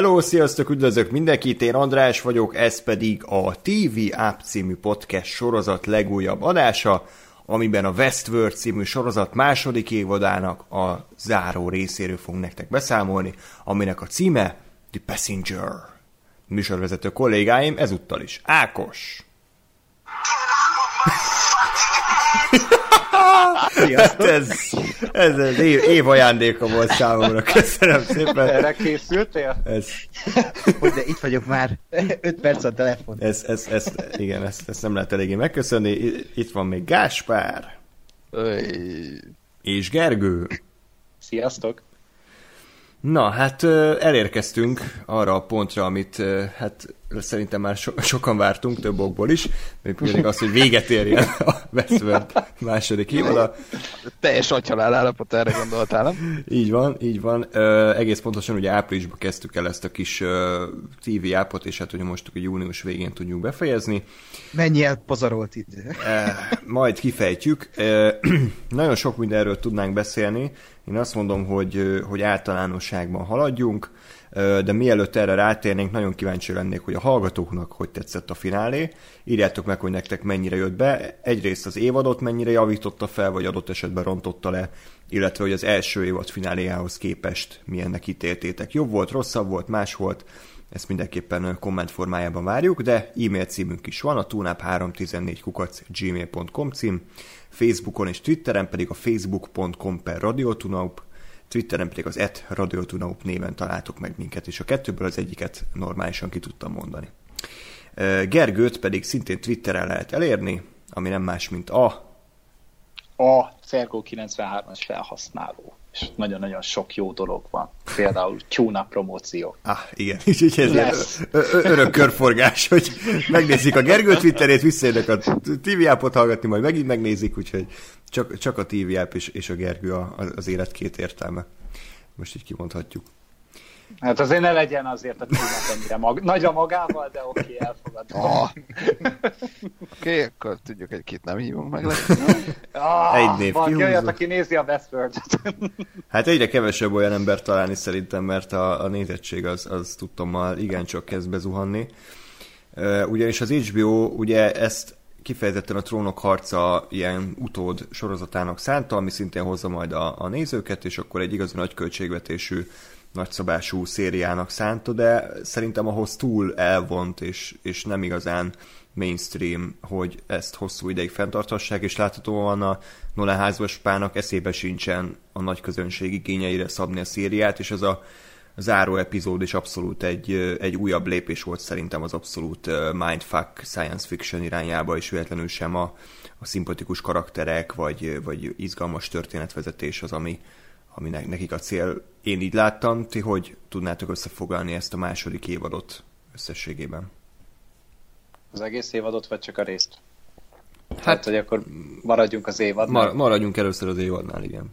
Hello, sziasztok, üdvözlök mindenkit, én András vagyok, ez pedig a TV App című podcast sorozat legújabb adása, amiben a Westworld című sorozat második évadának a záró részéről fogunk nektek beszámolni, aminek a címe The Passenger. Műsorvezető kollégáim ezúttal is. Ákos! Hát ez, ez az év, év ajándéka volt számomra. Köszönöm szépen. Erre készültél? Ez, Hogy de itt vagyok már 5 perc a telefon. ez, ez, ez, igen, ezt, ezt nem lehet eléggé megköszönni. Itt van még Gáspár és Gergő. Sziasztok! Na, hát elérkeztünk arra a pontra, amit hát szerintem már so- sokan vártunk, több okból is, még pedig az, hogy véget érjen a Westworld második évada. Teljes agyhalál állapot, erre gondoltál, nem? Így van, így van. Ö, egész pontosan ugye áprilisban kezdtük el ezt a kis ö, TV appot, és hát ugye most hogy június végén tudjuk befejezni. Mennyi elpazarolt idő. Majd kifejtjük. Nagyon sok mindenről tudnánk beszélni. Én azt mondom, hogy, hogy általánosságban haladjunk, de mielőtt erre rátérnénk, nagyon kíváncsi lennék, hogy a hallgatóknak hogy tetszett a finálé. Írjátok meg, hogy nektek mennyire jött be. Egyrészt az évadot mennyire javította fel, vagy adott esetben rontotta le, illetve hogy az első évad fináléjához képest milyennek ítéltétek. Jobb volt, rosszabb volt, más volt, ezt mindenképpen komment formájában várjuk, de e-mail címünk is van, a tunap314 kukac gmail.com cím, Facebookon és Twitteren pedig a facebook.com per radiotunaup, Twitteren pedig az et radiotunaup néven találtok meg minket, és a kettőből az egyiket normálisan ki tudtam mondani. Gergőt pedig szintén Twitteren lehet elérni, ami nem más, mint a A Fergo 93-as felhasználó. És nagyon-nagyon sok jó dolog van. Például tune promóció. Ah, igen, és így ez Lesz. örök körforgás, hogy megnézik a Gergő Twitterét, visszajönnek a TV appot hallgatni, majd megint megnézik, úgyhogy csak, csak a TV app és, és a Gergő az élet két értelme. Most így kimondhatjuk. Hát azért ne legyen azért a tune ennyire mag- nagy a magával, de oké, okay, elfogadom. Ah. Oké, okay, akkor tudjuk, hogy kit nem hívunk meg. Ah, Egy név kihúzva. olyat, aki nézi a Westworld-et. Hát egyre kevesebb olyan ember találni szerintem, mert a, a nézettség az, az tudtommal igencsak kezd bezuhanni. Ugyanis az HBO ugye ezt kifejezetten a Trónok harca ilyen utód sorozatának szánta, ami szintén hozza majd a, a nézőket, és akkor egy igazi nagy költségvetésű, nagyszabású szériának szánta, de szerintem ahhoz túl elvont, és, és nem igazán mainstream, hogy ezt hosszú ideig fenntarthassák, és láthatóan a Nolan házvaspának eszébe sincsen a nagy közönség igényeire szabni a szériát, és az a záró epizód is abszolút egy, egy újabb lépés volt szerintem az abszolút mindfuck science fiction irányába, és véletlenül sem a, a szimpatikus karakterek, vagy, vagy izgalmas történetvezetés az, ami, ami ne- nekik a cél. Én így láttam, ti hogy tudnátok összefoglalni ezt a második évadot összességében? Az egész évadot, vagy csak a részt? Hát, hogy akkor maradjunk az évadnál. Mar- maradjunk először az évadnál, igen.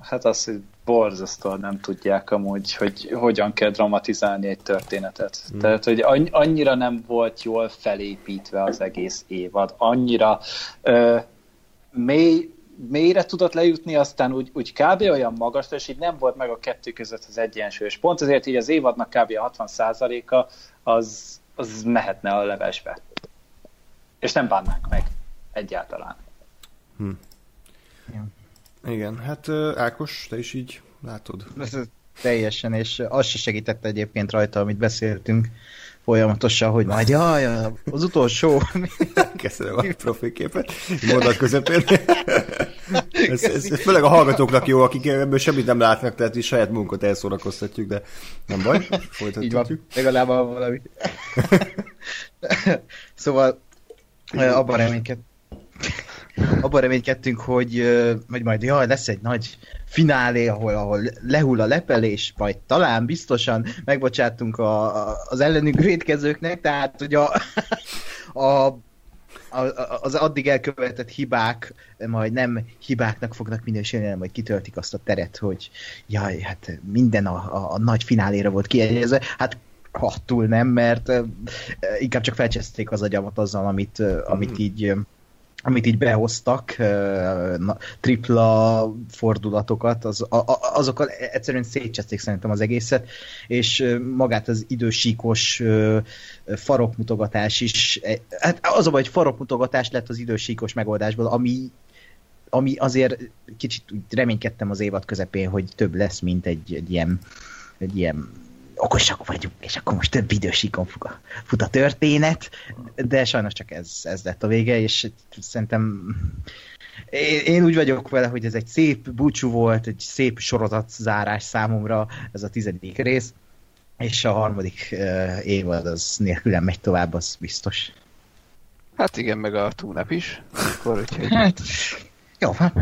Hát azt, hogy borzasztóan nem tudják amúgy, hogy hogyan kell dramatizálni egy történetet. Hmm. Tehát, hogy anny- annyira nem volt jól felépítve az egész évad, annyira ö, mély, mélyre tudott lejutni, aztán úgy, úgy kb. olyan magasra, és így nem volt meg a kettő között az egyensúly. És pont ezért így az évadnak kb. a 60%-a az, az mehetne a levesbe. És nem bánnánk meg egyáltalán. Igen, hát Ákos, te is így látod? Ez teljesen, és az se segített egyébként rajta, amit beszéltünk folyamatosan, hogy majd jaj, az utolsó. Köszönöm a profiképet, mondat közepén. ez, ez, ez főleg a hallgatóknak jó, akik ebből semmit nem látnak, tehát is saját munkat elszórakoztatjuk, de nem baj, Így van, folytatjuk. legalább valami. szóval abban reményked... abban reménykedtünk, hogy, hogy majd jaj, lesz egy nagy finálé, ahol, ahol lehull a lepelés, majd talán biztosan megbocsátunk a, a, az ellenünk védkezőknek, tehát hogy a, a az addig elkövetett hibák majd nem hibáknak fognak minősülni, hanem majd kitöltik azt a teret, hogy jaj, hát minden a, a, a nagy fináléra volt kiegyezve. Hát hattul nem, mert inkább csak felcseszték az agyamat azzal, amit, amit így uh, amit így behoztak, tripla fordulatokat, az, azokkal egyszerűen szétcseszték szerintem az egészet, és magát az idősíkos farokmutogatás is, hát az a baj, hogy farokmutogatás lett az idősíkos megoldásból, ami ami azért kicsit úgy reménykedtem az évad közepén, hogy több lesz, mint egy, egy ilyen, egy ilyen okosak vagyunk, és akkor most több idősíkon fut a történet, de sajnos csak ez, ez lett a vége, és szerintem én, én úgy vagyok vele, hogy ez egy szép búcsú volt, egy szép sorozat zárás számomra, ez a tizedik rész, és a harmadik uh, évad az nélkülen megy tovább, az biztos. Hát igen, meg a túnap is. Akkor, úgyhogy... Hát, jó, hát.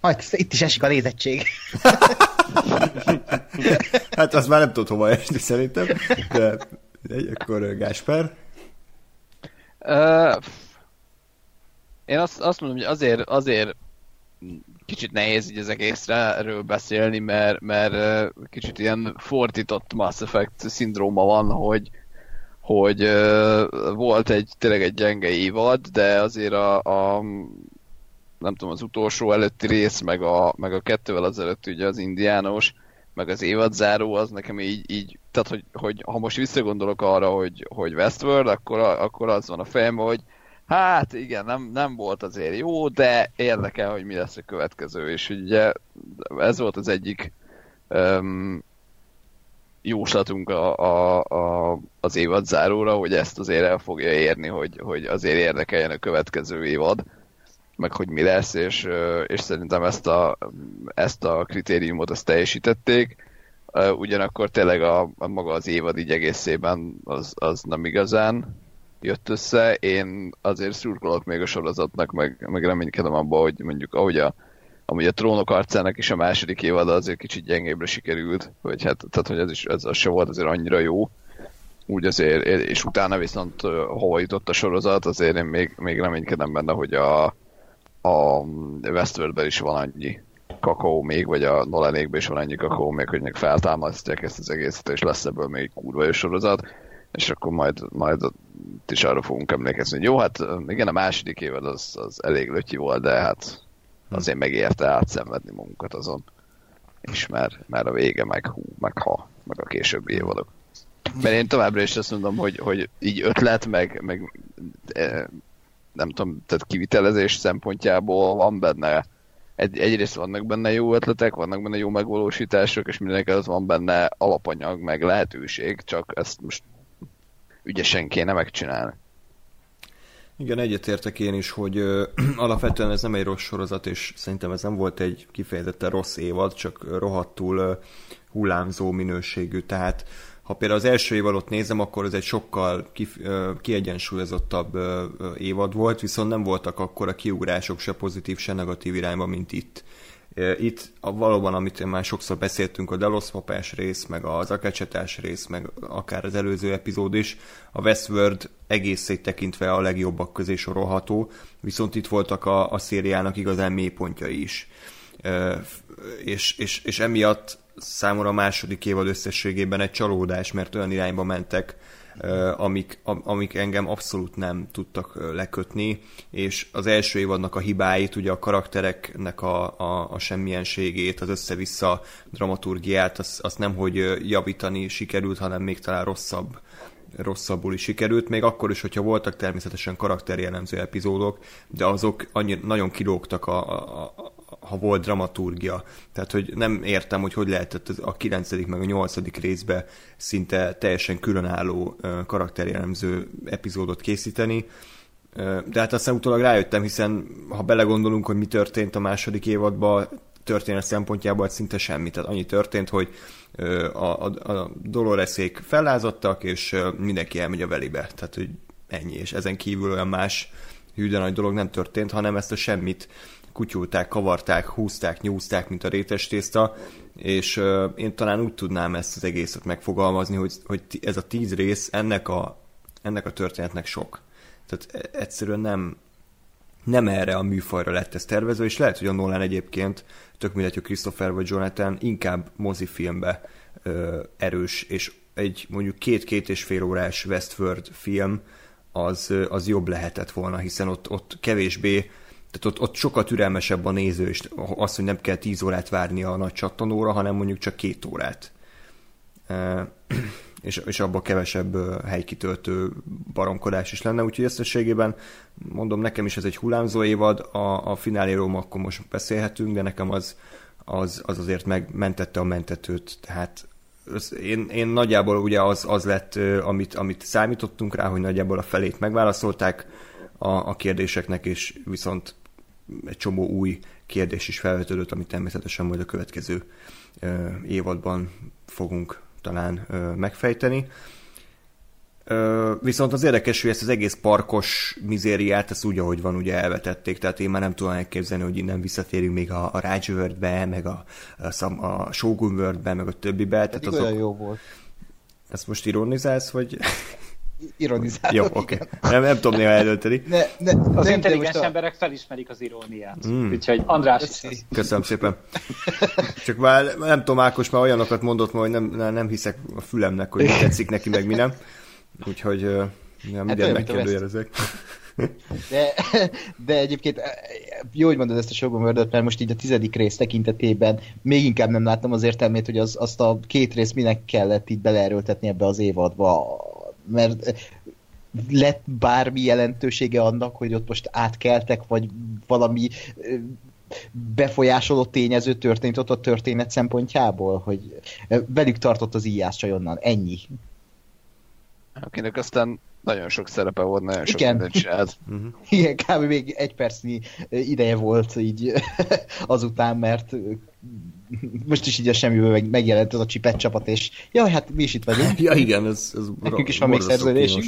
Majd itt is esik a nézettség. hát az már nem tudod hova esni szerintem, de akkor Gásper. Uh, én azt, azt mondom, hogy azért, azért kicsit nehéz így az egészre erről beszélni, mert, mert kicsit ilyen fordított Mass Effect szindróma van, hogy, hogy volt egy tényleg egy gyenge évad, de azért a, a nem tudom, az utolsó előtti rész, meg a, meg a kettővel azelőtt ugye az indiános, meg az évadzáró, az nekem így, így tehát hogy, hogy ha most visszagondolok arra, hogy, hogy Westworld, akkor, akkor az van a fejem, hogy hát igen, nem, nem volt azért jó, de érdekel, hogy mi lesz a következő, és ugye ez volt az egyik um, jóslatunk a, a, a, az évad záróra, hogy ezt azért el fogja érni, hogy, hogy azért érdekeljen a következő évad meg hogy mi lesz, és, és szerintem ezt a, ezt a kritériumot azt teljesítették. Ugyanakkor tényleg a, a maga az évad így egészében az, az nem igazán jött össze. Én azért szurkolok még a sorozatnak, meg, meg reménykedem abban, hogy mondjuk ahogy a, amúgy a trónok arcának is a második évad azért kicsit gyengébbre sikerült, hogy hát, tehát hogy ez, is, ez az se volt azért annyira jó, úgy azért, és utána viszont hova jutott a sorozat, azért én még, még reménykedem benne, hogy a, a Westworldben is van annyi kakaó még, vagy a Nolanékben is van annyi kakaó még, hogy még feltámasztják ezt az egészet, és lesz ebből még kurva jó sorozat, és akkor majd, majd is arra fogunk emlékezni, hogy jó, hát igen, a második évad az, az elég lötyi volt, de hát azért megérte átszenvedni munkat azon. És már, már a vége, meg hú, meg ha, meg a későbbi évadok. Mert én továbbra is azt mondom, hogy, hogy így ötlet, meg, meg nem tudom, tehát kivitelezés szempontjából van benne egy, egyrészt vannak benne jó ötletek, vannak benne jó megvalósítások, és mindenek az van benne alapanyag, meg lehetőség, csak ezt most ügyesen kéne megcsinálni. Igen, egyetértek én is, hogy ö, alapvetően ez nem egy rossz sorozat, és szerintem ez nem volt egy kifejezetten rossz évad, csak rohadtul ö, hullámzó minőségű, tehát ha például az első évadot nézem, akkor ez egy sokkal kif, kiegyensúlyozottabb évad volt, viszont nem voltak akkor a kiugrások se pozitív, se negatív irányba, mint itt. Itt a, valóban, amit már sokszor beszéltünk, a Delos papás rész, meg az akecsetás rész, meg akár az előző epizód is, a Westworld egészét tekintve a legjobbak közé sorolható, viszont itt voltak a, a szériának igazán mélypontjai is. És, és, és emiatt számomra a második évad összességében egy csalódás, mert olyan irányba mentek, amik, amik engem abszolút nem tudtak lekötni, és az első évadnak a hibáit, ugye a karaktereknek a, a, a semmilyenségét, az össze-vissza dramaturgiát, azt, azt nem hogy javítani sikerült, hanem még talán rosszabb rosszabbul is sikerült, még akkor is, hogyha voltak természetesen karakterjellemző epizódok, de azok annyi, nagyon kilógtak a, a, ha volt dramaturgia. Tehát, hogy nem értem, hogy hogy lehetett a 9. meg a 8. részbe szinte teljesen különálló karakterjellemző epizódot készíteni. De hát aztán utólag rájöttem, hiszen ha belegondolunk, hogy mi történt a második évadban, történet szempontjából szinte semmi. Tehát annyi történt, hogy a, a, a Doloreszék fellázadtak, és mindenki elmegy a velibe. Tehát, hogy ennyi, és ezen kívül olyan más hű nagy dolog nem történt, hanem ezt a semmit kutyulták, kavarták, húzták, nyúzták, mint a rétes tészta, és uh, én talán úgy tudnám ezt az egészet megfogalmazni, hogy, hogy ez a tíz rész ennek a, ennek a történetnek sok. Tehát e, egyszerűen nem, nem erre a műfajra lett ez tervezve, és lehet, hogy a Nolan egyébként, tök mindegy, hogy Christopher vagy Jonathan, inkább mozifilmbe ö, erős, és egy mondjuk két-két és fél órás Westworld film, az, az jobb lehetett volna, hiszen ott, ott kevésbé, tehát ott, ott sokkal türelmesebb a néző, és az, hogy nem kell 10 órát várni a nagy csattanóra, hanem mondjuk csak két órát. és, és abban kevesebb helykitöltő baromkodás is lenne, úgyhogy összességében mondom, nekem is ez egy hullámzó évad, a, a fináléról akkor most beszélhetünk, de nekem az, az, az azért megmentette a mentetőt, tehát én, én nagyjából ugye az, az lett, amit, amit számítottunk rá, hogy nagyjából a felét megválaszolták a, a kérdéseknek, és viszont egy csomó új kérdés is felvetődött, amit természetesen majd a következő ö, évadban fogunk talán ö, megfejteni. Ö, viszont az érdekes, hogy ezt az egész parkos mizériát, ezt úgy, ahogy van, ugye elvetették, tehát én már nem tudom elképzelni, hogy innen visszatérünk még a, a Rage World-be, meg a, a, a Shogun World-be, meg a többibe. Tehát azok... olyan jó volt. Ezt most ironizálsz, vagy... Ironizálok, Jó, oké. Okay. Nem, nem tudom néha eldönteni. Ne, ne, az nem, intelligens emberek a... felismerik az iróniát. Mm. Úgyhogy András is. Köszönöm szépen. Csak már nem tudom, Ákos már olyanokat mondott ma, hogy nem, nem hiszek a fülemnek, hogy mi tetszik neki, meg mi nem. Úgyhogy nem, hát mindjárt megkérdőjelezek. De, de egyébként jó, hogy mondod ezt a Shogun world mert most így a tizedik rész tekintetében még inkább nem láttam az értelmét, hogy az, azt a két rész minek kellett így beleerőltetni ebbe az évadba, mert lett bármi jelentősége annak, hogy ott most átkeltek, vagy valami befolyásoló tényező történt ott a történet szempontjából, hogy velük tartott az íjás onnan. Ennyi akinek aztán nagyon sok szerepe volt, nagyon sok Igen. mindent csinált. Uh-huh. Igen, kb. még egy percnyi ideje volt így azután, mert most is így a semmiből megjelent az a csipet csapat, és jaj, hát mi is itt vagyunk. ja, igen, ez, ez Nekünk is van még szerződésünk.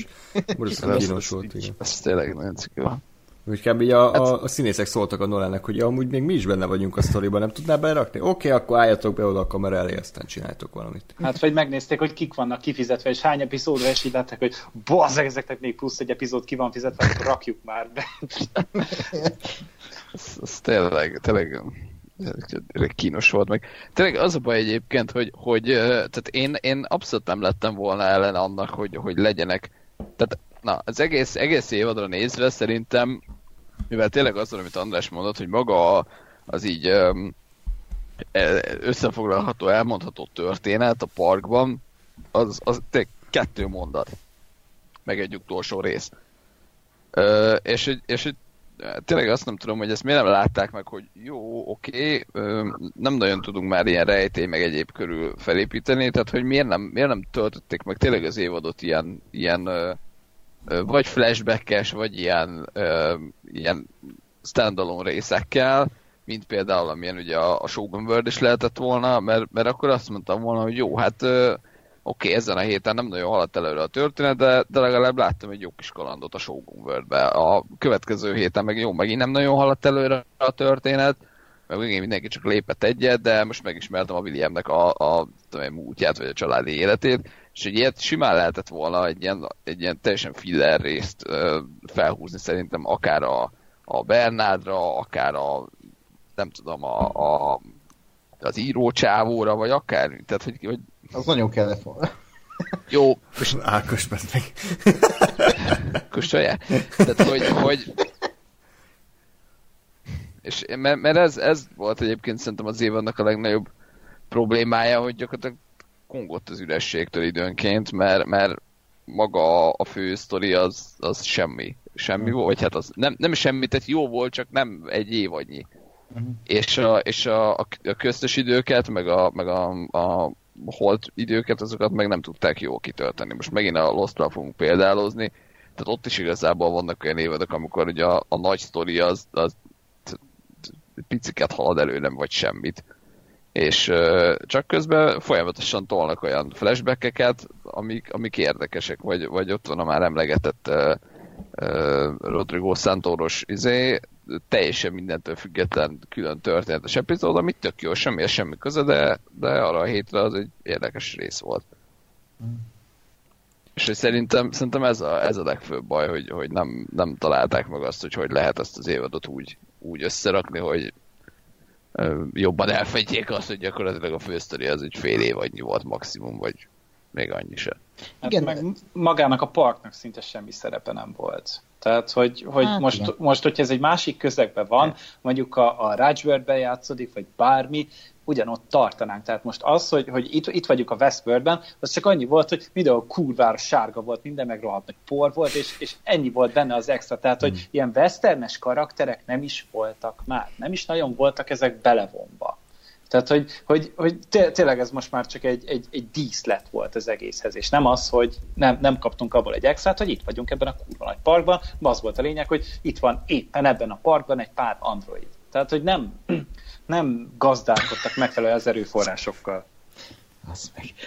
Borzasztó kínos volt, igen. Ez tényleg nagyon cikő van. Úgy kb. A, a, hát- a, színészek szóltak a Nolannek, hogy ja, amúgy még mi is benne vagyunk a sztoriban, nem tudná belerakni? Oké, okay, akkor álljatok be oda a kamera elé, aztán csináltok valamit. Hát, vagy megnézték, hogy kik vannak kifizetve, és hány epizódra, és így látták, hogy bazzeg, ezeknek még plusz egy epizód ki van fizetve, akkor rakjuk már be. ez, ez tényleg, tényleg tényleg kínos volt meg. Tényleg az a baj egyébként, hogy, hogy tehát én, én abszolút nem lettem volna ellen annak, hogy, hogy legyenek tehát na, az egész, egész évadra nézve szerintem mivel tényleg az, amit András mondott, hogy maga az így e, összefoglalható, elmondható történet a parkban, az, az tényleg kettő mondat. Meg egy utolsó rész. Ö, és, és tényleg azt nem tudom, hogy ezt miért nem látták meg, hogy jó, oké, okay, nem nagyon tudunk már ilyen rejtély meg egyéb körül felépíteni, tehát hogy miért nem, miért nem töltötték meg tényleg az évadot ilyen, ilyen vagy flashbackes, vagy ilyen, ilyen standalone részekkel, mint például amilyen ugye a, a Shogun World is lehetett volna, mert, mert akkor azt mondtam volna, hogy jó, hát oké, okay, ezen a héten nem nagyon haladt előre a történet, de, de legalább láttam egy jó kis kalandot a Shogun World-be. A következő héten meg jó, megint nem nagyon haladt előre a történet, meg megint mindenki csak lépett egyet, de most megismertem a Williamnek a, a, a múltját, vagy a családi életét, és egy ilyet simán lehetett volna egy ilyen, egy ilyen teljesen filler részt ö, felhúzni szerintem akár a, a Bernádra, akár a nem tudom, a, a az írócsávóra, vagy akár, tehát hogy, hogy... Az nagyon kellett volna. Jó. Most Ákos meg. Kussolja? Tehát, hogy, hogy és mert, mert ez, ez volt egyébként szerintem az évadnak a legnagyobb problémája, hogy gyakorlatilag kongott az ürességtől időnként, mert, mert maga a fő sztori az, az semmi. Semmi volt, vagy hát az nem, nem semmi, tehát jó volt, csak nem egy évadnyi. Uh-huh. És, a, és a, a, a köztes időket, meg a, meg a, a holt időket, azokat meg nem tudták jól kitölteni. Most megint a Lost-ra fogunk példálozni, tehát ott is igazából vannak olyan évadok, amikor ugye a, a nagy sztori az, az piciket halad elő, nem vagy semmit és csak közben folyamatosan tolnak olyan flashbackeket, amik, amik érdekesek, vagy, vagy ott van a már emlegetett uh, uh, Rodrigo Santoros izé, teljesen mindentől független külön történetes epizód, amit tök jó, semmi semmi köze, de, de arra a hétre az egy érdekes rész volt. Mm. És hogy szerintem, szerintem ez, a, ez a legfőbb baj, hogy, hogy nem, nem találták meg azt, hogy hogy lehet ezt az évadot úgy, úgy összerakni, hogy jobban elfedjék azt, hogy gyakorlatilag a fősztori az egy fél év annyi volt maximum, vagy még annyi se. Hát igen. Meg magának a parknak szinte semmi szerepe nem volt. Tehát, hogy, hogy hát, most, most, hogyha ez egy másik közegben van, mondjuk a, a Rajworld-ben játszódik, vagy bármi, ugyanott tartanánk. Tehát most az, hogy, hogy itt, itt vagyunk a Westworldben, az csak annyi volt, hogy mindenhol kurvára sárga volt, minden meg rohadt nagy por volt, és, és ennyi volt benne az extra. Tehát, hogy hmm. ilyen westernes karakterek nem is voltak már. Nem is nagyon voltak ezek belevonva. Tehát, hogy, hogy, hogy tényleg ez most már csak egy, egy, egy díszlet volt az egészhez, és nem az, hogy nem, nem kaptunk abból egy extrát, hogy itt vagyunk ebben a kurva nagy parkban, az volt a lényeg, hogy itt van éppen ebben a parkban egy pár android. Tehát, hogy nem, nem gazdálkodtak megfelelő az erőforrásokkal.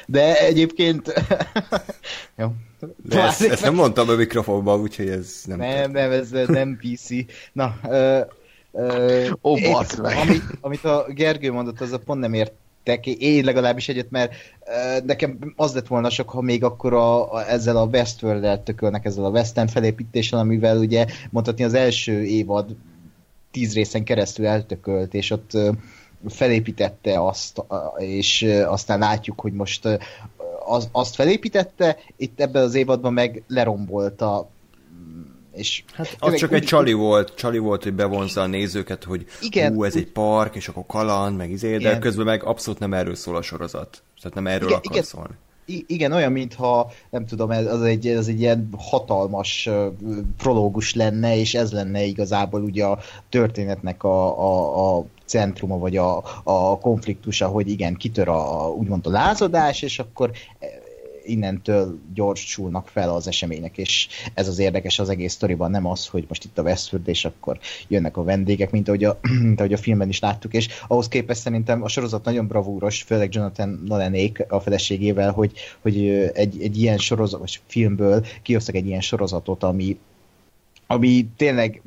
De egyébként... Jó. De ezt, ezt nem mondtam a mikrofonban, úgyhogy ez nem... Nem, nem, ez nem PC. Na, uh, uh, Ó, én, amit, amit a Gergő mondott, az a pont nem értek, én legalábbis egyet, mert uh, nekem az lett volna sok, ha még akkor a, a, ezzel a Westworld-el tökölnek, ezzel a West End felépítéssel, amivel ugye mondhatni az első évad tíz részen keresztül eltökölt, és ott felépítette azt, és aztán látjuk, hogy most az, azt felépítette, itt ebben az évadban meg lerombolta és hát az csak úgy, egy csali volt, csali volt, hogy bevonza a nézőket, hogy igen, hú, ez úgy, egy park, és akkor kaland, meg izé, de közben meg abszolút nem erről szól a sorozat. Tehát nem erről igen, akar igen, szólni. Igen, olyan, mintha, nem tudom, az egy, az egy ilyen hatalmas prológus lenne, és ez lenne igazából ugye a történetnek a, a, a centruma, vagy a, a konfliktusa, hogy igen, kitör a, úgymond a lázadás, és akkor innentől gyorsulnak fel az események, és ez az érdekes az egész sztoriban, nem az, hogy most itt a Westford, és akkor jönnek a vendégek, mint ahogy a, mint ahogy a filmben is láttuk, és ahhoz képest szerintem a sorozat nagyon bravúros, főleg Jonathan Nolanék a feleségével, hogy, hogy egy, egy ilyen sorozat, vagy filmből kihoztak egy ilyen sorozatot, ami, ami tényleg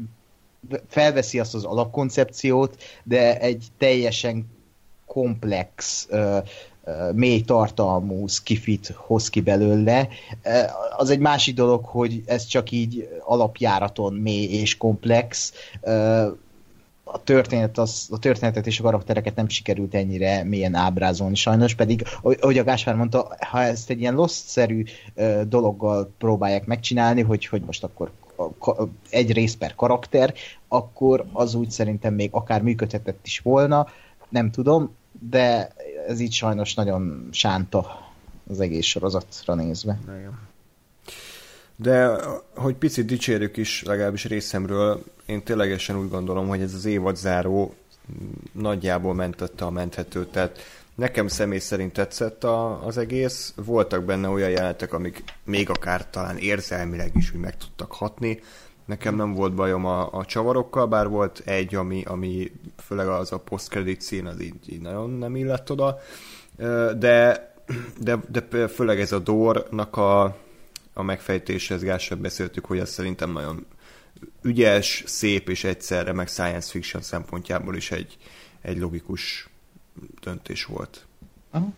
felveszi azt az alapkoncepciót, de egy teljesen komplex uh, mély tartalmú skifit hoz ki belőle. Az egy másik dolog, hogy ez csak így alapjáraton mély és komplex. A, történet az, a történetet és a karaktereket nem sikerült ennyire mélyen ábrázolni sajnos, pedig, ahogy a Gáspár mondta, ha ezt egy ilyen lost-szerű dologgal próbálják megcsinálni, hogy, hogy most akkor egy rész per karakter, akkor az úgy szerintem még akár működhetett is volna, nem tudom, de ez így sajnos nagyon sánta az egész sorozatra nézve. Igen. De hogy picit dicsérjük is, legalábbis részemről, én ténylegesen úgy gondolom, hogy ez az évad záró nagyjából mentette a menthetőt, tehát nekem személy szerint tetszett a, az egész, voltak benne olyan jelenetek, amik még akár talán érzelmileg is úgy meg tudtak hatni, Nekem nem volt bajom a, a csavarokkal, bár volt egy, ami, ami főleg az a post-credit szín, az így, így nagyon nem illett oda, de, de, de főleg ez a Dornak a, a megfejtése, ezt Gással beszéltük, hogy ez szerintem nagyon ügyes, szép és egyszerre, meg science fiction szempontjából is egy, egy logikus döntés volt. Aha.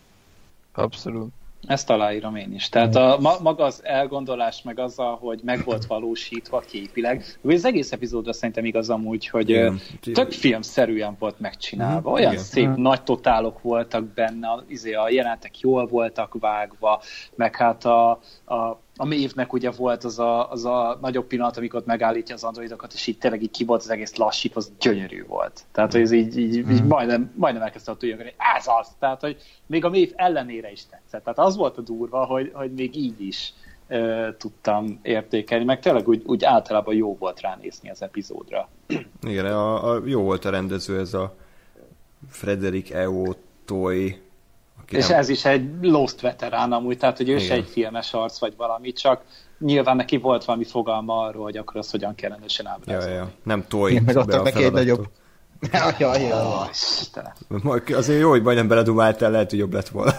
Abszolút. Ezt aláírom én is. Tehát a, ma, maga az elgondolás, meg az, hogy meg volt valósítva képileg. Az egész epizódra szerintem igaz amúgy, hogy Igen. tök filmszerűen volt megcsinálva. Olyan Igen. szép Igen. nagy totálok voltak benne, izé, a jelenetek jól voltak vágva, meg hát a, a a mévnek ugye volt az a, az a nagyobb pillanat, amikor megállítja az androidokat, és így tényleg így ki volt az egész lassít, az gyönyörű volt. Tehát, hogy ez így, így, így mm. majdnem, majdnem elkezdte a hogy ez az! Tehát, hogy még a mév ellenére is tetszett. Tehát az volt a durva, hogy, hogy még így is ö, tudtam értékelni, meg tényleg úgy, úgy általában jó volt ránézni az epizódra. Igen, a, a, jó volt a rendező, ez a Frederik E.O. Toy és nem... ez is egy Lost veterán amúgy, tehát hogy ő se egy filmes arc vagy valami, csak nyilván neki volt valami fogalma arról, hogy akkor az hogyan kellene ábrázolni. Ja, ja. Nem toy. Megadtak neki egy nagyobb Ja, ja, ja. Azért jó, hogy majdnem beledumáltál, lehet, hogy jobb lett volna.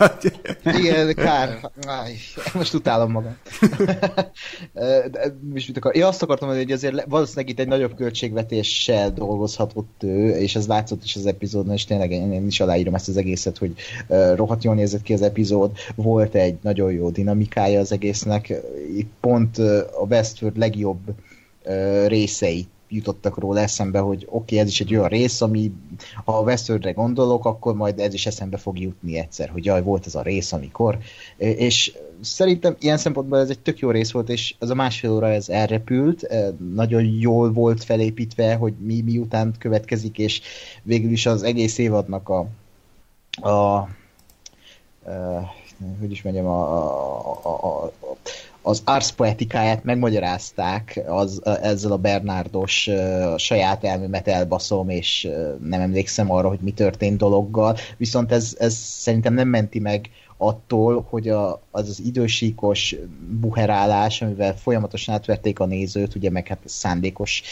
Igen, kár. Aj, most utálom magam. De, mit akar? Ja, azt akartam mondani, hogy azért valószínűleg itt egy nagyobb költségvetéssel dolgozhatott ő, és ez látszott is az epizódon, és tényleg én, én is aláírom ezt az egészet, hogy rohadt jól nézett ki az epizód, volt egy nagyon jó dinamikája az egésznek, itt pont a Westworld legjobb részeit jutottak róla eszembe, hogy oké, okay, ez is egy olyan rész, ami ha a Westworldre gondolok, akkor majd ez is eszembe fog jutni egyszer, hogy jaj, volt ez a rész, amikor. És szerintem ilyen szempontból ez egy tök jó rész volt, és az a másfél óra ez elrepült, nagyon jól volt felépítve, hogy mi miután következik, és végül is az egész évadnak a, a, a hogy is mondjam, a, a, a, a, az arszpoetikáját megmagyarázták az, ezzel a Bernárdos a saját elmémet elbaszom, és nem emlékszem arra, hogy mi történt dologgal, viszont ez, ez szerintem nem menti meg attól, hogy a, az az idősíkos buherálás, amivel folyamatosan átverték a nézőt, ugye meg hát szándékos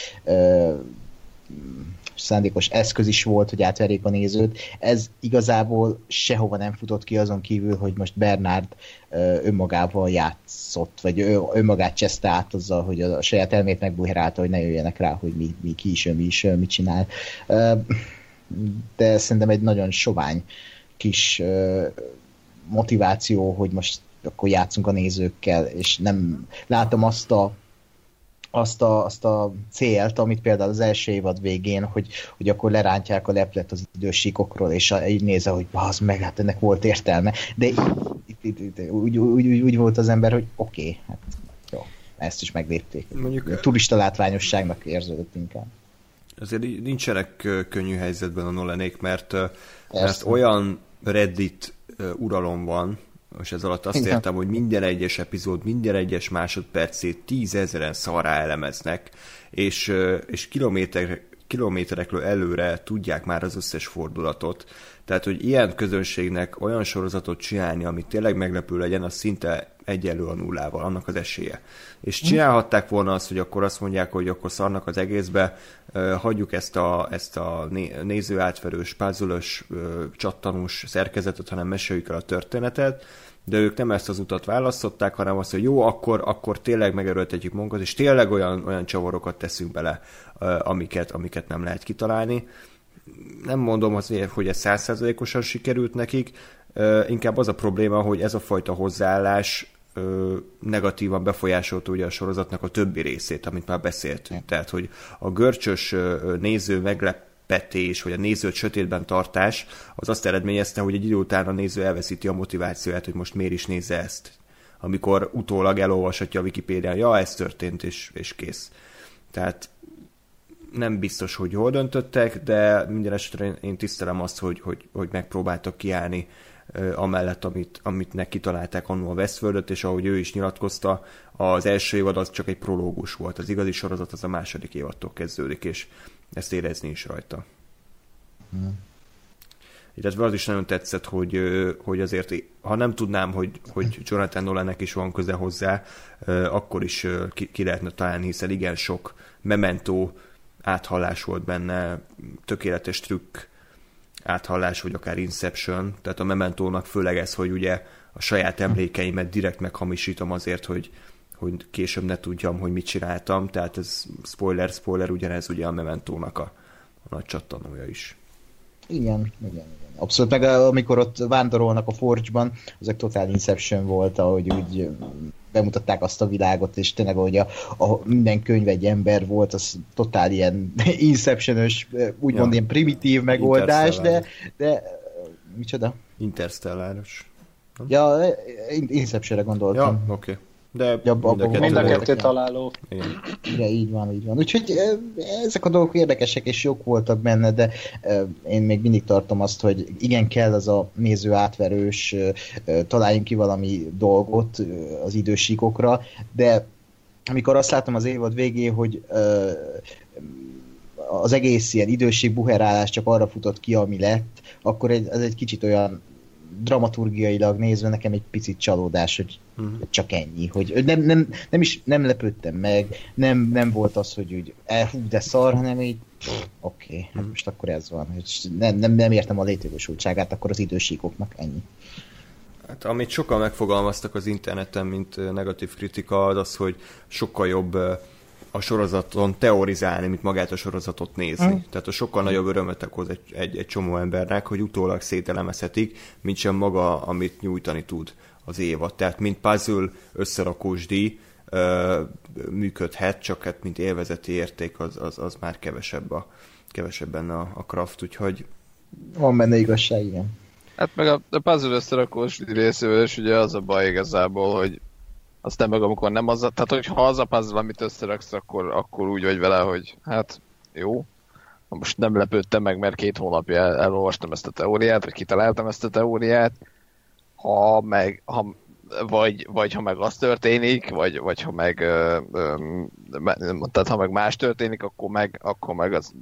szándékos eszköz is volt, hogy átverjék a nézőt. Ez igazából sehova nem futott ki azon kívül, hogy most Bernard önmagával játszott, vagy önmagát cseszte át azzal, hogy a saját elmét megbuherálta, hogy ne jöjjenek rá, hogy mi, mi ki is ő, mi is ő, mit csinál. De szerintem egy nagyon sovány kis motiváció, hogy most akkor játszunk a nézőkkel, és nem látom azt a azt a, azt a célt, amit például az első évad végén, hogy, hogy akkor lerántják a leplet az idősíkokról, és így nézze, hogy az meg, hát ennek volt értelme. De itt, itt, itt, úgy, úgy, úgy, úgy volt az ember, hogy oké, okay, hát jó, ezt is meglépték. Mondjuk, turista látványosságnak érződött inkább. Azért nincsenek könnyű helyzetben a Nolanék, mert, mert olyan Reddit uralom van, és ez alatt azt Igen. értem, hogy minden egyes epizód, minden egyes másodpercét tízezeren szará elemeznek, és, és kilométer, kilométerekről előre tudják már az összes fordulatot. Tehát, hogy ilyen közönségnek olyan sorozatot csinálni, ami tényleg meglepő legyen, az szinte egyenlő a nullával, annak az esélye. És csinálhatták volna azt, hogy akkor azt mondják, hogy akkor szarnak az egészbe, hagyjuk ezt a, ezt a nézőátverős, pázolös, csattanós szerkezetet, hanem meséljük el a történetet, de ők nem ezt az utat választották, hanem azt, hogy jó, akkor, akkor tényleg megerőltetjük magunkat, és tényleg olyan, olyan csavarokat teszünk bele, amiket, amiket nem lehet kitalálni. Nem mondom, hogy ez százszerzalékosan sikerült nekik, inkább az a probléma, hogy ez a fajta hozzáállás negatívan befolyásolta ugye a sorozatnak a többi részét, amit már beszéltünk. Tehát, hogy a görcsös néző meglep petés, vagy a nézőt sötétben tartás, az azt eredményezte, hogy egy idő után a néző elveszíti a motivációját, hogy most miért is nézze ezt. Amikor utólag elolvashatja a Wikipédián, ja, ez történt, és, és kész. Tehát nem biztos, hogy jól döntöttek, de minden esetre én tisztelem azt, hogy, hogy, hogy megpróbáltak kiállni amellett, amit, amit neki találták annól a westworld és ahogy ő is nyilatkozta, az első évad az csak egy prológus volt, az igazi sorozat az a második évadtól kezdődik, és ezt érezni is rajta. Hmm. Illetve az is nagyon tetszett, hogy, hogy azért, ha nem tudnám, hogy, hogy Jonathan Nolannek is van köze hozzá, akkor is ki, ki lehetne találni, hiszen igen sok mementó áthallás volt benne, tökéletes trükk áthallás, vagy akár Inception, tehát a mementónak főleg ez, hogy ugye a saját emlékeimet direkt meghamisítom azért, hogy, hogy később ne tudjam, hogy mit csináltam, tehát ez spoiler, spoiler, ugyanez ugye a Mementónak a, a nagy csattanója is. Igen, igen, igen. Abszolút, meg amikor ott vándorolnak a Forge-ban, azok totál Inception volt, ahogy úgy bemutatták azt a világot, és tényleg, hogy a, a minden könyv egy ember volt, az totál ilyen Inception-ös, úgymond ja. ilyen primitív megoldás, de, de micsoda? Interstelláros. Ja, Inception-re gondoltam. Ja, oké. Okay. De ja, mind a kettő, mind a kettő találó. Igen. Igen, így van, így van. Úgyhogy ezek a dolgok érdekesek és jók voltak benne, de én még mindig tartom azt, hogy igen, kell az a néző átverős, találjunk ki valami dolgot az idősíkokra, de amikor azt látom az évad végé, hogy az egész ilyen időség buherálás csak arra futott ki, ami lett, akkor ez egy kicsit olyan dramaturgiailag nézve nekem egy picit csalódás, hogy uh-huh. csak ennyi, hogy nem, nem, nem is nem lepődtem meg, nem, nem volt az, hogy úgy eh, hú, de szar, hanem így oké, okay, hát uh-huh. most akkor ez van, hogy nem, nem, nem értem a létjogosultságát, akkor az idősíkoknak ennyi. Hát, amit sokan megfogalmaztak az interneten, mint negatív kritika, az az, hogy sokkal jobb a sorozaton teorizálni, mint magát a sorozatot nézni. Mm. Tehát a sokkal nagyobb örömet okoz egy, egy, egy csomó embernek, hogy utólag szételemezhetik, mint sem maga, amit nyújtani tud az évad. Tehát mint puzzle összerakós díj, ö, működhet, csak hát mint élvezeti érték az, az, az már kevesebb a, kevesebb benne a, a craft, úgyhogy Van benne igazság, igen. Hát meg a, a puzzle összerakós részével is ugye az a baj igazából, hogy aztán meg amikor nem az tehát hogyha az a puzzle, amit összeraksz, akkor, akkor úgy vagy vele, hogy hát jó, most nem lepődtem meg, mert két hónapja el, elolvastam ezt a teóriát, vagy kitaláltam ezt a teóriát, ha meg, ha, vagy, vagy ha meg az történik, vagy, vagy ha meg, ö, ö, tehát ha meg más történik, akkor meg, akkor meg az,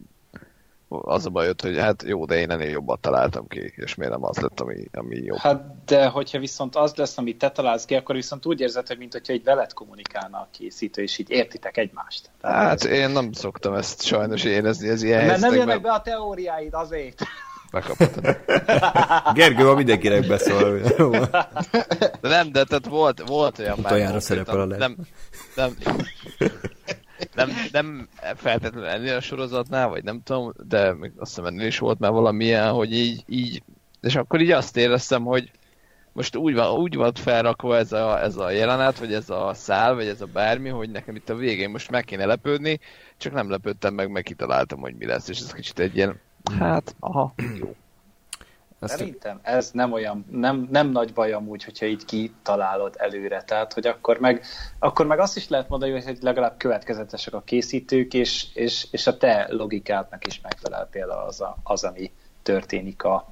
az a baj, hogy hát jó, de én ennél jobbat találtam ki, és miért nem az lett, ami, ami jobb. Hát de hogyha viszont az lesz, amit te találsz ki, akkor viszont úgy érzed, hogy mint hogyha egy veled kommunikálna a készítő, és így értitek egymást. Tehát Hát én nem szoktam ezt sajnos érezni, ez ilyen Mert nem jönnek be a teóriáid azért. bekaphatom. Gergő ma mindenkinek beszól. De nem, de tehát volt, volt olyan Utoljára konkrétan, szerepel a nem, nem, nem, nem feltétlenül ennél a sorozatnál, vagy nem tudom, de még azt hiszem ennél is volt már valamilyen, hogy így, így, és akkor így azt éreztem, hogy most úgy van, úgy van felrakva ez a, ez a jelenet, vagy ez a szál, vagy ez a bármi, hogy nekem itt a végén most meg kéne lepődni, csak nem lepődtem meg, meg kitaláltam, hogy mi lesz, és ez kicsit egy ilyen, hát, aha, jó. Azt, Szerintem ez nem olyan, nem, nem nagy baj amúgy, hogyha így kitalálod előre. Tehát, hogy akkor meg, akkor meg azt is lehet mondani, hogy legalább következetesek a készítők, és, és, és a te logikádnak is megfelel például az, a, az ami történik a,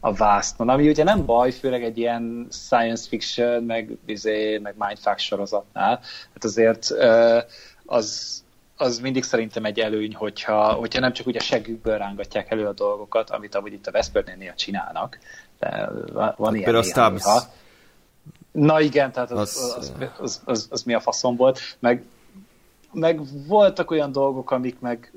a vásznon. Ami ugye nem baj, főleg egy ilyen science fiction, meg, izé, meg mindfuck sorozatnál. Hát azért az, az mindig szerintem egy előny, hogyha, hogyha nem csak ugye seggükből rángatják elő a dolgokat, amit amúgy itt a Veszpörnél néha csinálnak. De van, van ilyen például néha. Na igen, tehát az, Az- az, az, az, az, az mi a faszom volt. Meg, meg voltak olyan dolgok, amik meg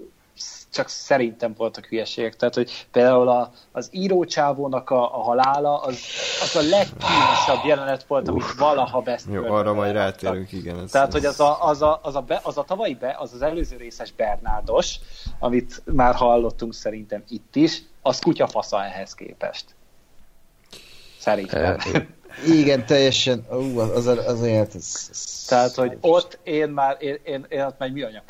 csak szerintem voltak hülyeségek. Tehát, hogy például a, az írócsávónak a, a halála, az, az a legkínosabb jelenet volt, amit valaha Best jó, arra majd rátérünk, igen. Ez, tehát, hogy az a, az, a, az, a be, az a tavalyi be, az az előző részes Bernárdos, amit már hallottunk szerintem itt is, az kutyafasza ehhez képest. Szerintem. Igen, teljesen, ú, az, az, az élet, ez, ez, Tehát, hogy ott én már, én, én, én ott már műanyag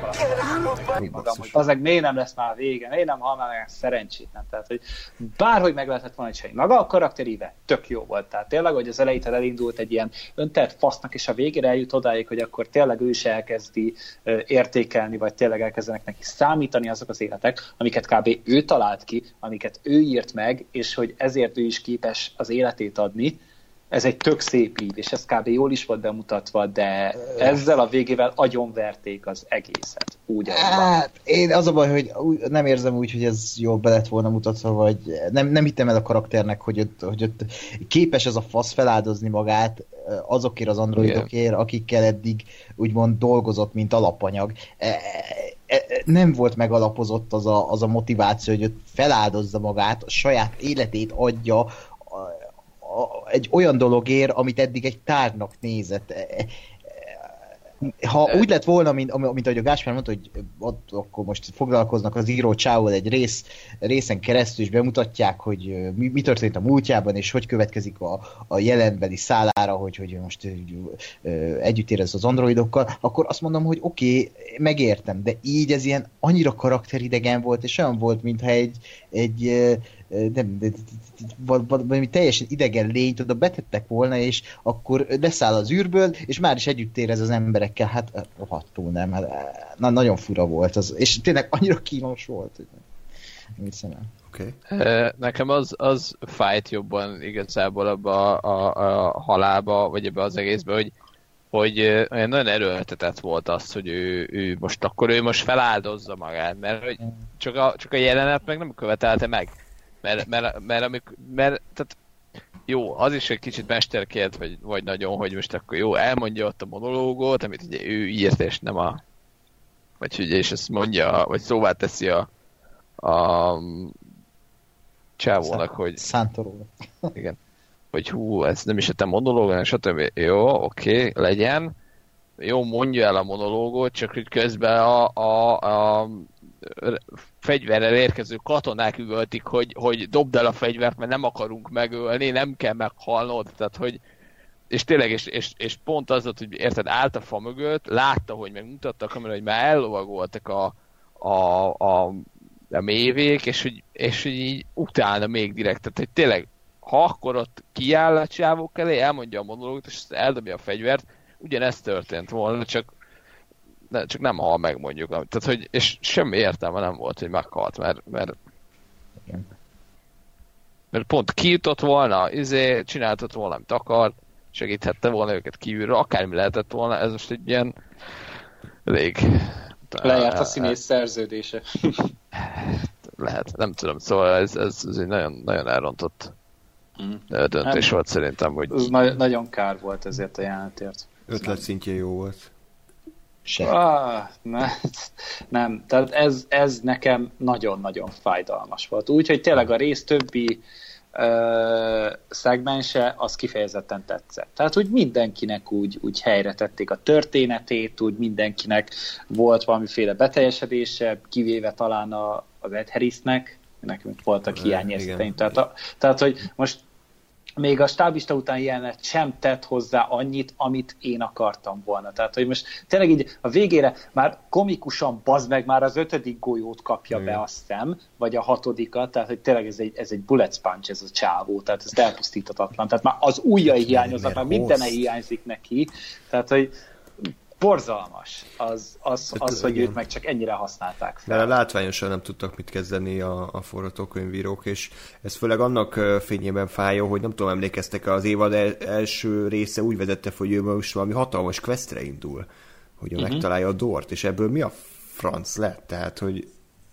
magam, hogy az miért nem lesz már vége, miért nem hal már meg szerencsétlen. Tehát, hogy bárhogy meg lehetett volna csinálni. Maga a karakteríve tök jó volt. Tehát tényleg, hogy az elejétől elindult egy ilyen öntelt fasznak, és a végére eljut odáig, hogy akkor tényleg ő is elkezdi értékelni, vagy tényleg elkezdenek neki számítani azok az életek, amiket kb. ő talált ki, amiket ő írt meg, és hogy ezért ő is képes az életét adni, ez egy tök szép ív, és ez kb. jól is volt bemutatva, de ezzel a végével agyonverték az egészet. Úgy. Hát, én az a baj, hogy nem érzem úgy, hogy ez jól be lett volna mutatva, vagy nem, nem hittem el a karakternek, hogy ott, hogy ott képes ez a fasz feláldozni magát eh, azokért az androidokért, akikkel eddig úgymond dolgozott, mint alapanyag. E, e, e, Nem volt megalapozott az a, az a motiváció, hogy ott feláldozza magát, a saját életét adja a- egy olyan dologért, amit eddig egy tárnak nézett. Ha úgy lett volna, mint, mint ahogy a Gáspár mondta, hogy ott akkor most foglalkoznak az író csávol egy rész, részen keresztül, és bemutatják, hogy mi, mi történt a múltjában, és hogy következik a, a jelenbeli szállára, hogy, hogy most ö, együtt érez az androidokkal, akkor azt mondom, hogy oké, okay, megértem, de így ez ilyen annyira karakteridegen volt, és olyan volt, mintha egy, egy nem, de- de- de- val- val- valami teljesen idegen lényt oda betettek volna, és akkor leszáll az űrből, és már is együtt érez az emberekkel, hát rohadtul nem, hát, na, nagyon fura volt az, és tényleg annyira kínos volt, hogy nem hiszem el. Oké. Ö, Nekem az, az fájt jobban igazából abba a, a, a halába, vagy ebbe az egészbe, hogy, hogy olyan nagyon erőltetett volt az, hogy ő, ő most akkor ő most feláldozza magát, mert hogy csak a, csak a jelenet meg nem követelte meg. Mert, mert, mert, amikor, mert tehát jó, az is egy kicsit mesterkért, vagy, vagy nagyon, hogy most akkor jó, elmondja ott a monológot, amit ugye ő írt, és nem a vagy ugye, és ezt mondja, vagy szóvá teszi a, a csávónak, hogy Szántoró. igen, hogy hú, ez nem is a te monológ, stb. Jó, oké, legyen. Jó, mondja el a monológot, csak hogy közben a, a, a fegyverrel érkező katonák üvöltik, hogy, hogy dobd el a fegyvert, mert nem akarunk megölni, nem kell meghalnod. Tehát, hogy, és tényleg, és, és, és pont az hogy érted, állt a fa mögött, látta, hogy megmutatta a kamera, hogy már ellovagoltak a, a, a, a mévék, és hogy, és hogy így utána még direkt, tehát hogy tényleg, ha akkor ott kiáll a csávók elé, elmondja a monológot, és eldobja a fegyvert, ugyanezt történt volna, csak ne, csak nem hal meg mondjuk. Tehát, hogy, és semmi értelme nem volt, hogy meghalt, mert, mert, Igen. mert pont kijutott volna, izé, csináltott volna, amit akar, segíthette volna őket kívülről, akármi lehetett volna, ez most egy ilyen elég... Lejárt a színész szerződése. Lehet, nem tudom, szóval ez, ez, ez egy nagyon, nagyon elrontott mm. döntés hát, volt szerintem, hogy... Ez na- nagyon kár volt ezért a jelenetért. Ötlet szintje jó volt. Se. Ah, ne, nem, tehát ez, ez nekem nagyon-nagyon fájdalmas volt. Úgyhogy tényleg a rész többi ö, szegmense, az kifejezetten tetszett. Tehát, hogy mindenkinek úgy, úgy helyre tették a történetét, úgy mindenkinek volt valamiféle beteljesedése, kivéve talán a, az Ed Harrisnek, nekünk voltak hiányérzeteim. Tehát, a, tehát, hogy most még a stábista után jelenet sem tett hozzá annyit, amit én akartam volna. Tehát, hogy most tényleg így a végére már komikusan bazd meg, már az ötödik golyót kapja Igen. be, azt hiszem, vagy a hatodikat, tehát hogy tényleg ez egy, ez egy bullet punch ez a csávó, tehát ez elpusztítatatlan. Tehát már az ujjai hiányoznak, már minden hiányzik neki. Tehát, hogy borzalmas az, az, hát, az hogy őt meg csak ennyire használták fel. Mert látványosan nem tudtak mit kezdeni a, a forgatókönyvírók, és ez főleg annak fényében fájó, hogy nem tudom, emlékeztek az évad el, első része úgy vezette, hogy ő most valami hatalmas questre indul, hogy uh-huh. megtalálja a Dort, és ebből mi a franc lett? Tehát, hogy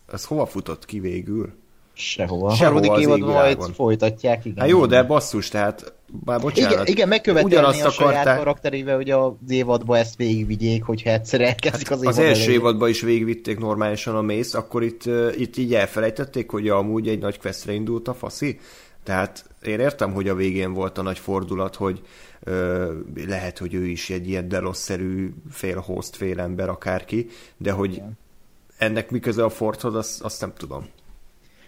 az hova futott ki végül? Sehova. Sehova az évad majd folytatják, igen. Hát jó, de basszus, tehát bár bocsánat. Igen, igen megkövetelni a akarták... saját karakterével, hogy az évadban ezt végigvigyék, hogyha egyszer elkezdik az hát Az első elég. évadban is végigvitték normálisan a mész, akkor itt, itt így elfelejtették, hogy amúgy egy nagy questre indult a faszi. Tehát én értem, hogy a végén volt a nagy fordulat, hogy ö, lehet, hogy ő is egy ilyen delosszerű fél host, fél ember, akárki, de hogy igen. ennek mi köze a Fordhoz, azt, azt nem tudom.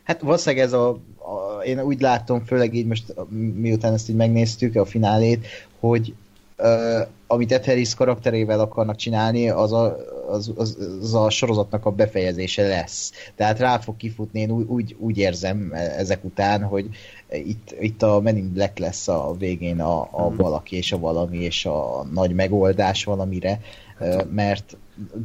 Hát valószínűleg ez a, a, én úgy látom, főleg így most miután ezt így megnéztük, a finálét, hogy uh, amit Ed Harris karakterével akarnak csinálni, az a, az, az, az a sorozatnak a befejezése lesz. Tehát rá fog kifutni, én úgy, úgy, úgy érzem ezek után, hogy itt, itt a Men in Black lesz a végén a, a hmm. valaki és a valami és a nagy megoldás valamire, mert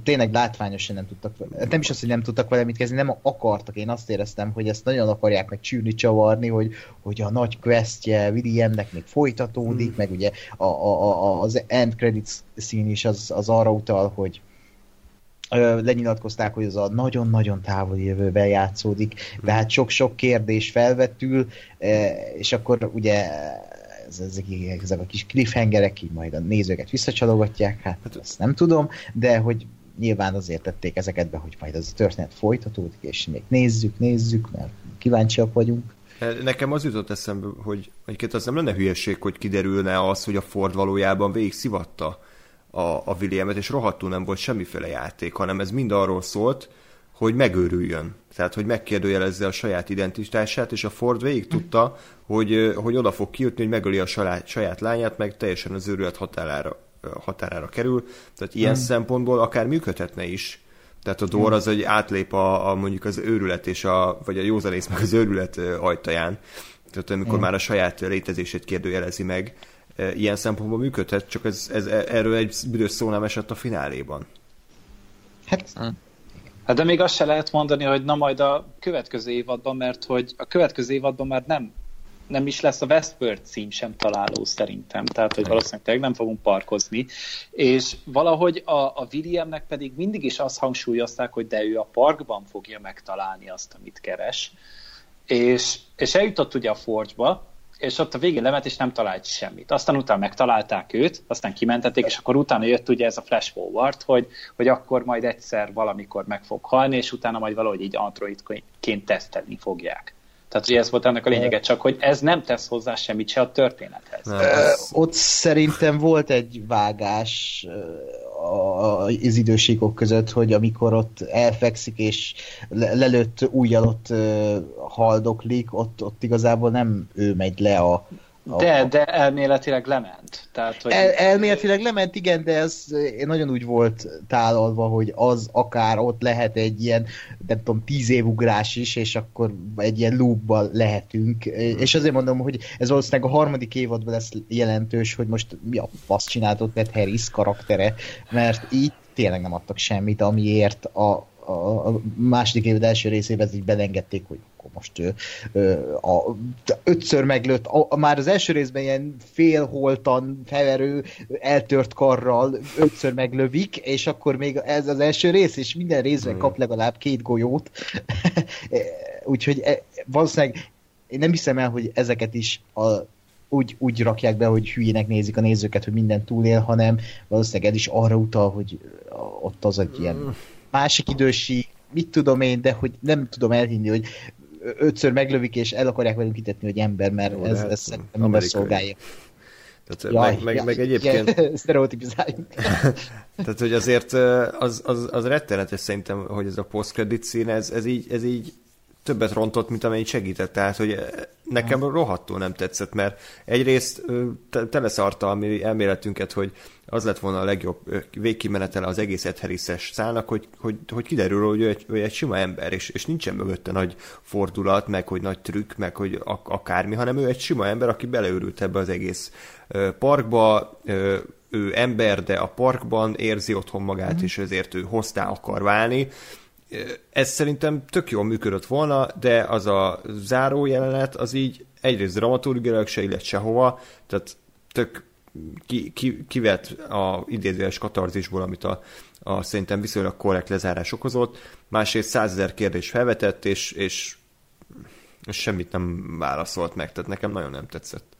tényleg látványosan nem tudtak, nem is az, hogy nem tudtak vele mit kezdeni, nem akartak, én azt éreztem, hogy ezt nagyon akarják meg csűrni, csavarni, hogy, hogy a nagy questje Williamnek még folytatódik, mm. meg ugye a, a, a, az end credits szín is az, az arra utal, hogy lenyilatkozták, hogy ez a nagyon-nagyon távoli jövőben játszódik, de hát sok-sok kérdés felvetül, és akkor ugye ezek, ezek a kis cliffhangerek így majd a nézőket visszacsalogatják, hát, hát ezt nem tudom, de hogy nyilván azért tették ezeket be, hogy majd az a történet folytatódik, és még nézzük, nézzük, mert kíváncsiak vagyunk. Nekem az jutott eszembe, hogy egyébként az nem lenne hülyeség, hogy kiderülne az, hogy a Ford valójában végig szivatta a, a Williamet, és rohadtul nem volt semmiféle játék, hanem ez mind arról szólt, hogy megőrüljön. Tehát, hogy megkérdőjelezze a saját identitását, és a Ford végig tudta, hogy, hogy oda fog kijutni, hogy megöli a saját, saját lányát, meg teljesen az őrület határára, határára kerül. Tehát ilyen hmm. szempontból akár működhetne is. Tehát a Dor az, hogy átlép a, a mondjuk az őrület és a, vagy a józanész meg az őrület ajtaján. Tehát amikor hmm. már a saját létezését kérdőjelezi meg, ilyen szempontból működhet, csak ez, ez, erről egy büdös szó nem esett a fináléban. Hát, hmm. Hát de még azt se lehet mondani, hogy na majd a következő évadban, mert hogy a következő évadban már nem nem is lesz a Westworld cím sem találó szerintem, tehát hogy valószínűleg tényleg nem fogunk parkozni, és valahogy a, a Williamnek pedig mindig is azt hangsúlyozták, hogy de ő a parkban fogja megtalálni azt, amit keres, és, és eljutott ugye a Forge-ba, és ott a végén lement, és nem talált semmit. Aztán utána megtalálták őt, aztán kimentették, és akkor utána jött ugye ez a flash forward, hogy, hogy akkor majd egyszer valamikor meg fog halni, és utána majd valahogy így androidként tesztelni fogják. Tehát ugye ez volt ennek a lényege, csak hogy ez nem tesz hozzá semmit se a történethez. Nem, ez... Ott szerintem volt egy vágás az időségok között, hogy amikor ott elfekszik és lelőtt újjal ott haldoklik, ott, ott igazából nem ő megy le a, De, de elméletileg lement. Tehát, hogy... El, elméletileg lement, igen, de ez nagyon úgy volt tálalva, hogy az akár ott lehet egy ilyen, nem tudom, tíz év ugrás is, és akkor egy ilyen loopban lehetünk. És azért mondom, hogy ez valószínűleg a harmadik évadban lesz jelentős, hogy most mi a fasz csináltott Ted Harris karaktere, mert így tényleg nem adtak semmit, amiért a, a, a második évad első részében így belengedték, hogy most ő, a, ötször meglőtt, a, már az első részben ilyen félholtan, feverő, eltört karral ötször meglövik, és akkor még ez az első rész, és minden részben kap legalább két golyót. Úgyhogy e, valószínűleg én nem hiszem el, hogy ezeket is a, úgy, úgy rakják be, hogy hülyének nézik a nézőket, hogy minden túlél, hanem valószínűleg ez is arra utal, hogy ott az egy ilyen másik idősi, mit tudom én, de hogy nem tudom elhinni, hogy ötször meglövik, és el akarják velünk hitetni, hogy ember, mert Jó, ez, hát ez szerintem nem szolgálja. Tehát Jaj, meg, meg, ja, meg egyébként... Sztereotipizáljunk. Tehát, hogy azért az, az, az rettenetes szerintem, hogy ez a post-credit szín, ez, ez, így, ez így többet rontott, mint amennyit segített. Tehát, hogy nekem rohadtul nem tetszett, mert egyrészt teleszarta a mi elméletünket, hogy az lett volna a legjobb végkimenetele az egész Edheriszes szálnak, hogy, hogy, hogy kiderül, hogy ő egy, ő egy sima ember, és, és nincsen mögötte nagy fordulat, meg hogy nagy trükk, meg hogy akármi, hanem ő egy sima ember, aki beleőrült ebbe az egész parkba, ő ember, de a parkban érzi otthon magát, mm. és ezért ő hoztá akar válni, ez szerintem tök jól működött volna, de az a záró jelenet, az így egyrészt dramaturgiailag se illet sehova, tehát tök ki, ki, kivett a idézőes katarzisból, amit a, a szerintem viszonylag korrekt lezárás okozott, másrészt százezer kérdés felvetett, és, és, és semmit nem válaszolt meg, tehát nekem nagyon nem tetszett.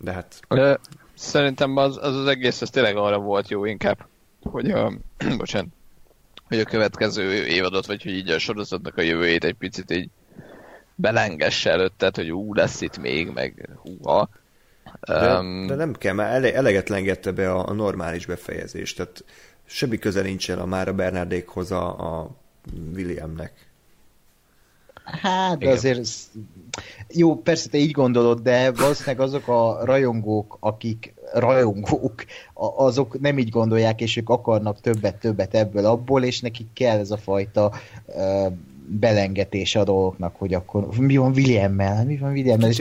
De hát... De szerintem az, az az egész, ez tényleg arra volt jó inkább, hogy a, bocsánat, hogy a következő évadot, vagy hogy így a sorozatnak a jövőjét egy picit így belengesse előtte, hogy ú, lesz itt még, meg húha. De, um, de nem kell, már ele, eleget lengette be a, a normális befejezést, tehát semmi köze nincsen a már a Bernardékhoz a, a Williamnek. Hát, de Igen. azért jó, persze te így gondolod, de valószínűleg azok a rajongók, akik rajongók, azok nem így gondolják, és ők akarnak többet-többet ebből abból, és nekik kell ez a fajta uh, belengetése a dolgoknak, hogy akkor mi van Williammel, mi van Williammel.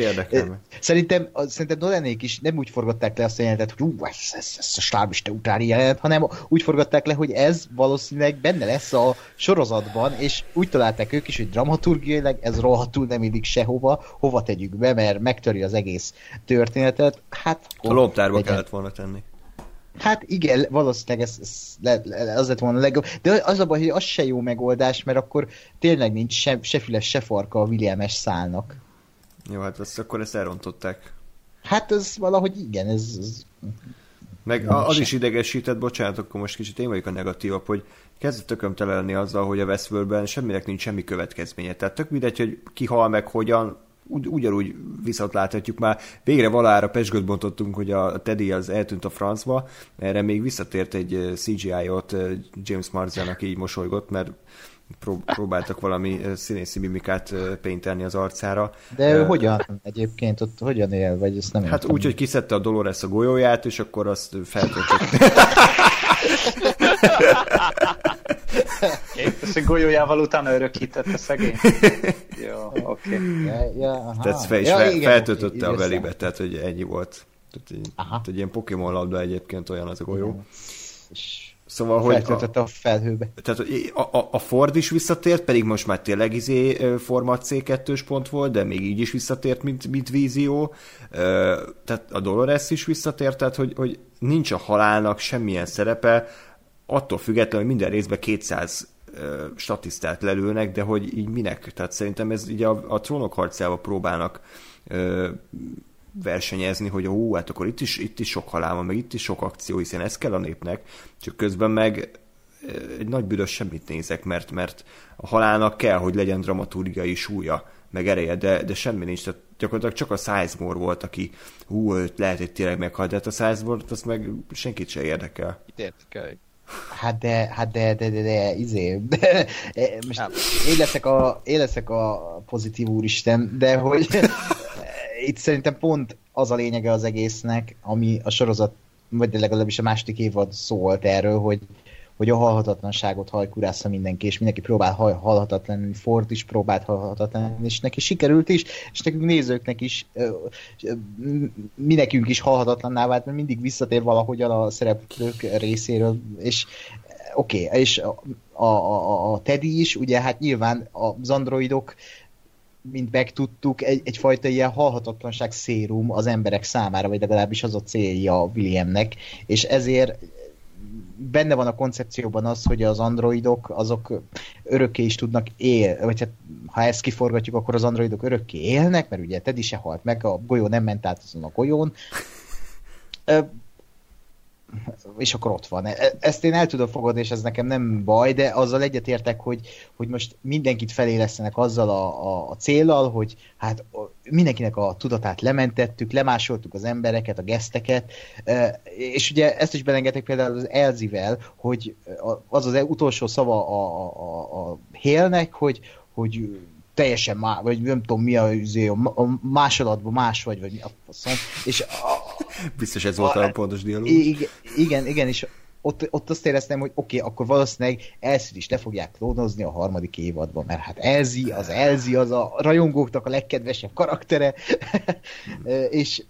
Szerintem, szerintem Nolanék is nem úgy forgatták le azt a jelenetet, hogy ú, ez, ez, ez a stábiste utáni jelenet, hanem úgy forgatták le, hogy ez valószínűleg benne lesz a sorozatban, és úgy találták ők is, hogy dramaturgiailag ez rohadtul nem illik sehova, hova tegyük be, mert megtöri az egész történetet. Hát, a loptárba kellett volna tenni. Hát igen, valószínűleg ez, ez le, le, az lett volna a legjobb. De az a baj, hogy az se jó megoldás, mert akkor tényleg nincs se, se füles, se farka a Williames szálnak. Jó, hát azt, akkor ezt elrontották. Hát ez valahogy igen, ez... ez Meg az se. is idegesített, bocsánat, akkor most kicsit én vagyok a negatívabb, hogy kezdett tököm telelni azzal, hogy a Westworldben semminek nincs semmi következménye. Tehát tök mindegy, hogy ki hal meg hogyan, ugy, ugyanúgy viszont láthatjuk már. Végre valára pesgőt bontottunk, hogy a Teddy az eltűnt a francba, erre még visszatért egy CGI-ot James Marsden, aki így mosolygott, mert próbáltak valami színészi mimikát péntelni az arcára. De ő uh, hogyan egyébként, ott hogyan él, vagy ezt nem Hát úgy, hogy kiszedte a Dolores a golyóját, és akkor azt feltöltött. Ezt a golyójával utána örökítette szegény. Jó, oké. Okay. Ja, ja, tehát fel is ja, fel, igen, feltöltötte a velibe, tehát hogy ennyi volt. Tehát, egy, tehát egy ilyen Pokémon labda egyébként olyan az a golyó. És Szóval, hogy a, a felhőbe. Tehát a, a, a Ford is visszatért, pedig most már tényleg izé Format C2-s pont volt, de még így is visszatért, mint, mint vízió. Tehát a Dolores is visszatért, tehát hogy, hogy nincs a halálnak semmilyen szerepe, attól függetlenül, hogy minden részben 200 statisztát lelőnek, de hogy így minek? Tehát szerintem ez így a, a trónok harcával próbálnak ö, versenyezni, hogy ó, hát akkor itt is, itt is sok halál van, meg itt is sok akció, hiszen ez kell a népnek, csak közben meg egy nagy büdös semmit nézek, mert, mert a halálnak kell, hogy legyen dramaturgiai súlya, meg ereje, de, de semmi nincs. Tehát gyakorlatilag csak a Sizemore volt, aki hú, őt lehet, hogy tényleg meghalt, de hát a Sizemore, azt meg senkit se érdekel. Itt érdekel. Hát de, hát de, de, de, de, izé, de, most én leszek, a, én leszek a pozitív úristen, de hogy itt szerintem pont az a lényege az egésznek, ami a sorozat, vagy legalábbis a második évad szólt erről, hogy, hogy a halhatatlanságot hajkurásza mindenki, és mindenki próbál hal, halhatatlan Ford is próbált halhatatlan és neki sikerült is, és nekünk nézőknek is, mi nekünk is halhatatlanná vált, mert mindig visszatér valahogyan a szereplők részéről, és oké, okay, és a, a, a, a Teddy is, ugye hát nyilván az androidok mint megtudtuk, egy, egyfajta ilyen halhatatlanság szérum az emberek számára, vagy legalábbis az a célja Williamnek, és ezért benne van a koncepcióban az, hogy az androidok azok örökké is tudnak él, vagy hát ha ezt kiforgatjuk, akkor az androidok örökké élnek, mert ugye Teddy se halt meg, a golyó nem ment át azon a golyón és akkor ott van. E, ezt én el tudom fogadni, és ez nekem nem baj, de azzal egyetértek, hogy, hogy most mindenkit felélesztenek azzal a, a, a célral, hogy hát mindenkinek a tudatát lementettük, lemásoltuk az embereket, a geszteket, e, és ugye ezt is belengedtek például az Elzivel, hogy az az utolsó szava a, a, a Hélnek, hogy, hogy teljesen má, vagy nem tudom mi a, izé, a, másolatban más vagy, vagy mi a faszom. És Biztos ez volt a, a pontos dialógus. Igen, igen, és ott, ott azt éreztem, hogy oké, okay, akkor valószínűleg Elszit is le fogják klónozni a harmadik évadban, mert hát Elzi, az Elzi, az a rajongóknak a legkedvesebb karaktere, és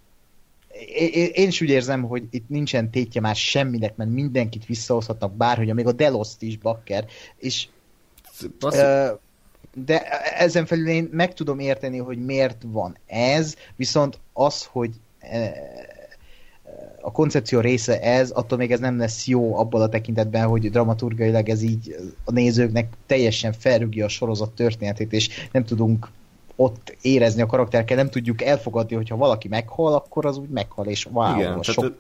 én is úgy érzem, hogy itt nincsen tétje már semminek, mert mindenkit visszahozhatnak bárhogy, még a Deloszt is, Bakker, és de ezen felül én meg tudom érteni, hogy miért van ez, viszont az, hogy a koncepció része ez, attól még ez nem lesz jó abban a tekintetben, hogy dramaturgailag ez így a nézőknek teljesen felrügje a sorozat történetét, és nem tudunk ott érezni a karakterkel, nem tudjuk elfogadni, hogyha valaki meghal, akkor az úgy meghal, és wow, Igen, sok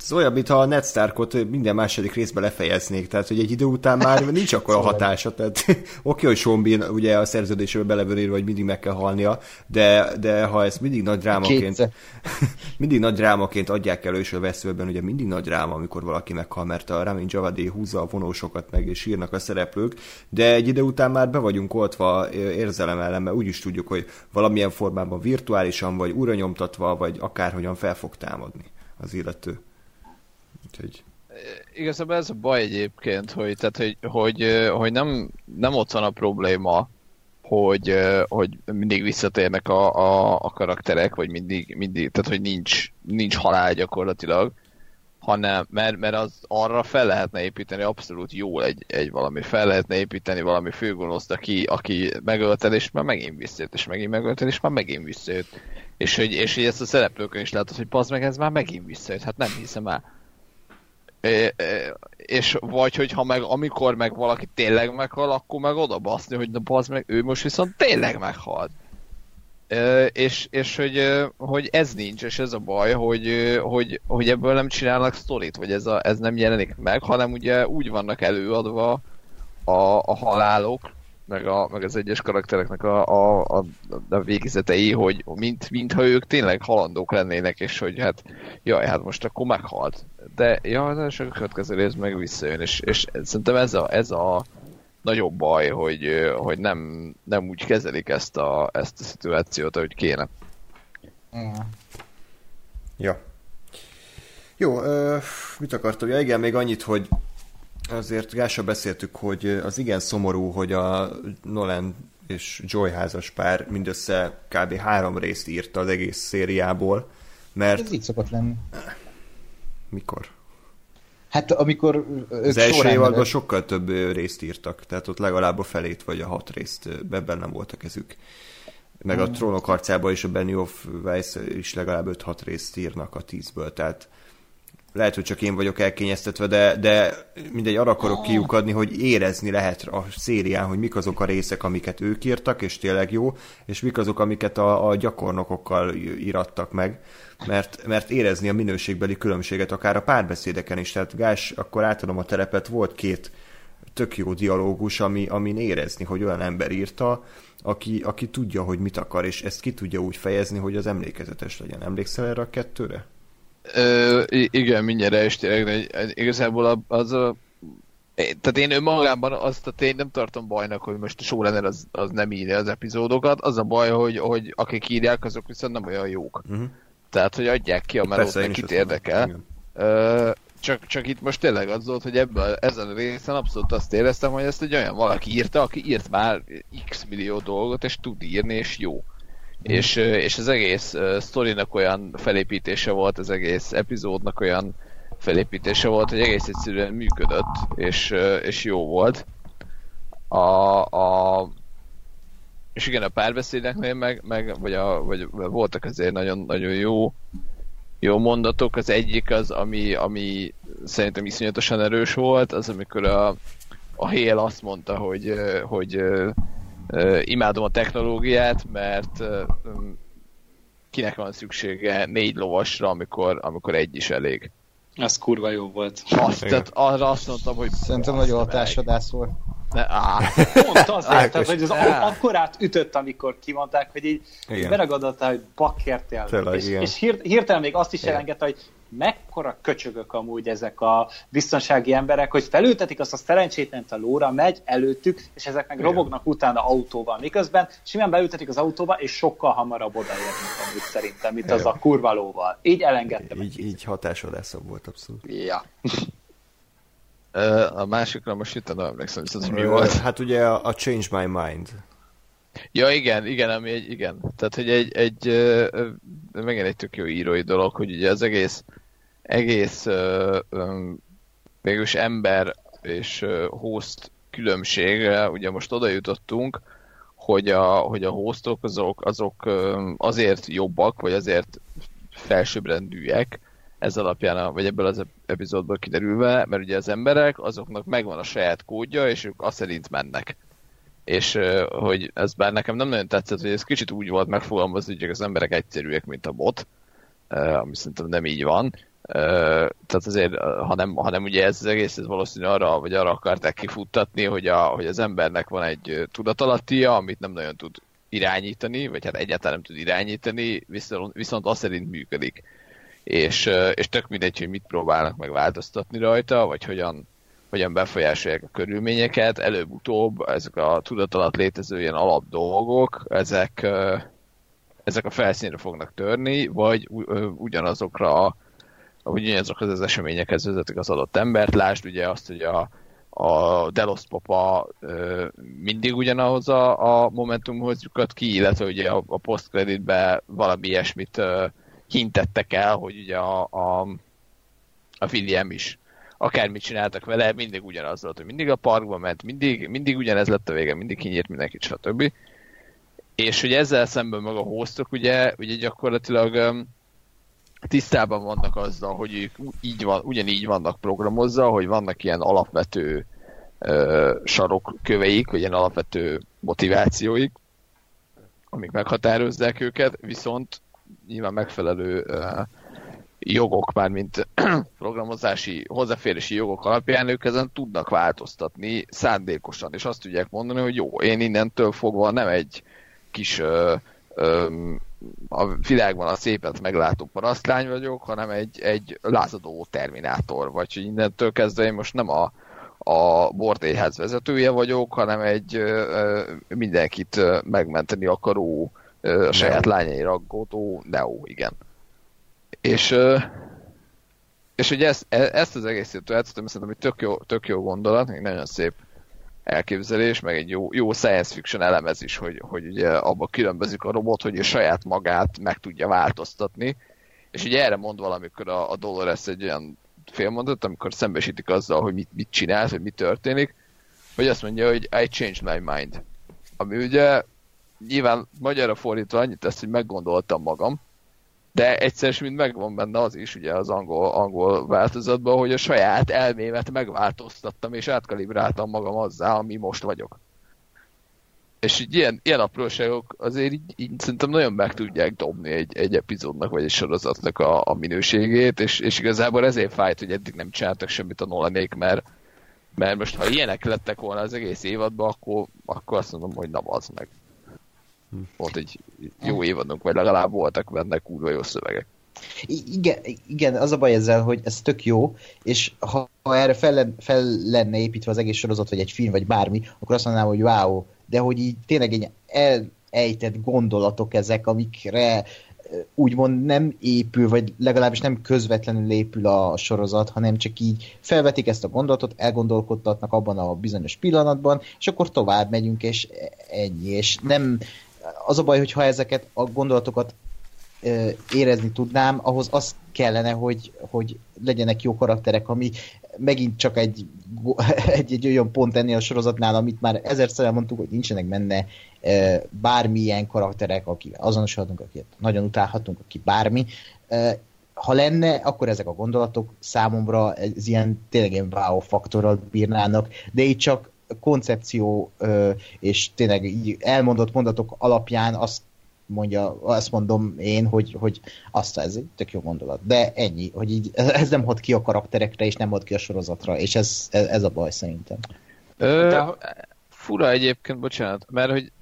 ez olyan, mintha a Ned Starkot minden második részben lefejeznék, tehát hogy egy idő után már nincs akkor a hatása, tehát oké, okay, hogy Sean Bean ugye a szerződésében belevő írva, hogy mindig meg kell halnia, de, de ha ezt mindig nagy drámaként mindig nagy drámaként adják elő, és a veszőben ugye mindig nagy dráma, amikor valaki meghal, mert a Ramin Javadi húzza a vonósokat meg, és írnak a szereplők, de egy idő után már be vagyunk oltva érzelem ellen, mert úgy is tudjuk, hogy valamilyen formában virtuálisan, vagy újra nyomtatva, vagy akárhogyan fel fog támadni az illető. Úgyhogy... Igazából ez a baj egyébként, hogy, tehát, hogy, hogy, hogy nem, nem ott van a probléma, hogy, hogy mindig visszatérnek a, a, a karakterek, vagy mindig, mindig, tehát hogy nincs, nincs halál gyakorlatilag, hanem, mert, mert az arra fel lehetne építeni abszolút jól egy, egy valami, fel lehetne építeni valami főgonoszt, aki, aki megölted, és már megint visszajött, és megint megölted, és már megint visszajött. És hogy, és hogy ezt a szereplőkön is látod, hogy pazd meg, ez már megint visszajött, hát nem hiszem el. É, és vagy, hogyha meg amikor meg valaki tényleg meghal, akkor meg oda baszni, hogy na bazd meg, ő most viszont tényleg meghalt. És, és hogy, hogy ez nincs, és ez a baj, hogy, hogy, hogy ebből nem csinálnak sztorit, vagy ez, a, ez nem jelenik meg, hanem ugye úgy vannak előadva a, a halálok, meg, a, meg az egyes karaktereknek a, a, a, a végizetei, hogy mint, mintha ők tényleg halandók lennének, és hogy hát, jaj, hát most akkor meghalt. De ja, az a következő rész meg visszajön, és, és szerintem ez a, ez a nagyobb baj, hogy, hogy nem, nem úgy kezelik ezt a, ezt a szituációt, ahogy kéne. Ja. Jó, ö, mit akartam? Ja, igen, még annyit, hogy Azért Gása beszéltük, hogy az igen szomorú, hogy a Nolan és Joy házas pár mindössze kb. három részt írt az egész szériából, mert... Ez így szokott lenni. Mikor? Hát amikor ők Az első évadban sokkal több részt írtak, tehát ott legalább a felét vagy a hat részt ebben nem volt a kezük. Meg a hmm. trónok harcában is a Benny of Weiss is legalább 5-6 részt írnak a 10-ből, tehát lehet, hogy csak én vagyok elkényeztetve, de, de mindegy, arra akarok kiukadni, hogy érezni lehet a szérián, hogy mik azok a részek, amiket ők írtak, és tényleg jó, és mik azok, amiket a, a gyakornokokkal írattak meg, mert, mert érezni a minőségbeli különbséget, akár a párbeszédeken is. Tehát Gás, akkor átadom a terepet, volt két tök jó dialógus, ami, amin érezni, hogy olyan ember írta, aki, aki tudja, hogy mit akar, és ezt ki tudja úgy fejezni, hogy az emlékezetes legyen. Emlékszel erre a kettőre? Ö, igen, mindjárt de igazából az a tehát én önmagában azt a tény nem tartom bajnak, hogy most a showrunner az, az nem írja az epizódokat, az a baj, hogy, hogy akik írják, azok viszont nem olyan jók. Uh-huh. Tehát, hogy adják ki a melót, nekit érdekel. Ö, csak, csak itt most tényleg az volt, hogy ebből, ezen a részen abszolút azt éreztem, hogy ezt egy olyan valaki írta, aki írt már x millió dolgot, és tud írni, és jó. És, és az egész uh, sztorinak olyan felépítése volt, az egész epizódnak olyan felépítése volt, hogy egész egyszerűen működött, és, és jó volt. A, a, és igen, a párbeszédeknél meg, meg vagy, a, vagy voltak azért nagyon, nagyon jó jó mondatok. Az egyik az, ami, ami szerintem iszonyatosan erős volt, az amikor a, a Hale azt mondta, hogy, hogy uh, imádom a technológiát, mert uh, kinek van szüksége négy lovasra, amikor, amikor egy is elég. Ez kurva jó volt. Azt, tehát arra azt mondtam, hogy... Szerintem nagyon hatásodász volt. Ne, á. Pont azért, tehát, hogy az akkorát ütött, amikor kimondták, hogy így beragadott, hogy bakker És, és hír, hirtelen még azt is elengedte, hogy mekkora köcsögök amúgy ezek a biztonsági emberek, hogy felültetik azt a szerencsétlent a lóra, megy előttük, és ezek meg robognak utána autóval. Miközben simán beültetik az autóba, és sokkal hamarabb odaérnek amúgy szerintem, mint az a kurva lóval. Így elengedtem. Így, így hatásodászabb volt abszolút. Ja. A másikra most itt nem emlékszem viszont, hogy mi volt. Hát ugye a, a Change My Mind. Ja, igen, igen, ami egy, igen. Tehát, hogy egy, egy megint egy tök jó írói dolog, hogy ugye az egész, egész végülis ember és host különbségre, ugye most oda jutottunk, hogy a, hogy a hostok azok, azok azért jobbak, vagy azért felsőbbrendűek, ez alapján, a, vagy ebből az epizódból kiderülve, mert ugye az emberek, azoknak megvan a saját kódja, és ők azt szerint mennek. És hogy ez bár nekem nem nagyon tetszett, hogy ez kicsit úgy volt megfogalmazva, hogy az emberek egyszerűek, mint a bot, ami szerintem nem így van. Tehát azért, hanem, hanem ugye ez az egész, ez valószínű arra, vagy arra akarták kifuttatni, hogy, a, hogy az embernek van egy tudatalattia, amit nem nagyon tud irányítani, vagy hát egyáltalán nem tud irányítani, viszont, viszont azt szerint működik és, és tök mindegy, hogy mit próbálnak meg változtatni rajta, vagy hogyan, hogyan befolyásolják a körülményeket, előbb-utóbb ezek a tudat alatt létező ilyen alap dolgok, ezek, ezek a felszínre fognak törni, vagy ugyanazokra a ugyanazokhoz az eseményekhez vezetik az adott embert. Lásd ugye azt, hogy a, a Delos papa ö, mindig ugyanahoz a, a momentumhoz lyukat ki, illetve ugye a, a post valami ilyesmit ö, hintettek el, hogy ugye a, a, a William is akármit csináltak vele, mindig ugyanaz volt, hogy mindig a parkba ment, mindig, mindig ugyanez lett a vége, mindig kinyírt mindenkit, stb. És hogy ezzel szemben meg a hostok ugye, ugye gyakorlatilag um, tisztában vannak azzal, hogy ők így van, ugyanígy vannak programozva, hogy vannak ilyen alapvető uh, sarokköveik, vagy ilyen alapvető motivációik, amik meghatározzák őket, viszont nyilván megfelelő uh, jogok, már mint programozási, hozzáférési jogok alapján ők ezen tudnak változtatni szándékosan, és azt tudják mondani, hogy jó, én innentől fogva nem egy kis uh, um, a világban a szépet meglátó parasztlány vagyok, hanem egy, egy lázadó terminátor, vagy hogy innentől kezdve én most nem a, a bordélyház vezetője vagyok, hanem egy ö, mindenkit megmenteni akaró a saját lányai raggódó Neo, igen. És, és ugye ezt, e, ezt az egészet játszottam, szerintem egy tök jó, tök jó gondolat, egy nagyon szép elképzelés, meg egy jó, jó science fiction elemez is, hogy, hogy ugye abba különbözik a robot, hogy a saját magát meg tudja változtatni, és ugye erre mond valamikor a, a Dolores egy olyan félmondat, amikor szembesítik azzal, hogy mit, mit csinál, hogy mi történik, hogy azt mondja, hogy I changed my mind. Ami ugye nyilván magyarra fordítva annyit tesz, hogy meggondoltam magam, de egyszer mint megvan benne az is ugye az angol, angol változatban, hogy a saját elmémet megváltoztattam, és átkalibráltam magam azzá, ami most vagyok. És így ilyen, ilyen apróságok azért így, így szerintem nagyon meg tudják dobni egy, egy epizódnak, vagy egy sorozatnak a, a minőségét, és, és igazából ezért fájt, hogy eddig nem csináltak semmit a Nolanék, mert, mert most ha ilyenek lettek volna az egész évadban, akkor, akkor azt mondom, hogy na az meg. Volt egy jó évadunk, vagy legalább voltak benne kurva jó szövegek. Igen, igen, az a baj ezzel, hogy ez tök jó, és ha, ha erre fel, fel lenne építve az egész sorozat, vagy egy film, vagy bármi, akkor azt mondanám, hogy wow, de hogy így tényleg egy elejtett gondolatok ezek, amikre úgymond nem épül, vagy legalábbis nem közvetlenül épül a sorozat, hanem csak így felvetik ezt a gondolatot, elgondolkodtatnak abban a bizonyos pillanatban, és akkor tovább megyünk, és ennyi. És nem, az a baj, hogy ha ezeket a gondolatokat érezni tudnám, ahhoz az kellene, hogy, hogy legyenek jó karakterek, ami megint csak egy, egy, egy olyan pont ennél a sorozatnál, amit már ezerszer elmondtuk, hogy nincsenek benne bármilyen karakterek, akivel azonosulhatunk, akit nagyon utálhatunk, aki bármi. Ha lenne, akkor ezek a gondolatok számomra ez ilyen tényleg ilyen wow faktorral bírnának, de így csak koncepció és tényleg így elmondott mondatok alapján azt mondja, azt mondom én, hogy, hogy azt ez egy tök jó gondolat. De ennyi, hogy így ez nem hat ki a karakterekre, és nem hat ki a sorozatra, és ez, ez, ez a baj szerintem. Ö, De... Fura egyébként, bocsánat, mert hogy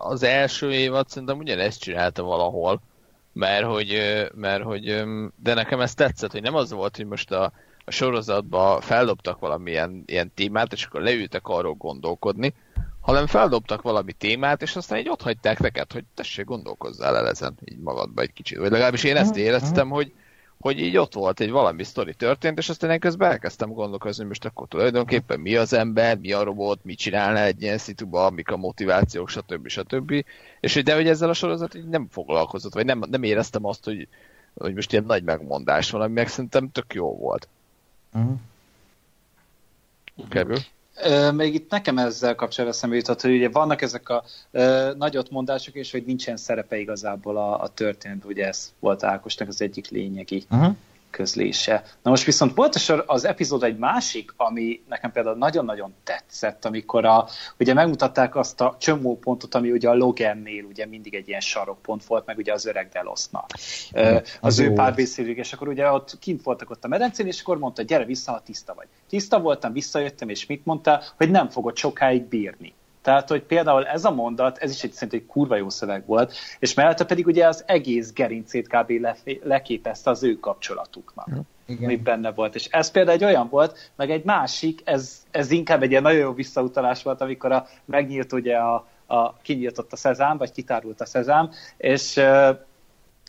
az első évad szerintem ugyanezt csinálta valahol, mert hogy, mert hogy, de nekem ez tetszett, hogy nem az volt, hogy most a, a sorozatba feldobtak valamilyen ilyen témát, és akkor leültek arról gondolkodni, hanem feldobtak valami témát, és aztán így ott hagyták neked, hogy tessék, gondolkozzál el ezen így magadba egy kicsit. Vagy legalábbis én ezt mhm, éreztem, mhm. hogy, hogy így ott volt egy valami sztori történt, és aztán én közben elkezdtem gondolkozni, hogy most akkor tulajdonképpen mi az ember, mi a robot, mit csinálna egy ilyen szituba, mik a motivációk, stb. stb. És hogy de hogy ezzel a sorozat így nem foglalkozott, vagy nem, nem éreztem azt, hogy, hogy most ilyen nagy megmondás van, ami meg szerintem tök jó volt. Uh-huh. Kerül? még itt nekem ezzel kapcsolatban eszembe jutott, hogy ugye vannak ezek a ö, nagyot mondások, és hogy nincsen szerepe igazából a, a történetben, ugye ez volt Ákosnak az egyik lényegi uh-huh közlése. Na most viszont volt az epizód egy másik, ami nekem például nagyon-nagyon tetszett, amikor a, ugye megmutatták azt a csomópontot, ami ugye a Logannél ugye mindig egy ilyen sarokpont volt, meg ugye az öreg Delosznak. Az, az ő párbeszédük, és akkor ugye ott kint voltak ott a medencén, és akkor mondta, gyere vissza, ha tiszta vagy. Tiszta voltam, visszajöttem, és mit mondta, hogy nem fogod sokáig bírni. Tehát, hogy például ez a mondat, ez is egy szerintem egy kurva jó szöveg volt, és mellette pedig ugye az egész gerincét kb. leképezte az ő kapcsolatuknak. Igen. ami benne volt. És ez például egy olyan volt, meg egy másik, ez, ez inkább egy ilyen nagyon jó visszautalás volt, amikor a, megnyílt ugye a, a kinyíltott a szezám, vagy kitárult a szezám, és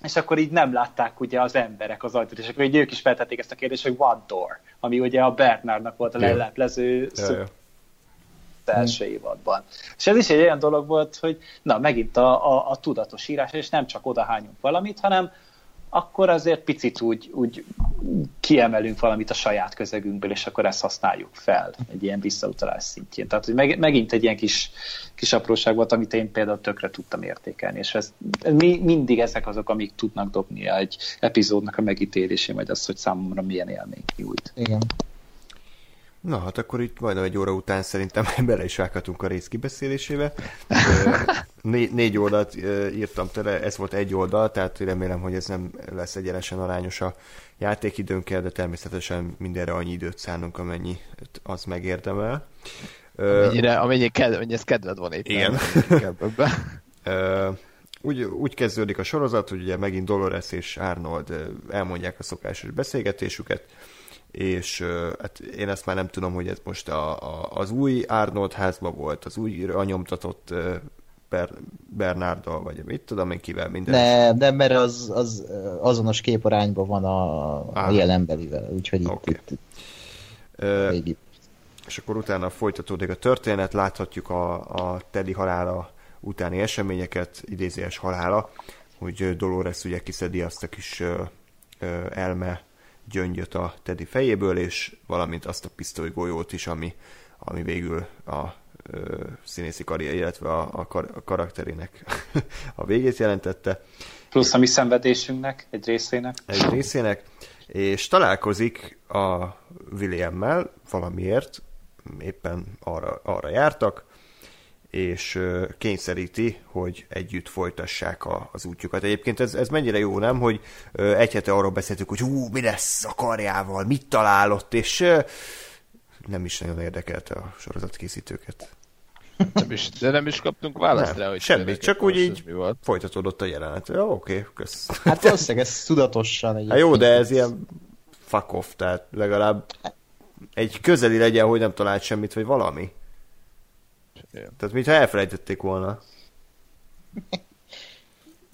és akkor így nem látták ugye az emberek az ajtót, és akkor így ők is feltették ezt a kérdést, hogy what door, ami ugye a Bernardnak volt a leleplező első évadban. És ez is egy olyan dolog volt, hogy na, megint a, a, a tudatos írás, és nem csak odahányunk valamit, hanem akkor azért picit úgy, úgy kiemelünk valamit a saját közegünkből, és akkor ezt használjuk fel egy ilyen visszautalás szintjén. Tehát, hogy meg, megint egy ilyen kis, kis apróság volt, amit én például tökre tudtam értékelni, és ez, mi, mindig ezek azok, amik tudnak dobni egy epizódnak a megítélésé, vagy az, hogy számomra milyen élmény nyújt. Igen. Na, hát akkor itt majdnem egy óra után szerintem bele is rákatunk a rész kibeszélésébe. Né- négy oldalt írtam tele, ez volt egy oldal, tehát remélem, hogy ez nem lesz egyenesen arányos a játékidőnkkel, de természetesen mindenre annyi időt szánunk, amennyi az megérdemel. Amennyire, amennyi, ked, amennyi ez kedved van éppen. Igen. úgy, úgy kezdődik a sorozat, hogy ugye megint Dolores és Arnold elmondják a szokásos beszélgetésüket, és hát én ezt már nem tudom, hogy ez most a, a, az új Arnold házban volt, az új nyomtatott Ber, Bernárdal, vagy mit tudom én kivel minden. Ne, de mert az, az azonos képarányban van a, a jelenbelivel, úgyhogy okay. itt, itt, itt és akkor utána folytatódik a történet, láthatjuk a, a Teddy halála utáni eseményeket, idézés halála, hogy Dolores ugye kiszedi azt a kis elme gyöngyöt a Teddy fejéből, és valamint azt a pisztolygolyót is, ami, ami végül a ö, színészi karrier, illetve a, a, kar, a karakterének a végét jelentette. Plusz a mi szenvedésünknek, egy részének. Egy részének, és találkozik a Williammel valamiért, éppen arra, arra jártak, és kényszeríti, hogy együtt folytassák a, az útjukat. Egyébként ez, ez mennyire jó, nem? Hogy egy hete arról beszéltük, hogy hú, mi lesz a karjával, mit találott, és nem is nagyon érdekelte a sorozatkészítőket. Nem is, de nem is kaptunk választ Nem, rá, hogy semmi, csak úgy így- Mi volt. Folytatódott a jelenet. Jó, oké, kösz. Hát valószínűleg ez tudatosan egy. Hát jó, de ez ilyen fuck off, tehát legalább egy közeli legyen, hogy nem talált semmit, vagy valami. Tehát mintha elfelejtették volna.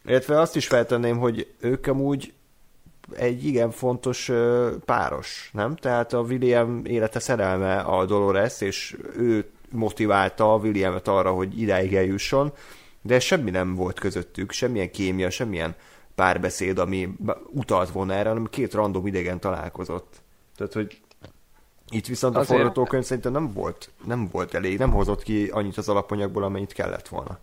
Illetve azt is feltenném, hogy ők amúgy egy igen fontos páros, nem? Tehát a William élete szerelme a Dolores, és ő motiválta a Williamet arra, hogy idáig eljusson, de semmi nem volt közöttük, semmilyen kémia, semmilyen párbeszéd, ami utalt volna erre, hanem két random idegen találkozott. Tehát, hogy itt viszont a Azért- forgatókönyv szerintem nem volt, nem volt elég, nem hozott ki annyit az alapanyagból, amennyit kellett volna.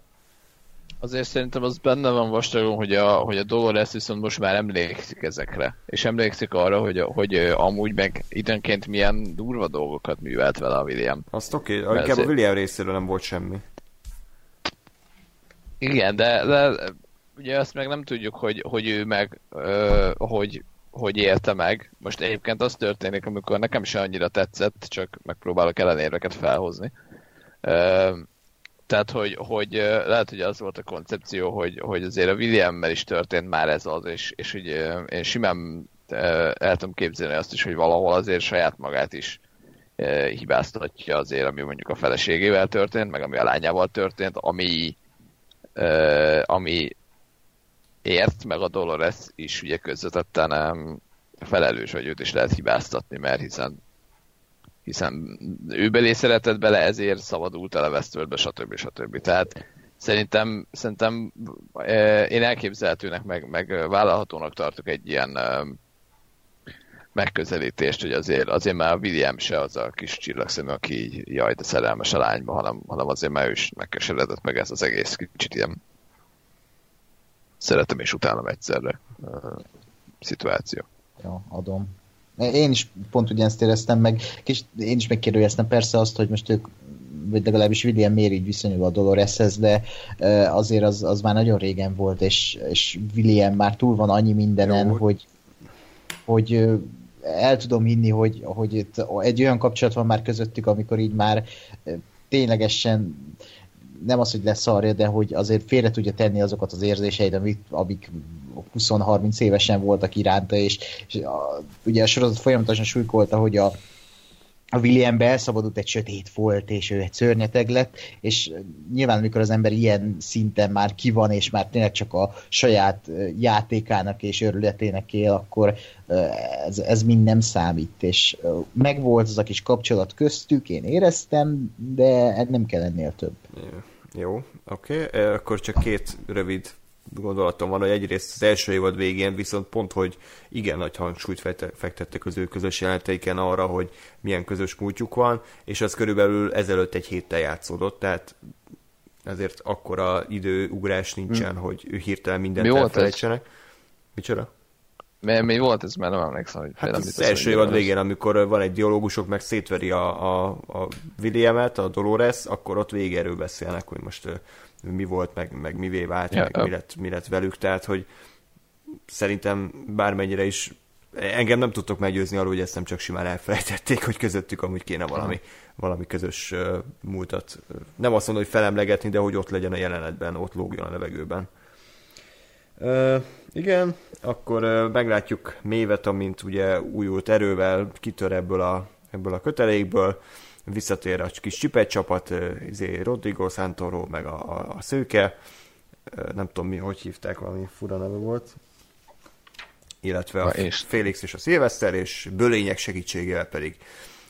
Azért szerintem az benne van vastagon, hogy a, hogy a Dolores viszont most már emlékszik ezekre. És emlékszik arra, hogy, hogy amúgy meg időnként milyen durva dolgokat művelt vele a William. Azt oké, okay. Inkább a William részéről nem volt semmi. Igen, de, de ugye azt meg nem tudjuk, hogy, hogy ő meg, ö, hogy, hogy élte meg. Most egyébként az történik, amikor nekem is annyira tetszett, csak megpróbálok ellenérveket felhozni. Tehát, hogy, hogy lehet, hogy az volt a koncepció, hogy, hogy azért a Williammel is történt már ez az, és, és hogy én simán el tudom képzelni azt is, hogy valahol azért saját magát is hibáztatja azért, ami mondjuk a feleségével történt, meg ami a lányával történt, ami ami ért, meg a Dolores is ugye közvetetten felelős, hogy őt is lehet hibáztatni, mert hiszen hiszen ő belé szeretett bele, ezért szabadult el a Westworldbe, stb. stb. Tehát szerintem, szerintem eh, én elképzelhetőnek, meg, meg vállalhatónak tartok egy ilyen megközelítést, hogy azért, azért már William se az a kis csillagszemű, aki így, jaj, de szerelmes a lányba, hanem, hanem azért már ő is megkeseredett meg ez az egész kicsit ilyen szeretem és utálom egyszerre uh, szituáció. Jó, adom. Én is pont ugyanezt éreztem meg, és én is megkérdőjeleztem persze azt, hogy most ők, vagy legalábbis William miért így viszonyul a Doloreshez, de azért az, az már nagyon régen volt, és, és William már túl van annyi mindenen, Jó. hogy, hogy el tudom hinni, hogy, hogy itt egy olyan kapcsolat van már közöttük, amikor így már ténylegesen nem az, hogy leszarja, de hogy azért félre tudja tenni azokat az érzéseit, amik, amik 20-30 évesen voltak iránta, és, és a, ugye a sorozat folyamatosan súlykolta, hogy a, a Williambe elszabadult egy sötét volt, és ő egy szörnyeteg lett, és nyilván amikor az ember ilyen szinten már ki van, és már tényleg csak a saját játékának és örületének él, akkor ez, ez mind nem számít, és megvolt az a kis kapcsolat köztük, én éreztem, de nem kell ennél több. Jó, oké. Okay. Akkor csak két rövid gondolatom van, hogy egyrészt az első évad végén viszont pont, hogy igen nagy hangsúlyt fekte- fektettek az ő közös jelenteiken arra, hogy milyen közös múltjuk van, és az körülbelül ezelőtt egy héttel játszódott, tehát ezért akkora időugrás nincsen, hogy ő hirtelen mindent Mi elfelejtsenek. Micsoda? Mi, mi volt ez, mert nem emlékszem, hogy Hát az biztos, első évad az. végén, amikor van egy dialógusok, meg szétveri a, a, a Williamet, a Dolores, akkor ott végig erről beszélnek, hogy most mi volt, meg, meg mivé vált, Ja, meg mi lett, mi lett velük, tehát hogy szerintem bármennyire is engem nem tudtok meggyőzni arról, hogy ezt nem csak simán elfelejtették, hogy közöttük amúgy kéne valami, valami közös ö, múltat. Nem azt mondom, hogy felemlegetni, de hogy ott legyen a jelenetben, ott lógjon a levegőben. Ö, igen, akkor meglátjuk Mévet, amint ugye újult erővel kitör ebből a, ebből a kötelékből, visszatér a kis csipet csapat, izé, Rodrigo Santoro, meg a, a, a szőke, nem tudom mi, hogy hívták, valami fura neve volt, illetve a és- Félix és a Szilveszter, és bölények segítségével pedig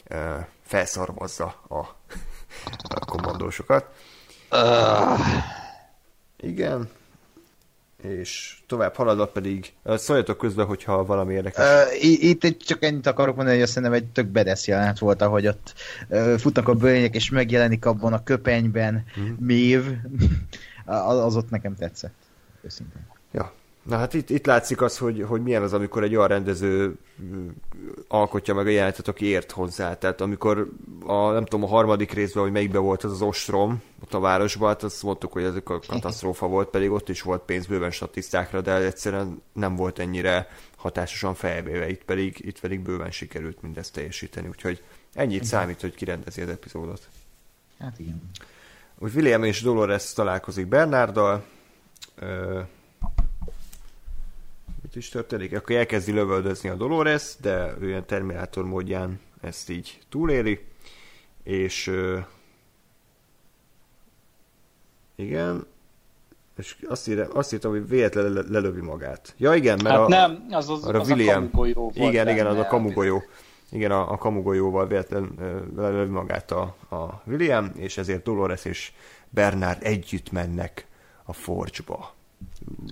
ö, felszarmazza a, a kommandósokat. Ah, Igen. És tovább haladva pedig, szóljatok közben, hogyha valami érdekes. Uh, itt csak ennyit akarok mondani, hogy azt szerintem egy tök bedesz jelenet volt, ahogy ott uh, futnak a bölények, és megjelenik abban a köpenyben Mhm. mév. az, az ott nekem tetszett. Őszintén. Ja. Na hát itt, itt látszik az, hogy, hogy milyen az, amikor egy olyan rendező alkotja meg a jelenetet, aki ért hozzá. Tehát amikor a, nem tudom, a harmadik részben, hogy melyikben volt az az ostrom, ott a városban, hát azt mondtuk, hogy ez a katasztrófa volt, pedig ott is volt pénz bőven statisztákra, de egyszerűen nem volt ennyire hatásosan felvéve, itt pedig, itt pedig bőven sikerült mindezt teljesíteni, úgyhogy ennyit számít, hogy kirendezi az epizódot. Hát igen. úgy William és Dolores találkozik Bernarddal, Ö, mit is történik? Akkor elkezdi lövöldözni a Dolores, de ő ilyen Terminátor módján ezt így túléli, és ö, igen, és azt, írja, azt írtam, hogy véletlenül le- lelövi magát. Ja igen, mert Hát a, nem, az az, az William. a kamugolyó volt igen, igen, az a kamugolyó. Igen, a, a kamugolyóval véletlen ö, lelövi magát a, a William, és ezért Dolores és Bernard együtt mennek a Forge-ba.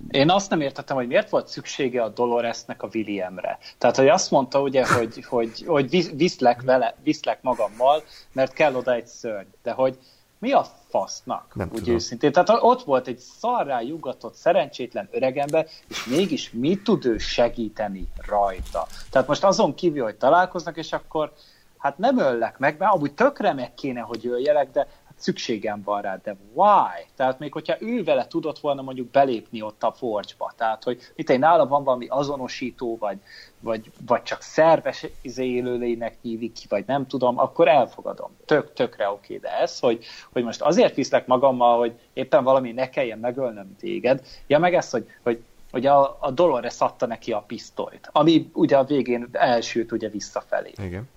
Én azt nem értettem, hogy miért volt szüksége a Doloresnek a Williamre. Tehát, hogy azt mondta ugye, hogy, hogy, hogy visz- viszlek, vele, viszlek magammal, mert kell oda egy szörny. De hogy mi a fasznak, Nem úgy tudom. őszintén. Tehát ott volt egy szarrá jugatott, szerencsétlen öregember, és mégis mit tud ő segíteni rajta? Tehát most azon kívül, hogy találkoznak, és akkor hát nem öllek meg, mert amúgy tökre meg kéne, hogy öljelek, de szükségem van rá, de why? Tehát még hogyha ő vele tudott volna mondjuk belépni ott a forge-ba, tehát hogy itt egy nála van valami azonosító, vagy, vagy, vagy csak szerves izé élőlénynek hívik ki, vagy nem tudom, akkor elfogadom. Tök, tökre oké, de ez, hogy, hogy most azért viszlek magammal, hogy éppen valami ne kelljen megölnöm téged, ja meg ez, hogy, hogy hogy a, a Dolores adta neki a pisztolyt, ami ugye a végén elsült ugye visszafelé Igen.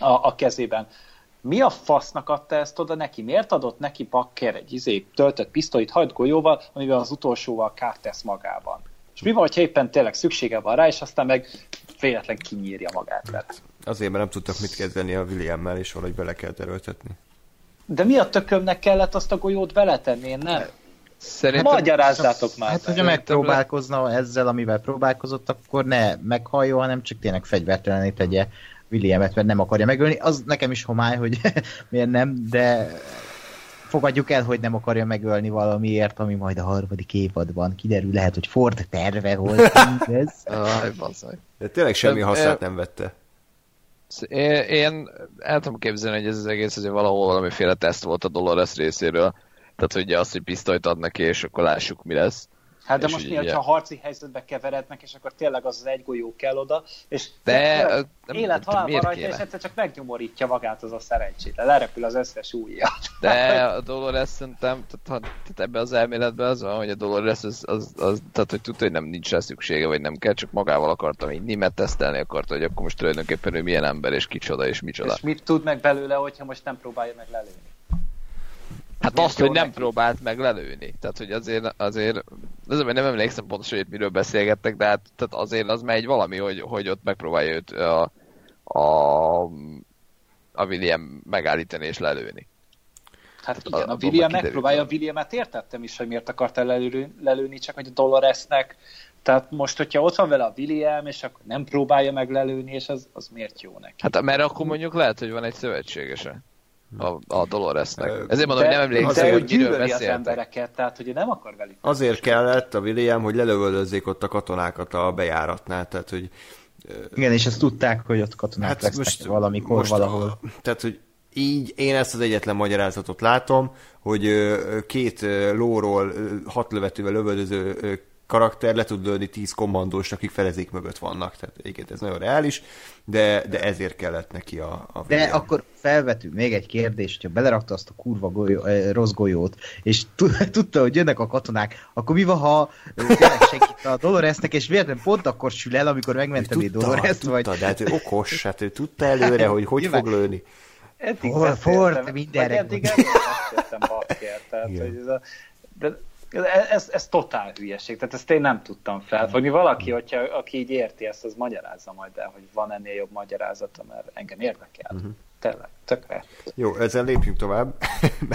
a, a kezében. Mi a fasznak adta ezt oda neki? Miért adott neki Bakker egy izé töltött pisztolyt hajt golyóval, amivel az utolsóval kárt tesz magában? És mi van, hogyha éppen tényleg szüksége van rá, és aztán meg véletlen kinyírja magát vele? Azért, mert nem tudtak mit kezdeni a Williammel, és valahogy bele kell erőltetni. De mi a tökömnek kellett azt a golyót beletenni? Én nem. Szerintem... Magyarázzátok már. Hát, hogyha megpróbálkozna ezzel, amivel próbálkozott, akkor ne meghalljon, hanem csak tényleg fegyvertelenné tegye Williamet, mert nem akarja megölni. Az nekem is homály, hogy miért nem, de fogadjuk el, hogy nem akarja megölni valamiért, ami majd a harmadik évadban kiderül. Lehet, hogy Ford terve volt mindez. Aj. De tényleg semmi Ö, hasznát nem vette. Én, én el tudom képzelni, hogy ez az egész azért valahol valamiféle teszt volt a Dolores részéről. Tehát, hogy ugye azt, hogy pisztolyt ad neki, és akkor lássuk, mi lesz. Hát de most mi, hogyha harci helyzetbe keverednek, és akkor tényleg az az egy golyó kell oda, és De, élet halál van rajta, és egyszer csak megnyomorítja magát az a szerencsétlen, lerepül az összes ujja. De a Dolores szerintem, tehát, tehát ebbe az elméletben az van, hogy a Dolores az, az, az, tehát hogy tudta, hogy nem nincs rá szüksége, vagy nem kell, csak magával akarta vinni, mert tesztelni akarta, hogy akkor most tulajdonképpen ő milyen ember, és kicsoda, és micsoda. És mit tud meg belőle, hogyha most nem próbálja meg lelőni? Hát azt, hogy nem neki? próbált meg lelőni. Tehát, hogy azért, azért azért nem emlékszem pontosan, hogy miről beszélgettek, de hát tehát azért az megy valami, hogy, hogy ott megpróbálja őt a, a, a William megállítani és lelőni. Hát igen, a- a abban William megpróbálja, a. Williamet értettem is, hogy miért akarta lelőni, lelőni, csak hogy a Doloresnek, tehát most, hogyha ott van vele a William, és akkor nem próbálja meg lelőni, és az, az miért jó neki? Hát mert akkor mondjuk lehet, hogy van egy szövetségese a, a Doloresnek. Ezért mondom, hogy nem emlékszem, de hogy miről gyűlöli az beszéltek. embereket, tehát hogy nem akar velük. Azért kellett a William, hogy lelövöldözzék ott a katonákat a bejáratnál, tehát hogy Igen, és ezt tudták, hogy ott katonák hát lesznek most, valamikor most valahol. A, tehát, hogy így én ezt az egyetlen magyarázatot látom, hogy két lóról hat lövetővel lövöldöző karakter le tud lőni tíz kommandós, akik felezék mögött vannak. Tehát egyébként ez nagyon reális, de, de ezért kellett neki a, a De William. akkor felvetünk még egy kérdést, hogyha belerakta azt a kurva golyó, eh, rossz golyót, és tu- tudta, hogy jönnek a katonák, akkor mi van, ha tényleg segít a Doloresnek, és véletlenül pont akkor sül el, amikor megmenteni Dolores, tudta, vagy... de hát ő okos, hát ő tudta előre, hogy hogy fog lőni. Eddig Ford, beszéltem, Ford, mindenre eddig Bakker, tehát Igen. hogy ez a, de ez, ez totál hülyeség, tehát ezt én nem tudtam felfogni. Valaki, hogyha, aki így érti ezt, az magyarázza majd el, hogy van ennél jobb magyarázata, mert engem érdekel. Uh-huh. Tényleg, tökre. Jó, ezzel lépjünk tovább.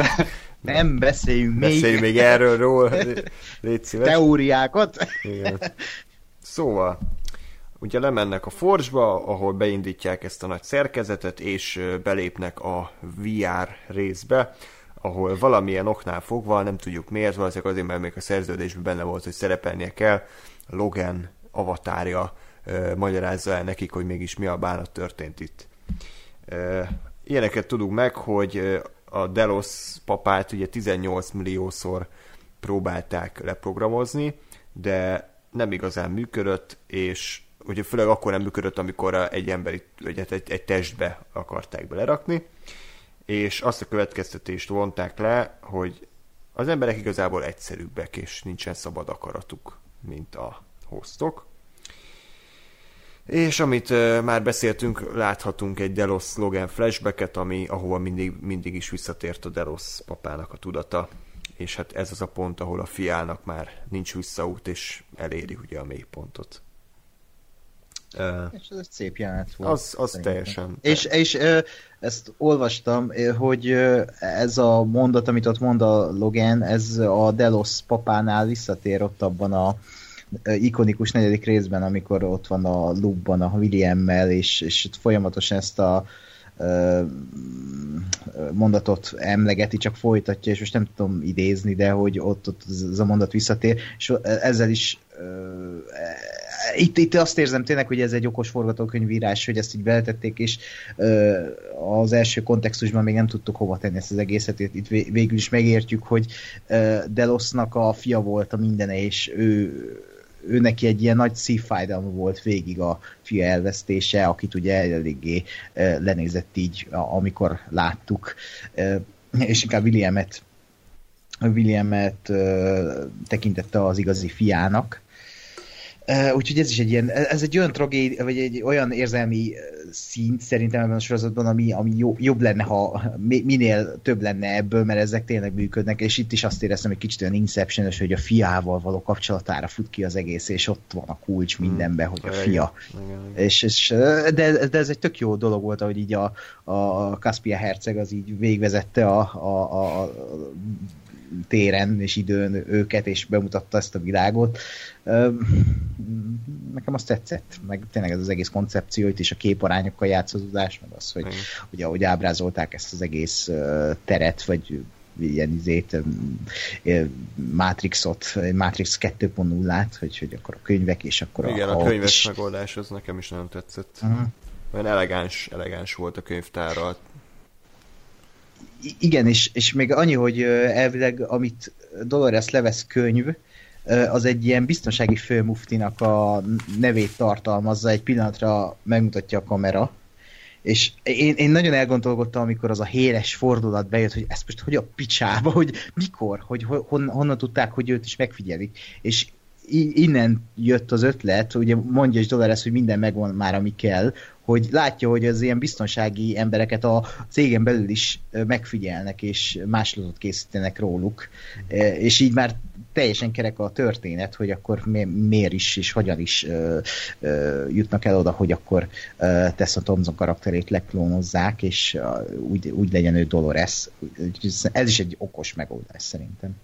Nem beszéljünk még Beszéljünk még erről, ról. Légy szíves. teóriákat. Igen. Szóval, ugye lemennek a Forge-ba, ahol beindítják ezt a nagy szerkezetet, és belépnek a VR részbe, ahol valamilyen oknál fogva, nem tudjuk miért, valószínűleg azért, mert még a szerződésben benne volt, hogy szerepelnie kell, Logan avatárja magyarázza el nekik, hogy mégis mi a bánat történt itt. Ilyeneket tudunk meg, hogy a Delos papát ugye 18 milliószor próbálták leprogramozni, de nem igazán működött, és ugye főleg akkor nem működött, amikor egy emberi, vagy hát egy, egy testbe akarták belerakni, és azt a következtetést vonták le, hogy az emberek igazából egyszerűbbek, és nincsen szabad akaratuk, mint a hostok. És amit már beszéltünk, láthatunk egy Delos Logan flashbacket, ami, ahova mindig, mindig is visszatért a Delos papának a tudata. És hát ez az a pont, ahol a fiának már nincs visszaút, és eléri ugye a mélypontot. És ez egy szép jelenet volt. Az, az teljesen. És, és ezt olvastam, hogy ez a mondat, amit ott mond a Logan, ez a Delos papánál visszatér ott abban a ikonikus negyedik részben, amikor ott van a loopban a Williammel, és, és folyamatosan ezt a mondatot emlegeti, csak folytatja, és most nem tudom idézni, de hogy ott, ott ez a mondat visszatér, és ezzel is itt, itt azt érzem tényleg, hogy ez egy okos forgatókönyvírás, hogy ezt így beletették, és az első kontextusban még nem tudtuk hova tenni ezt az egészet, itt végül is megértjük, hogy Delosnak a fia volt a mindene, és ő ő neki egy ilyen nagy szívfájdalma volt végig a fia elvesztése, akit ugye eléggé lenézett így, amikor láttuk, és inkább Williamet Williamet tekintette az igazi fiának, Uh, úgyhogy ez is egy ilyen, ez egy olyan tragédia, vagy egy olyan érzelmi szint szerintem ebben a sorozatban, ami, ami jó, jobb lenne, ha minél több lenne ebből, mert ezek tényleg működnek, és itt is azt éreztem, hogy kicsit olyan inception hogy a fiával való kapcsolatára fut ki az egész, és ott van a kulcs hmm. mindenben, hogy a fia. És, és, de, de ez egy tök jó dolog volt, hogy így a, a Caspia herceg az így végvezette a, a, a téren és időn őket, és bemutatta ezt a világot. Nekem azt tetszett, meg tényleg ez az egész koncepció, itt is a képarányokkal játszódás, meg az, hogy mm. ugye ahogy ábrázolták ezt az egész teret, vagy ilyen izét, Matrixot, Matrix 2.0-át, hogy, hogy akkor a könyvek, és akkor Igen, a, a könyves is... megoldás az nekem is nagyon tetszett. Uh-huh. Olyan elegáns, elegáns volt a könyvtárral, igen, és, és még annyi, hogy elvileg, amit Dolores levesz könyv, az egy ilyen biztonsági főmuftinak a nevét tartalmazza, egy pillanatra megmutatja a kamera, és én, én nagyon elgondolkodtam, amikor az a héres fordulat bejött, hogy ezt most hogy a picsába, hogy mikor, hogy hon, honnan tudták, hogy őt is megfigyelik. És innen jött az ötlet, ugye mondja is Dolores, hogy minden megvan már, ami kell, hogy látja, hogy az ilyen biztonsági embereket a cégen belül is megfigyelnek, és máslatot készítenek róluk, és így már teljesen kerek a történet, hogy akkor mi, miért is és hogyan is ö, ö, jutnak el oda, hogy akkor ö, Tessa Thompson karakterét leklónozzák, és ö, úgy, úgy legyen ő Dolores. Ez is egy okos megoldás szerintem.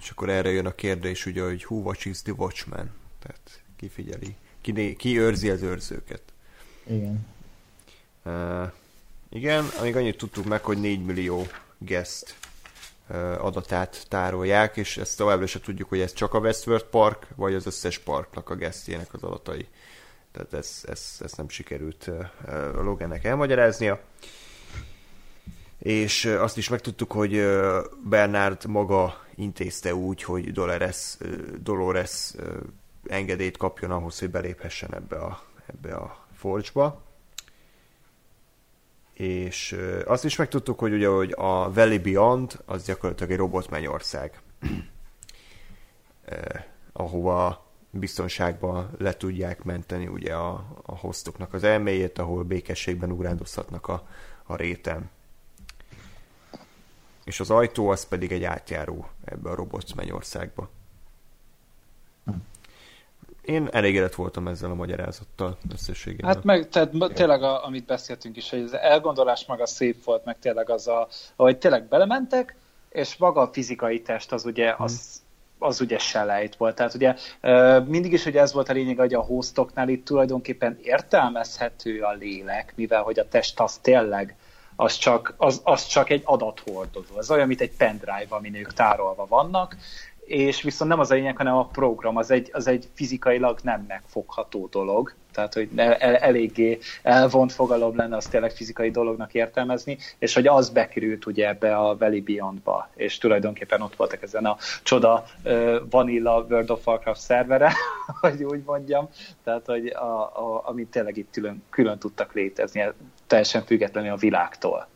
És akkor erre jön a kérdés, ugye, hogy who watches the watchman? Tehát ki figyeli, ki, ki őrzi az őrzőket. Igen. Uh, igen, amíg annyit tudtuk meg, hogy 4 millió guest uh, adatát tárolják, és ezt továbbra se tudjuk, hogy ez csak a Westworld Park, vagy az összes parknak a guestjének az adatai. Tehát ez, ez, ez nem sikerült uh, Logannek elmagyaráznia. És azt is megtudtuk, hogy Bernard maga intézte úgy, hogy Dolores, Dolores engedélyt kapjon ahhoz, hogy beléphessen ebbe a, ebbe a Forge-ba. És azt is megtudtuk, hogy ugye hogy a Valley Beyond az gyakorlatilag egy robotmennyország, eh, ahova biztonságban le tudják menteni ugye a, a hostoknak az elméjét, ahol békességben ugrándozhatnak a, a réten. És az ajtó az pedig egy átjáró ebbe a robotmennyországba én elégedett voltam ezzel a magyarázattal összességében. Hát meg, tehát tényleg, a, amit beszéltünk is, hogy az elgondolás maga szép volt, meg tényleg az a, hogy tényleg belementek, és maga a fizikai test az ugye, az, az ugye selejt volt. Tehát ugye mindig is ugye ez volt a lényeg, hogy a hostoknál itt tulajdonképpen értelmezhető a lélek, mivel hogy a test az tényleg az csak, az, az csak egy adathordozó. Ez olyan, mint egy pendrive, amin ők tárolva vannak, és viszont nem az a lényeg, hanem a program, az egy, az egy fizikailag nem megfogható dolog, tehát hogy el, eléggé elvont fogalom lenne az tényleg fizikai dolognak értelmezni, és hogy az bekerült ugye ebbe a Valley Beyond-ba, és tulajdonképpen ott voltak ezen a csoda uh, Vanilla World of Warcraft szervere, hogy úgy mondjam, tehát hogy a, a, amit tényleg itt külön, külön tudtak létezni, teljesen függetlenül a világtól.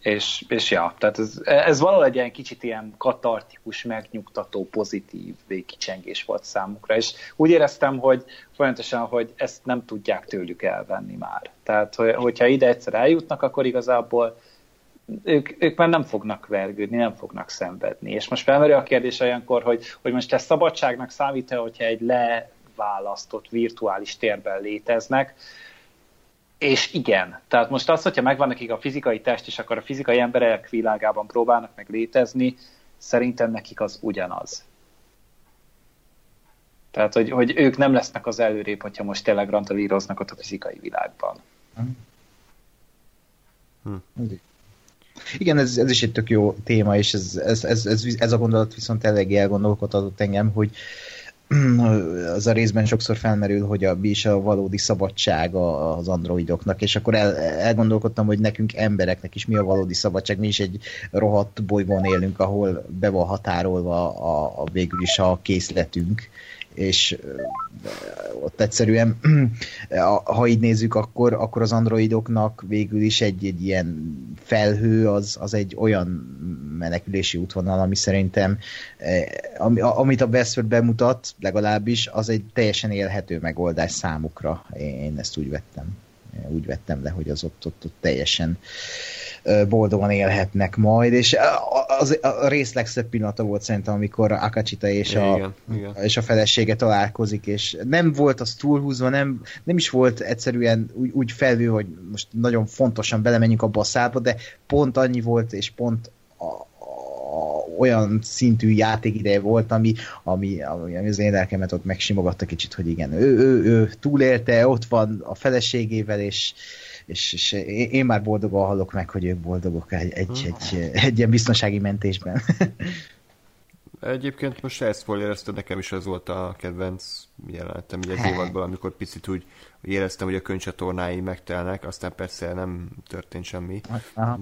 És, és ja, tehát ez, ez valahol egy ilyen kicsit ilyen katartikus, megnyugtató, pozitív végkicsengés volt számukra, és úgy éreztem, hogy folyamatosan, hogy ezt nem tudják tőlük elvenni már. Tehát, hogyha ide egyszer eljutnak, akkor igazából ők, ők már nem fognak vergődni, nem fognak szenvedni. És most felmerül a kérdés olyankor, hogy, hogy most ez szabadságnak számít-e, hogyha egy leválasztott virtuális térben léteznek, és igen, tehát most az, hogyha megvan nekik a fizikai test, és akkor a fizikai emberek világában próbálnak meg létezni, szerintem nekik az ugyanaz. Tehát, hogy, hogy ők nem lesznek az előrébb, hogyha most tényleg randalíroznak ott a fizikai világban. Hm. Igen, ez, ez is egy tök jó téma, és ez, ez, ez, ez, ez a gondolat viszont eléggé elgondolkodhatott engem, hogy az a részben sokszor felmerül, hogy a, mi a valódi szabadság az androidoknak, és akkor el, elgondolkodtam, hogy nekünk embereknek is mi a valódi szabadság, mi is egy rohadt bolygón élünk, ahol be van határolva a, a végül is a készletünk, és ott egyszerűen, ha így nézzük, akkor, akkor az androidoknak végül is egy, egy ilyen felhő, az, az egy olyan menekülési útvonal, ami szerintem, ami, amit a Westworld bemutat, legalábbis, az egy teljesen élhető megoldás számukra. Én ezt úgy vettem. Úgy vettem le, hogy az ott, ott, ott teljesen boldogan élhetnek majd, és az, a rész legszebb pillanata volt szerintem, amikor Akachita és a, igen, igen. és a felesége találkozik, és nem volt az túlhúzva, nem, nem is volt egyszerűen úgy, úgy felvő, hogy most nagyon fontosan belemenjünk a szálba, de pont annyi volt, és pont a, olyan szintű játékideje volt, ami, ami, ami, ami az én lelkemet ott megsimogatta kicsit, hogy igen, ő, ő, ő túlélte, ott van a feleségével, és, és, és én már boldogan hallok meg, hogy ők boldogok egy, egy, hmm. egy, egy ilyen biztonsági mentésben. Egyébként most elszpoilerezted, nekem is az volt a kedvenc jelenetem ugye az évadban, amikor picit úgy éreztem, hogy a könycsatornái megtelnek, aztán persze nem történt semmi,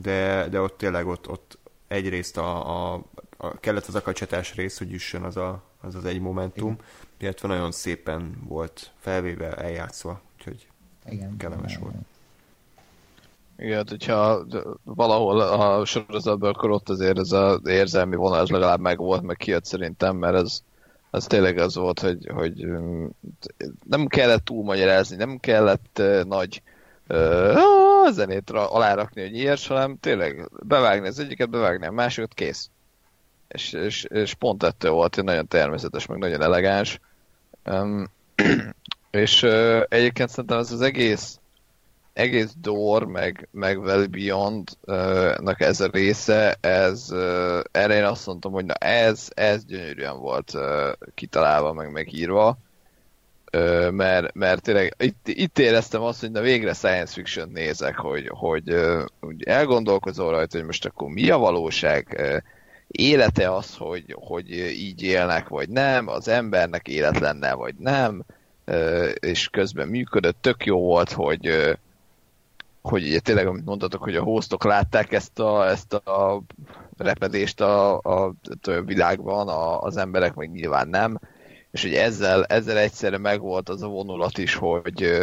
de, de ott tényleg ott, ott egyrészt a, a, a kellett az akacsatás rész, hogy jusson az a, az, az egy momentum, Igen. illetve nagyon szépen volt felvéve, eljátszva, úgyhogy Igen, kellemes Igen. volt. Igen, hát, hogyha valahol a sorozatban, akkor ott azért ez az érzelmi vonal az legalább megvolt, meg kijött szerintem, mert ez, ez tényleg az volt, hogy, hogy mm, nem kellett túlmagyarázni, nem kellett nagy uh, zenét alárakni, hogy ilyes, hanem tényleg bevágni az egyiket, bevágni a másikat, kész. És, és, és pont ettől volt hogy nagyon természetes, meg nagyon elegáns. Um, és uh, egyébként szerintem ez az egész egész Door, meg, meg Well Beyond-nak ez a része, ez, erre én azt mondtam, hogy na ez, ez gyönyörűen volt kitalálva, meg megírva, mert, mert tényleg itt, itt éreztem azt, hogy na végre science fiction nézek, hogy, hogy, hogy elgondolkozol rajta, hogy most akkor mi a valóság, élete az, hogy, hogy így élnek, vagy nem, az embernek élet lenne, vagy nem, és közben működött, tök jó volt, hogy, hogy ugye tényleg, amit mondtatok, hogy a hostok látták ezt a, ezt a repedést a, a, a világban, a, az emberek meg nyilván nem, és hogy ezzel, ezzel egyszerre megvolt az a vonulat is, hogy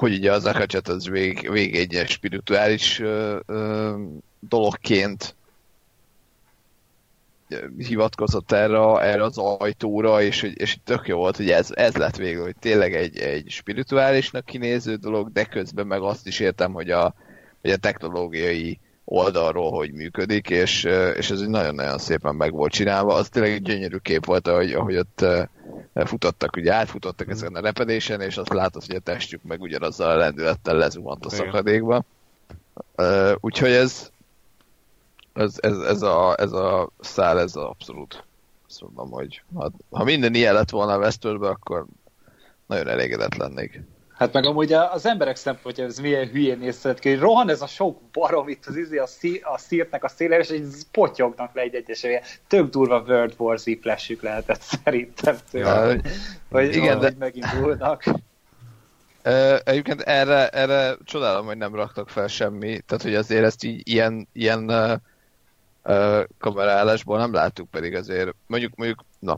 hogy ugye az akacsat az vég, vég egy ilyen spirituális ö, dologként hivatkozott erre, erre az ajtóra, és, és tök jó volt, hogy ez, ez lett végül, hogy tényleg egy, egy spirituálisnak kinéző dolog, de közben meg azt is értem, hogy a, hogy a technológiai oldalról hogy működik, és, és ez nagyon-nagyon szépen meg volt csinálva. Az tényleg egy gyönyörű kép volt, ahogy, ahogy ott futottak, ugye átfutottak ezen a repedésen, és azt látod, hogy a testük meg ugyanazzal a lendülettel lezuhant a szakadékba. Úgyhogy ez, ez, ez, ez, a, ez a szál, ez a abszolút. Azt mondom, hogy ha, ha minden ilyen lett volna a Westworldbe, akkor nagyon elégedett lennék. Hát meg amúgy az emberek szempontja, ez milyen hülyén nézhet ki, hogy rohan ez a sok barom itt az izé a, szí, a szírtnek a szélére, és egy potyognak le egy egyes Tök durva World War Z flashük lehetett szerintem Ja, hogy, hogy, igen, de... megindulnak. Uh, egyébként erre, erre csodálom, hogy nem raktak fel semmi, tehát hogy azért ezt így ilyen, ilyen uh, kamerálásból nem láttuk, pedig azért. Mondjuk, mondjuk, na,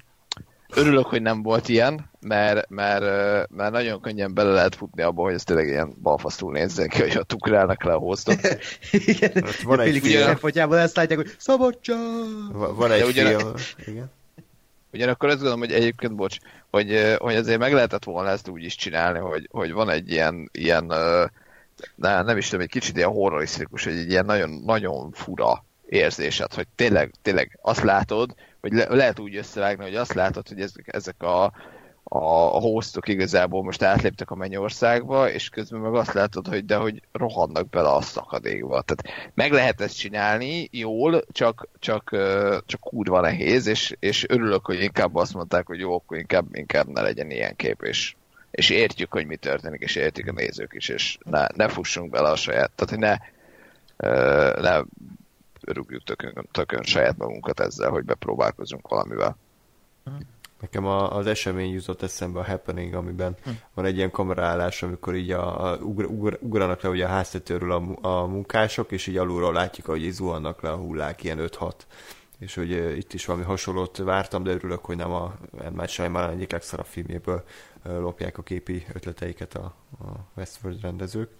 Örülök, hogy nem volt ilyen, mert, mert, mert nagyon könnyen bele lehet futni abba, hogy ez tényleg ilyen balfasztul nézzen ki, hogy ott ugrálnak le a hoztok. Igen, Ott van egy film. szempontjából ezt látják, hogy szabadság! Va- Van egy ugyan- film, igen. Ugyanakkor azt gondolom, hogy egyébként, bocs, hogy, hogy azért meg lehetett volna ezt úgy is csinálni, hogy, hogy van egy ilyen, ilyen ne, nem is tudom, egy kicsit ilyen horrorisztikus, egy ilyen nagyon, nagyon fura érzésed, hogy tényleg, tényleg azt látod, hogy le, lehet úgy összevágni, hogy azt látod, hogy ezek, ezek a, a, hostok igazából most átléptek a mennyországba, és közben meg azt látod, hogy de hogy rohannak bele a szakadékba. Tehát meg lehet ezt csinálni jól, csak, csak, csak kurva nehéz, és, és örülök, hogy inkább azt mondták, hogy jó, akkor inkább, inkább ne legyen ilyen kép, és, és értjük, hogy mi történik, és értjük a nézők is, és ne, ne fussunk bele a saját, tehát hogy ne, ne rúgjuk tökön, tökön saját magunkat ezzel, hogy bepróbálkozunk valamivel. Nekem a, az esemény jutott eszembe a Happening, amiben Hm. van egy ilyen kameraállás, amikor így a, a ugr, ugr, ugranak le ugye a háztetőről a, a munkások, és így alulról látjuk, hogy így zuhannak le a hullák, ilyen 5-6. És hogy uh, itt is valami hasonlót vártam, de örülök, hogy nem a. Night Shyamalan egyik legszarabb filmjéből uh, lopják a képi ötleteiket a, a Westworld rendezők.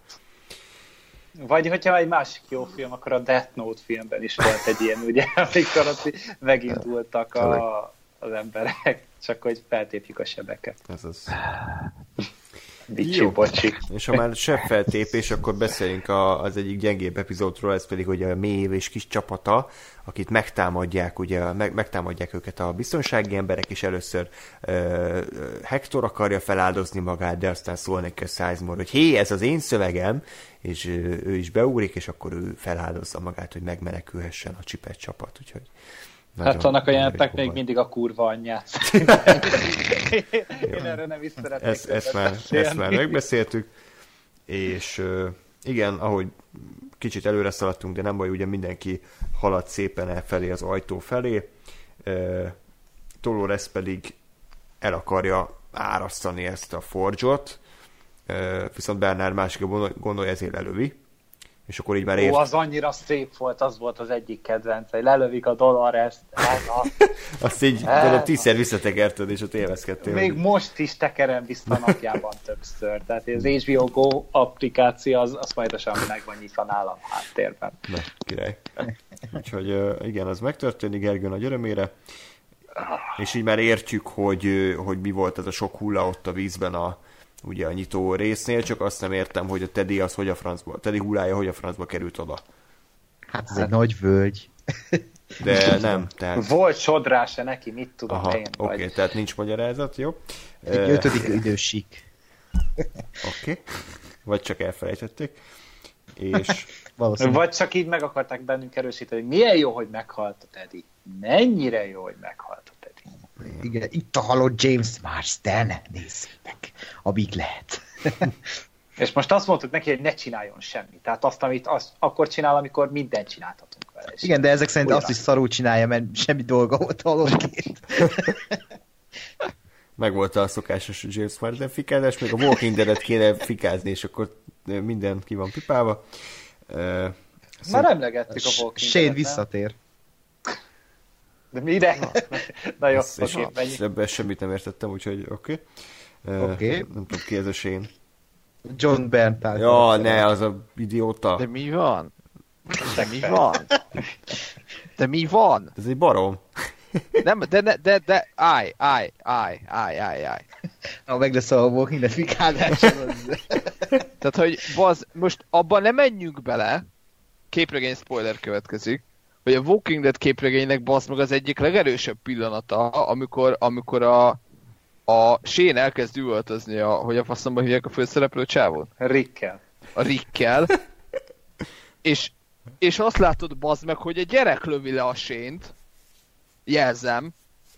Vagy hogyha egy másik jó film, akkor a Death Note filmben is volt egy ilyen, ugye, amikor ott megindultak a, az emberek, csak hogy feltépjük a sebeket. Ez az. Bicsi, Jó. bocsi. És ha már sebb feltépés, akkor beszéljünk a, az egyik gyengébb epizódról, ez pedig ugye a mély és kis csapata, akit megtámadják, ugye, meg, megtámadják őket a biztonsági emberek, és először ö, ö, Hector akarja feláldozni magát, de aztán szól neki a Sizemore, hogy hé, ez az én szövegem, és ö, ő is beugrik, és akkor ő feláldozza magát, hogy megmenekülhessen a csipet csapat, úgyhogy Hát annak a jelenetnek még mindig a kurva anyját. Én erről nem is szeretnék ezt, ezt, már, beszélni. ezt már megbeszéltük, és igen, ahogy kicsit előre szaladtunk, de nem baj, ugye mindenki halad szépen el felé az ajtó felé, Ö, Dolores pedig el akarja árasztani ezt a forge-ot, Ö, viszont Bernard másik gondolja, ezért lelövi, és akkor így már ért. Ó, az annyira szép volt, az volt az egyik kedvenc, hogy lelövik a Dolores-t. Ez a... Azt így gondolom tízszer visszatekerted, és ott élvezkedtél. Még hogy- most is tekerem vissza napjában többször. Tehát az HBO Go applikáció az, az majdosan meg van nyitva nálam háttérben. Na, király. Úgyhogy igen, az megtörténik Gergő nagy örömére. És így már értjük, hogy, hogy mi volt ez a sok hulla ott a vízben a, ugye a nyitó résznél, csak azt nem értem, hogy a Teddy az hogy a francba, Teddy hullája hogy a francba került oda. Hát ez egy nagy völgy. De nem, tehát... Volt sodrása neki, mit tudom Aha, én. oké, okay, tehát nincs magyarázat, jó? Egy ötödik idősik. Oké. Okay. Vagy csak elfelejtették. És Valószínűleg. Vagy csak így meg akarták bennünk erősíteni, hogy milyen jó, hogy meghalt a Teddy. Mennyire jó, hogy meghalt a. Igen, itt a halott James Marsden. Nézzétek, amíg lehet. És most azt mondtuk neki, hogy ne csináljon semmit. Tehát azt, amit azt akkor csinál, amikor mindent csinálhatunk vele. Igen, de ezek szerint azt is szarul csinálja, mert semmi dolga volt halottként. meg volt a szokásos James Marsden fikázás, még a Walking Dead-et kéne fikázni, és akkor minden ki van pipálva. Ö, Már emlegettük a Walking Shane Dead-et, nem? visszatér. De mire? Na jó, és, és oké, menjünk. ebben semmit nem értettem, úgyhogy oké. Okay. Oké. Nem tudom ki ez a Shane. John Berntal. Ja, ne, az a idióta. De mi van? De mi van? De mi van? Ez egy barom. Nem, de, de, de, de, állj, állj, állj, állj, állj, állj. Ha meg lesz a Walking. Tehát, hogy baz, most abban nem menjünk bele, képregény spoiler következik, hogy a Walking Dead képregénynek bazd meg az egyik legerősebb pillanata, amikor, amikor a, a Shane elkezd üvöltözni, a, hogy a faszomba hívják a főszereplő csávót? Rickkel. A Rickkel, és, és azt látod bazd meg, hogy a gyerek lövi le a Shane-t, jelzem,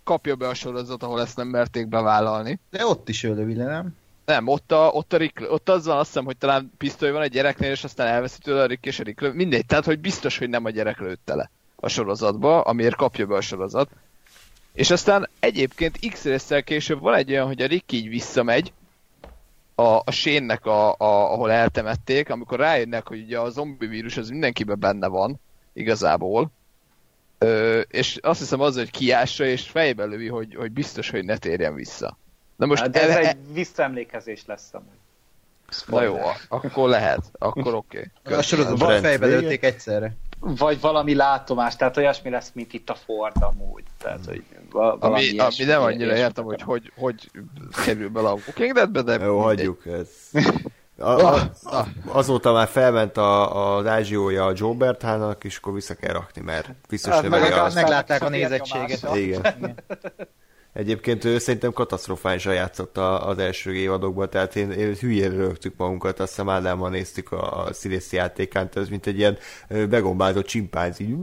kapja be a sorozat, ahol ezt nem merték bevállalni. De ott is ő lövi le, nem? Nem, ott, a, ott, a Rick, ott az van, azt hiszem, hogy talán pisztoly van egy gyereknél, és aztán elveszi tőle a Rick és a Rick lő. Mindegy, tehát, hogy biztos, hogy nem a gyerek lőtte le a sorozatba, amiért kapja be a sorozat. És aztán egyébként x részsel később van egy olyan, hogy a Rick így visszamegy, a, a Shane-nek, a, a, ahol eltemették, amikor rájönnek, hogy ugye a zombi vírus az mindenkiben benne van, igazából, Ö, és azt hiszem az, hogy kiássa, és fejbe lövi, hogy, hogy biztos, hogy ne térjen vissza. Na most hát, de ez e, egy visszaemlékezés lesz amúgy. Na jó, akkor lehet, akkor oké. Okay. A sorozatban fejbe lőtték egyszerre. Vagy valami látomás, tehát olyasmi lesz, mint itt a Ford amúgy. Tehát, hogy ami, ami nem annyira értem, hogy, hogy hogy kerül bele a Walking Deadbe, de... Jó, hagyjuk ezt. A, a, a, azóta már felment a, az ázsiója a Joe Berthának, és akkor vissza kell rakni, mert biztos hát, meg, a, meglátták a nézettséget. Igen. Egyébként ő szerintem katasztrofálisan játszott az első évadokban, tehát én, én hülyén rögtük magunkat, azt hiszem Ádámmal néztük a, a színész játékán, ez mint egy ilyen begombázott csimpánz, így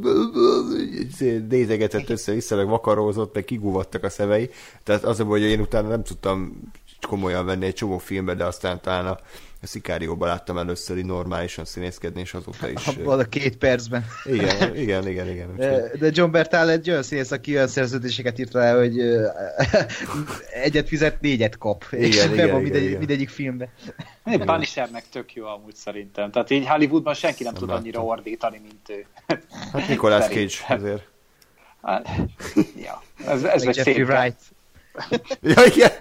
nézegetett össze-vissza, meg vakarózott, meg kigúvattak a szemei, tehát az a hogy én utána nem tudtam komolyan venni egy csomó filmbe, de aztán talán a a Szikárióban láttam először így normálisan színészkedni, és azóta is... Abban a két percben. Igen, igen, igen. igen de, de John Bertal egy olyan színész, aki olyan szerződéseket írt rá, hogy egyet fizet, négyet kap. Igen, és igen, igen, mindegy, igen. mindegyik filmbe. Punishernek tök jó amúgy szerintem. Tehát így Hollywoodban senki nem, nem tud láttam. annyira ordítani, mint ő. Hát Nicolas Cage azért. Hát, ja, ez, ez egy szép. Wright. ja, igen.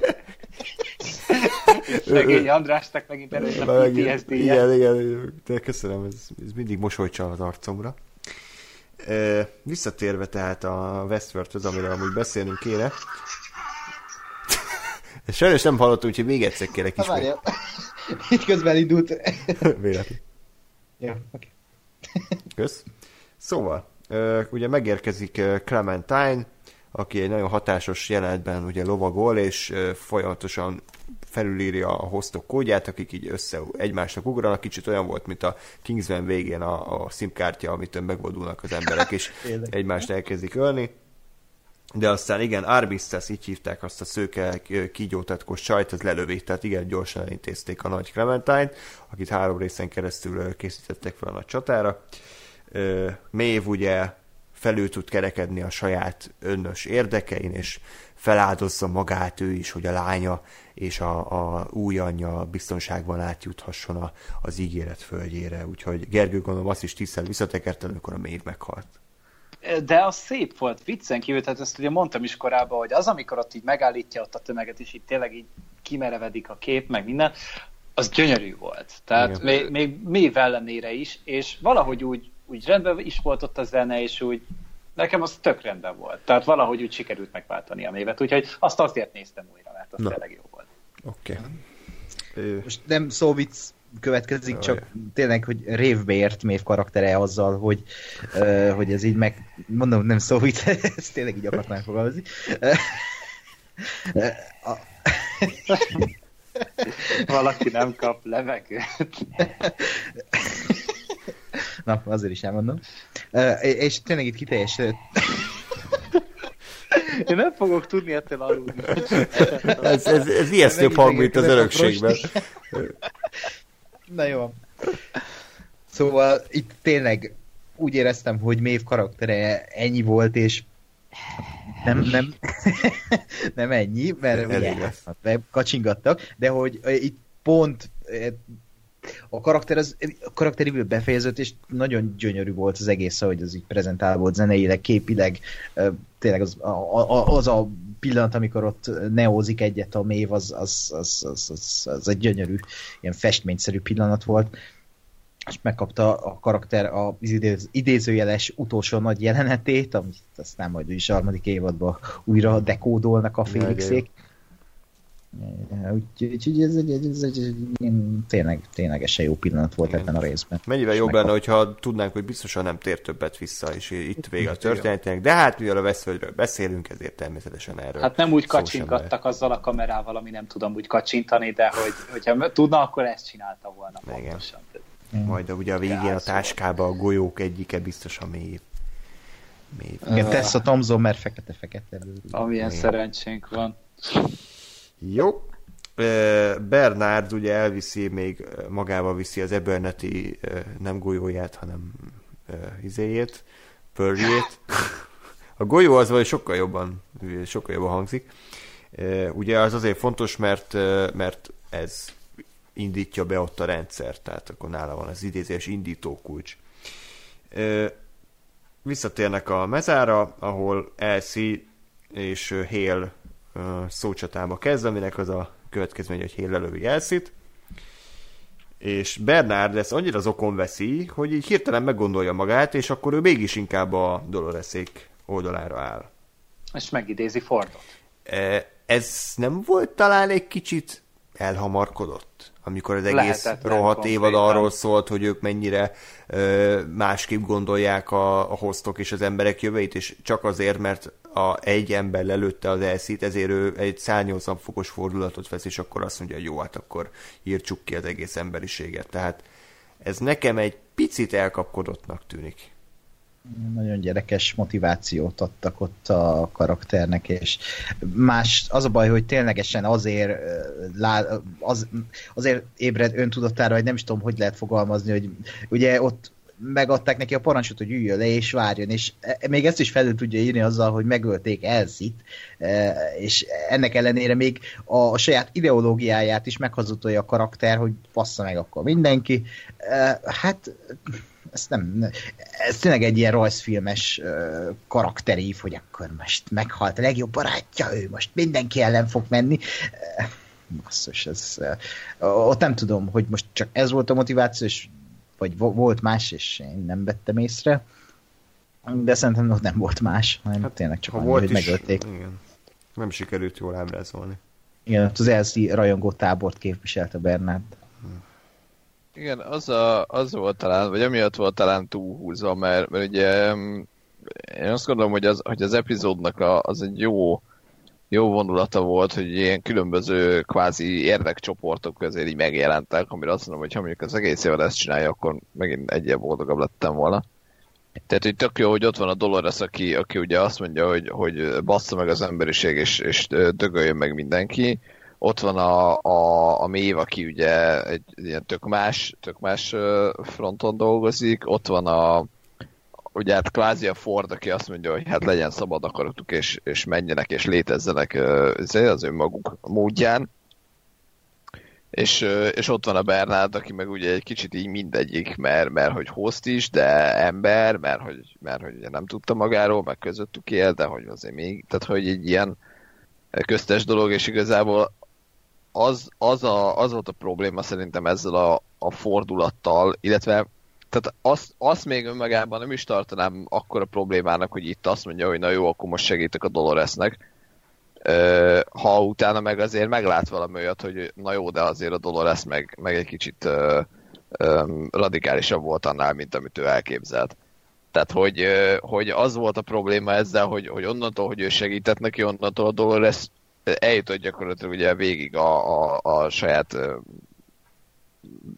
Szegény Andrásnak megint előtt a PTSD-je. Igen, igen, de köszönöm, ez, ez mindig mosolycsal az arcomra. Visszatérve tehát a Westworld-höz, amiről amúgy beszélnünk kéne. Sajnos nem hallottam, úgyhogy még egyszer kérek is. Itt közben indult. Véletlen. Jó, oké. Kösz. Szóval, ugye megérkezik Clementine, aki egy nagyon hatásos jelenetben ugye lovagol, és folyamatosan felülírja a hostok kódját, akik így össze egymásnak ugranak, kicsit olyan volt, mint a Kingsman végén a, a szimkártya, amitől megvadulnak az emberek, és egymást elkezdik ölni. De aztán igen, Arbistas, így hívták azt a szőke kígyótatkos csajt, az lelövi, tehát igen, gyorsan elintézték a nagy Clementine, akit három részen keresztül készítettek fel a nagy csatára. Mév ugye felül tud kerekedni a saját önös érdekein, és feláldozza magát ő is, hogy a lánya és a, a új anyja biztonságban átjuthasson a, az ígéret földjére. Úgyhogy Gergő gondolom azt is tízszer visszatekert, amikor a mév meghalt. De az szép volt, viccen kívül, tehát ezt ugye mondtam is korábban, hogy az, amikor ott így megállítja ott a tömeget, és így tényleg így kimerevedik a kép, meg minden, az gyönyörű volt. Tehát még, még mév ellenére is, és valahogy úgy, úgy rendben is volt ott a zene, és úgy nekem az tök rendben volt. Tehát valahogy úgy sikerült megváltani a mévet, úgyhogy azt azért néztem újra, mert az Na. tényleg jó volt. Oké. Okay. Most nem szó vicc következik, csak oh, tényleg, hogy révbe ért Mév karaktere azzal, hogy, uh, hogy ez így meg, mondom, nem szó vicc, ezt tényleg így akartam fogalmazni. Valaki nem kap levegőt. Na, azért is elmondom. Uh, és tényleg itt kiteljesedett. Én nem fogok tudni ettől aludni. ez, ez, ez ijesztőbb hang, mint az örökségben. Na jó. Szóval itt tényleg úgy éreztem, hogy Mév karaktere ennyi volt, és nem, nem, nem ennyi, mert ugye, kacsingattak, de hogy itt pont a karakter az, a karakterívül befejezett, és nagyon gyönyörű volt az egész, ahogy az így prezentálva volt zeneileg, képileg, tényleg az a, az a pillanat, amikor ott neózik egyet a mév, az, az, az, az, az, az egy gyönyörű, ilyen festményszerű pillanat volt és megkapta a karakter az idézőjeles utolsó nagy jelenetét, amit aztán majd is harmadik évadban újra dekódolnak a Félixék. Úgyhogy ez egy, ez egy, egy tényleg, ténylegesen jó pillanat volt ebben a részben. Mennyivel jobb lenne, hogyha tudnánk, hogy biztosan nem tér többet vissza, és itt vége a történetének, de hát mivel a Westworldről beszélünk, ezért természetesen erről. Hát nem úgy kacsingattak azzal a kamerával, ami nem tudom úgy kacsintani, de hogy, hogyha tudna, akkor ezt csinálta volna Igen. pontosan. Majd ugye a végén a táskába a golyók egyike biztosan mély. mély. Igen, tesz a Tomzon, mert fekete-fekete. Amilyen Igen. szerencsénk van. Jó. Bernard ugye elviszi, még magával viszi az Eberneti nem golyóját, hanem izéjét, pörjét. A golyó az vagy sokkal jobban, sokkal jobban hangzik. Ugye az azért fontos, mert, mert ez indítja be ott a rendszer, tehát akkor nála van az idézés indító kulcs. visszatérnek a mezára, ahol Elsie és Hale szócsatába kezd, aminek az a következmény, hogy Hale lelövi Elsie-t. És Bernard lesz annyira az okon veszi, hogy így hirtelen meggondolja magát, és akkor ő mégis inkább a Doloreszék oldalára áll. És megidézi Fordot. Ez nem volt talán egy kicsit elhamarkodott? Amikor az egész Lehetetlen rohadt évad arról szólt, hogy ők mennyire ö, másképp gondolják a, a hostok és az emberek jövőit, és csak azért, mert a, egy ember lelőtte az elszít, ezért ő egy 180 fokos fordulatot vesz, és akkor azt mondja, hogy jó, hát akkor írtsuk ki az egész emberiséget. Tehát ez nekem egy picit elkapkodottnak tűnik nagyon gyerekes motivációt adtak ott a karakternek, és más, az a baj, hogy ténylegesen azért, az, azért ébred öntudatára, vagy nem is tudom, hogy lehet fogalmazni, hogy ugye ott megadták neki a parancsot, hogy üljön le és várjon, és e, még ezt is felül tudja írni azzal, hogy megölték Elzit, e, és ennek ellenére még a saját ideológiáját is meghazudtolja a karakter, hogy passza meg akkor mindenki. E, hát ez nem, ez tényleg egy ilyen rajzfilmes karakterív, hogy akkor most meghalt a legjobb barátja, ő most mindenki ellen fog menni. Basszus, ez, ott nem tudom, hogy most csak ez volt a motiváció, és, vagy volt más, és én nem vettem észre. De szerintem ott nem volt más, hanem hát, tényleg csak annyi, volt hogy is, megölték. Igen. Nem sikerült jól ábrázolni. Igen, az Elzi rajongó tábort képviselte Bernard. Igen, az, a, az volt talán, vagy amiatt volt talán túlhúzva, mert, mert ugye én azt gondolom, hogy az, hogy az epizódnak a, az egy jó, jó vonulata volt, hogy ilyen különböző kvázi érdekcsoportok közé így megjelentek, amire azt mondom, hogy ha mondjuk az egész évad ezt csinálja, akkor megint egyéb boldogabb lettem volna. Tehát, hogy tök jó, hogy ott van a Dolores, aki, aki ugye azt mondja, hogy, hogy bassza meg az emberiség, és, és dögöljön meg mindenki, ott van a, a, a Mév, aki ugye egy ilyen tök más, tök más fronton dolgozik, ott van a ugye hát kvázi a Ford, aki azt mondja, hogy hát legyen szabad akaratuk, és, és menjenek, és létezzenek az önmaguk módján. És, és ott van a Bernard, aki meg ugye egy kicsit így mindegyik, mert, mert hogy host is, de ember, mert hogy, mert hogy ugye nem tudta magáról, meg közöttük él, de hogy azért még, tehát hogy egy ilyen köztes dolog, és igazából az, az, a, az volt a probléma szerintem ezzel a, a fordulattal, illetve tehát azt, azt még önmagában nem is tartanám akkora problémának, hogy itt azt mondja, hogy na jó, akkor most segítek a Doloresnek, ha utána meg azért meglát valami olyat, hogy na jó, de azért a Dolores meg, meg egy kicsit ö, ö, radikálisabb volt annál, mint amit ő elképzelt. Tehát, hogy, hogy az volt a probléma ezzel, hogy, hogy onnantól, hogy ő segített neki, onnantól a Dolores eljutott gyakorlatilag ugye végig a, a, a saját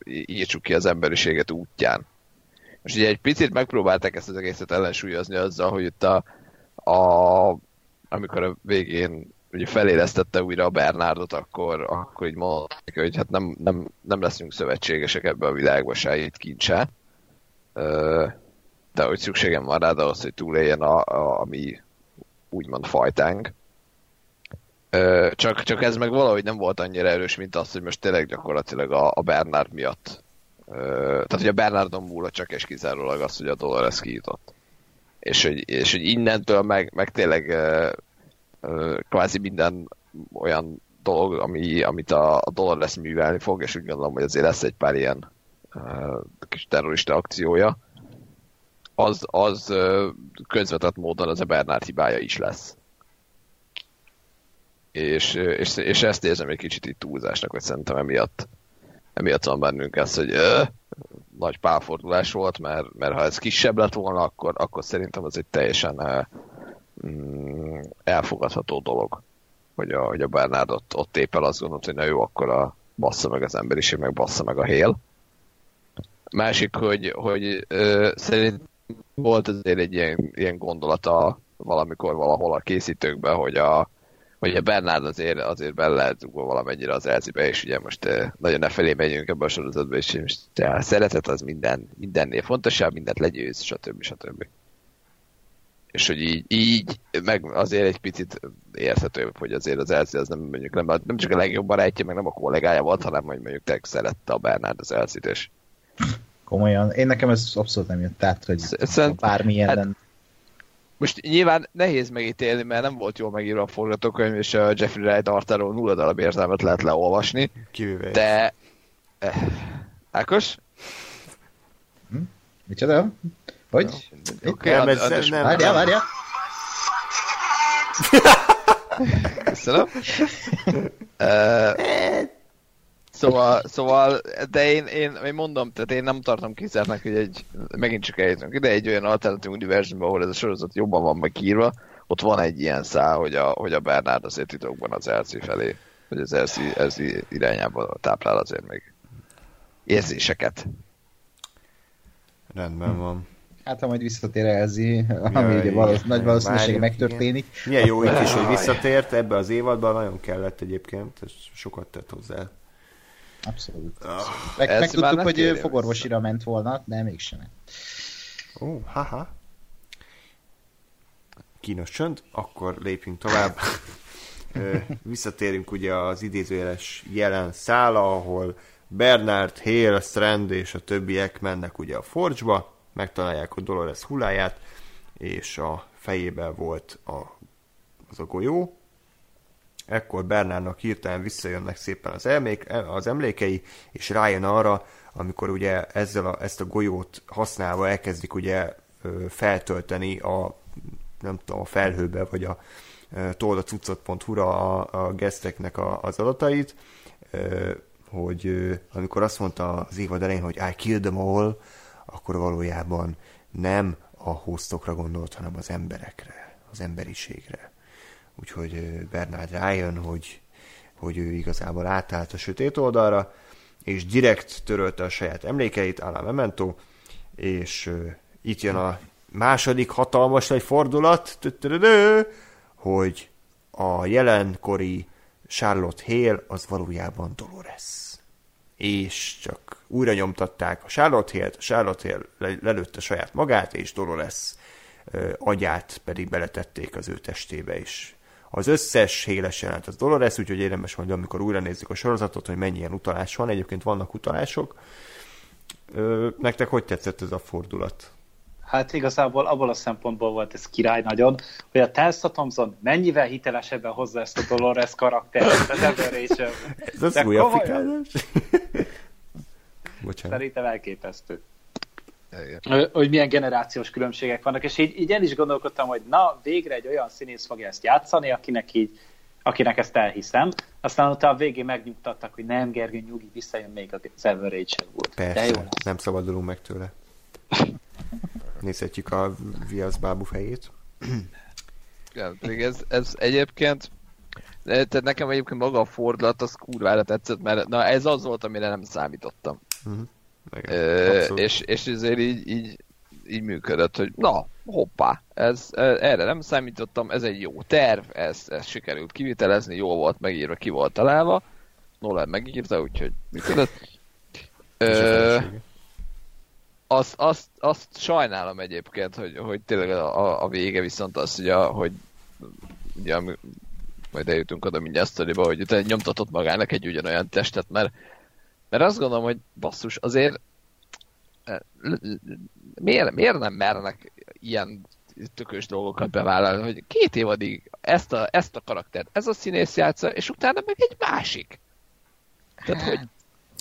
írtsuk ki az emberiséget útján. Most ugye egy picit megpróbálták ezt az egészet ellensúlyozni azzal, hogy itt a, a amikor a végén ugye felélesztette újra a Bernardot, akkor, akkor így mondták, hogy hát nem, nem, nem leszünk szövetségesek ebbe a világba se, itt kincse. De hogy szükségem van rád ahhoz, hogy túléljen a, a, a mi úgymond fajtánk. Csak, csak ez meg valahogy nem volt annyira erős, mint az, hogy most tényleg gyakorlatilag a, a Bernard miatt. Tehát, hogy a Bernardon múlva csak és kizárólag az, hogy a Dolores kijutott. És hogy, és hogy innentől meg, meg tényleg kvázi minden olyan dolog, ami, amit a, a Dolores művelni fog, és úgy gondolom, hogy azért lesz egy pár ilyen kis terrorista akciója, az, az közvetett módon az a Bernard hibája is lesz és, és, és ezt érzem egy kicsit itt túlzásnak, hogy szerintem emiatt, emiatt van bennünk ez, hogy ö, nagy pálfordulás volt, mert, mert ha ez kisebb lett volna, akkor, akkor szerintem az egy teljesen mm, elfogadható dolog, hogy a, hogy a Bernard ott, ott éppen azt gondolt, hogy na jó, akkor a bassza meg az emberiség, meg bassza meg a hél. Másik, hogy, hogy ö, szerint volt azért egy ilyen, ilyen gondolata valamikor valahol a készítőkben, hogy a, a Bernard azért, azért bele lehet valamennyire az elzibe, és ugye most eh, nagyon ne felé megyünk ebbe a sorozatba, és most a szeretet az minden, mindennél fontosabb, mindent legyőz, stb. stb. És hogy így, így meg azért egy picit érthető, hogy azért az Elzi az nem mondjuk nem, nem csak a legjobb barátja, meg nem a kollégája volt, hanem hogy mondjuk te szerette a Bernard az Elzit, és Komolyan. Én nekem ez abszolút nem jött át, hogy Szerint, bármilyen hát, Most nyilván nehéz megítélni, mert nem volt jól megírva a forgatókönyv, és a Jeffrey Wright artáról nulla darab értelmet lehet leolvasni. Kivéve. De... Eh, Ákos? Micsoda? Hogy? Oké, okay, ez- András, nem. Várjál, várjál. köszönöm. Eh, Szóval, szóval, de én, én, én mondom, tehát én nem tartom kizártnak, hogy egy, megint csak eljutunk ide, egy olyan alternatív univerzumban, ahol ez a sorozat jobban van megírva, ott van egy ilyen szál, hogy a, hogy a Bernard azért titokban az Elsie felé, hogy az Elsie, Elsie irányába táplál azért még érzéseket. Rendben van. Hát ha majd visszatér Elzi, ami ugye valósz, nagy valószínűséggel várjuk, megtörténik. Milyen jó itt is, hogy visszatért ebbe az évadban, nagyon kellett egyébként, és sokat tett hozzá. Abszolút. Ah. Meg, megtudtuk, hogy ő fogorvosira ment volna, de mégsem. Ó, haha. Kínos csönd, akkor lépjünk tovább. Visszatérünk ugye az idézőjeles jelen szála, ahol Bernard, Hale, Strand és a többiek mennek ugye a Forge-ba, megtalálják a Dolores hulláját, és a fejében volt a, az a golyó. Ekkor Bernardnak hirtelen visszajönnek szépen az, elmék, az emlékei, és rájön arra, amikor ugye ezzel a, ezt a golyót használva elkezdik ugye feltölteni a nem tudom, a felhőbe, vagy a ö, toldacuccot.hu-ra a, a geszteknek a, az adatait, hogy amikor azt mondta az évad elején, hogy I killed them all, akkor valójában nem a hostokra gondolt, hanem az emberekre, az emberiségre. Úgyhogy Bernard rájön, hogy, hogy ő igazából átállt a sötét oldalra, és direkt törölte a saját emlékeit, a la Memento, és itt jön a második hatalmas nagy fordulat, hogy a jelenkori Charlotte Hale az valójában Dolores. És csak újra nyomtatták a Charlotte Hale-t, Charlotte Hale le- lelőtte saját magát, és Dolores agyát pedig beletették az ő testébe is. Az összes héles jelent az Dolores, úgyhogy érdemes majd, amikor újra nézzük a sorozatot, hogy mennyi ilyen utalás van. Egyébként vannak utalások. Ö, nektek hogy tetszett ez a fordulat? Hát igazából abból a szempontból volt ez király nagyon, hogy a Tessa Thompson mennyivel hitelesebben hozza ezt a Dolores karaktert, az Ever Rachel. Ez az új afrikánus? Bocsánat. Szerintem elképesztő. Ö, Hogy milyen generációs különbségek vannak, és így, így el is gondolkodtam, hogy na, végre egy olyan színész fogja ezt játszani, akinek így akinek ezt elhiszem. Aztán utána a végén megnyugtattak, hogy nem, Gergő, nyugi, visszajön még az Ever Rachel volt. De jó Persze, lesz. nem szabadulunk meg tőle. Nézhetjük a viasz bábú fejét. Igen, pedig ez, ez egyébként tehát nekem egyébként maga a fordulat az kurvára tetszett, mert na ez az volt, amire nem számítottam. Igen, Ö, és, és ezért így, így, így működött, hogy na, hoppá, ez, ez, erre nem számítottam, ez egy jó terv, ez, ez sikerült kivitelezni, jól volt megírva, ki volt találva, Nolan megírta, úgyhogy működött. Ö, azt, azt, azt sajnálom egyébként, hogy, hogy tényleg a, a, vége viszont az, hogy, a, hogy ugye, majd eljutunk oda mindjárt sztoriba, hogy utána nyomtatott magának egy ugyanolyan testet, mert, mert azt gondolom, hogy basszus, azért eh, miért, miért nem mernek ilyen tökös dolgokat bevállalni, hogy két évadig ezt a, ezt a karaktert, ez a színész játsza, és utána meg egy másik. Tehát, hogy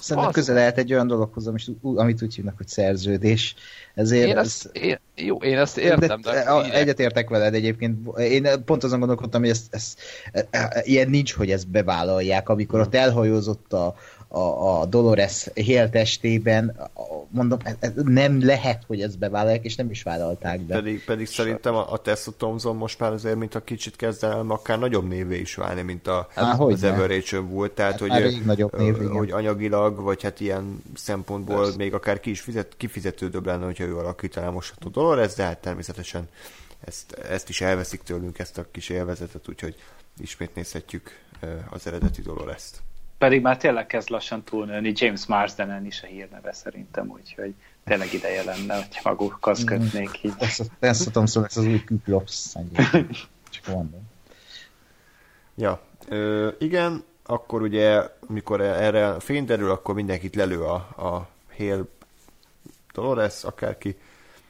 Szerintem Az- közel lehet egy olyan dologhoz, amit, amit úgy hívnak, hogy szerződés. Ezért én ez... ezt, én, jó, én ezt értem, de, de, a- egyetértek veled egyébként. Én pont azon gondolkodtam, hogy ezt, ezt, e- e- ilyen nincs, hogy ezt bevállalják. Amikor ott elhajózott a, a, a Dolores Hale testében, a- mondom, nem lehet, hogy ezt bevállalják, és nem is vállalták be. Pedig, pedig szerintem a, a Tessa Thompson most már azért, mint a kicsit kezd el akár nagyobb névé is válni, mint a, Há, az hogyne. Ever Rachel volt. Tehát, Hát hogy, rég nagyobb név, igen. hogy anyagilag, vagy hát ilyen szempontból Persze. még akár ki is fizet, kifizetődőbb lenne, hogyha ő alakítaná most a Dolores, de hát természetesen ezt, ezt is elveszik tőlünk, ezt a kis élvezetet, úgyhogy ismét nézhetjük az eredeti Dolores-t. Pedig már tényleg kezd lassan túlnőni James Marsdenen is a hírneve szerintem, úgyhogy tényleg ideje lenne, hogy magukhoz kötnék így. Ezt, a Thompson lesz az új Küklops. Csak mondom. Ja, ö, igen, akkor ugye, amikor erre fény derül, akkor mindenkit lelő a, a Hale Dolores, akárki.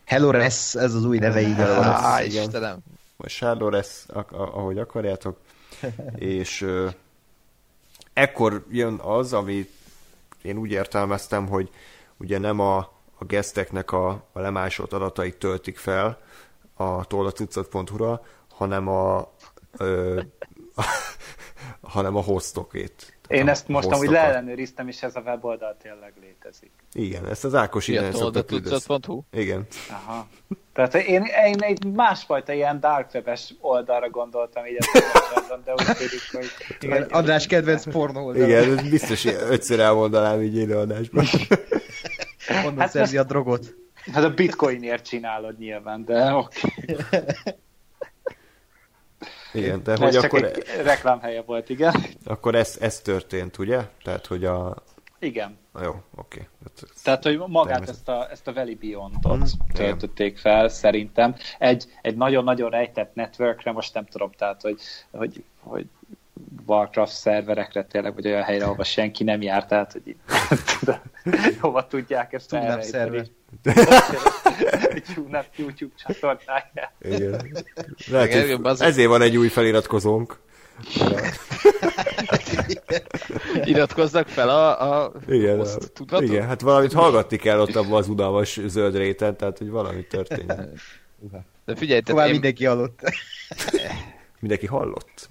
Hellores, ez az új neve van. Á, igen. Istenem. vagy Charlores, ahogy akarjátok, és ö, ekkor jön az, ami én úgy értelmeztem, hogy ugye nem a, a geszteknek a, a lemásolt adatait töltik fel a tollacucat.hu-ra, hanem a, ö, hanem a hostokét. Én ezt most amúgy leellenőriztem, és ez a weboldal tényleg létezik. Igen, ezt az Ákos innen szokta. Ilyetoldatudcat.hu? Igen. Aha. Tehát én, én egy másfajta ilyen dark webes oldalra gondoltam így ezt de úgy tűnik, hogy... Igen, András kedvenc pornó oldal. Igen, ez biztos ötször elmondanám így élőadásban. Onnan Hát szerzi a drogot. Hát a bitcoinért csinálod nyilván, de oké. Igen, de hogy akkor, egy reklámhelye volt, igen. akkor ez, ez történt, ugye? Tehát, hogy a... Igen. Na jó, oké. Hát ez- Tehát, hogy magát ezt a, ezt a Valley Beyond-ot Mhm. töltötték fel, szerintem. Egy, egy nagyon-nagyon rejtett networkre, most nem tudom, tehát, hogy, hogy, hogy Warcraft szerverekre tényleg, vagy olyan helyre, ahova senki nem jár, tehát, hogy így, hova tudják ezt Túl nem elrejteni. Egy UNAP YouTube csatornáját. Igen. Lehet, Igen, az- ezért van egy új feliratkozónk. Iratkoznak fel a, a Igen, host a- tudatot? igen, hát valamit hallgatni kell ott abban az unalmas zöld réten, tehát hogy valami történjen. De figyelj, tehát én, mindenki halott. Mindenki hallott?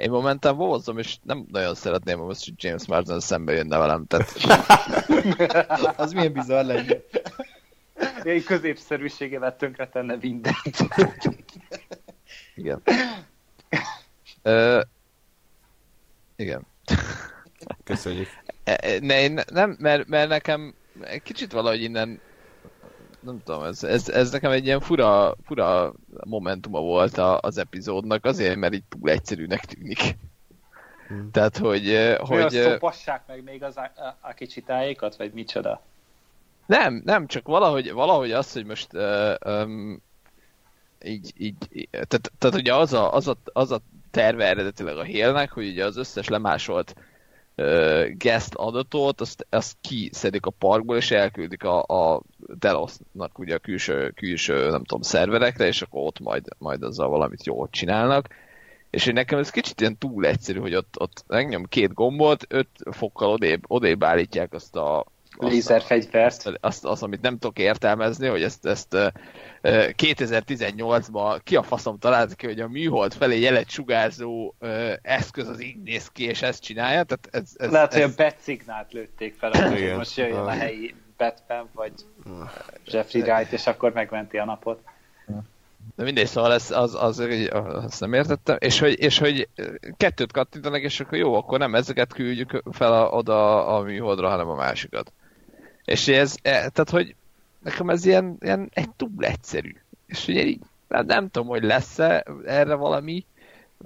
Én momentán bózom, és nem nagyon szeretném, hogy most hogy James Marsden szembe jönne velem, tehát Az milyen bizarr lenne. Egy középszerűségével tönkretenne mindent. igen. Ö, igen. Köszönjük. E- e- Ne, én nem, mert, mert nekem kicsit valahogy innen nem tudom, ez, ez, ez nekem egy ilyen fura, fura momentuma volt a, az epizódnak, azért, mert így túl egyszerűnek tűnik. Hmm. Tehát, hogy, eh, Hogy eh, szopassák meg még az a, a, a kicsi tájékat, vagy micsoda? nem, nem, csak valahogy, valahogy az, hogy most uh, um, így, így, így tehát, tehát ugye az a, az, a, az a terve eredetileg a Hélnek, hogy ugye az összes lemásolt guest adatot, azt, azt kiszedik a parkból, és elküldik a, a Delosnak ugye a külső, külső, nem tudom, szerverekre, és akkor ott majd, majd azzal valamit jól csinálnak. És én nekem ez kicsit ilyen túl egyszerű, hogy ott, ott megnyom két gombot, öt fokkal odébb, odébb állítják azt a- Lézerfegyvert. azt, azt, amit nem tudok értelmezni, hogy ezt, ezt ö, 2018-ban ki a faszom talált ki, hogy a műhold felé jelet sugárzó ö, eszköz az így néz ki, és ezt csinálja. Tehát ez, ez, Lehet, hogy ez, a Bat-szignált lőtték fel, hogy most jöjjön a Ah. helyi Batman, vagy Jeffrey Wright, és akkor megmenti a napot. De mindegy, szóval ez, az, az, az, azt nem értettem. És hogy, és hogy kettőt kattintanak, és akkor jó, akkor nem ezeket küldjük fel a, oda a műholdra, hanem a másikat. És ez, e, tehát hogy nekem ez ilyen, ilyen egy túl egyszerű. És ugye így, hát nem tudom, hogy lesz-e erre valami,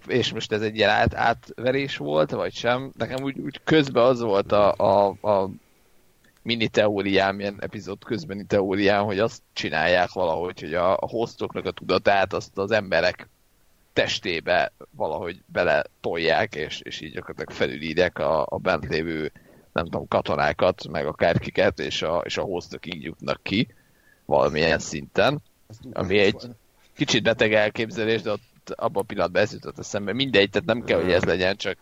és most ez egy ilyen át, átverés volt, vagy sem. Nekem úgy, úgy közben az volt a, a, a mini teóriám, ilyen epizód közbeni teóriám, hogy azt csinálják valahogy, hogy a, a hostoknak a tudatát azt az emberek testébe valahogy bele tolják, és, és így gyakorlatilag felülírják a, a bent lévő nem tudom, katonákat, meg akárkiket, és a, és a hostok így jutnak ki valamilyen szinten, ami egy kicsit beteg elképzelés, de ott abban a pillanatban ez jutott eszembe. Mindegy, tehát nem kell, hogy ez legyen, csak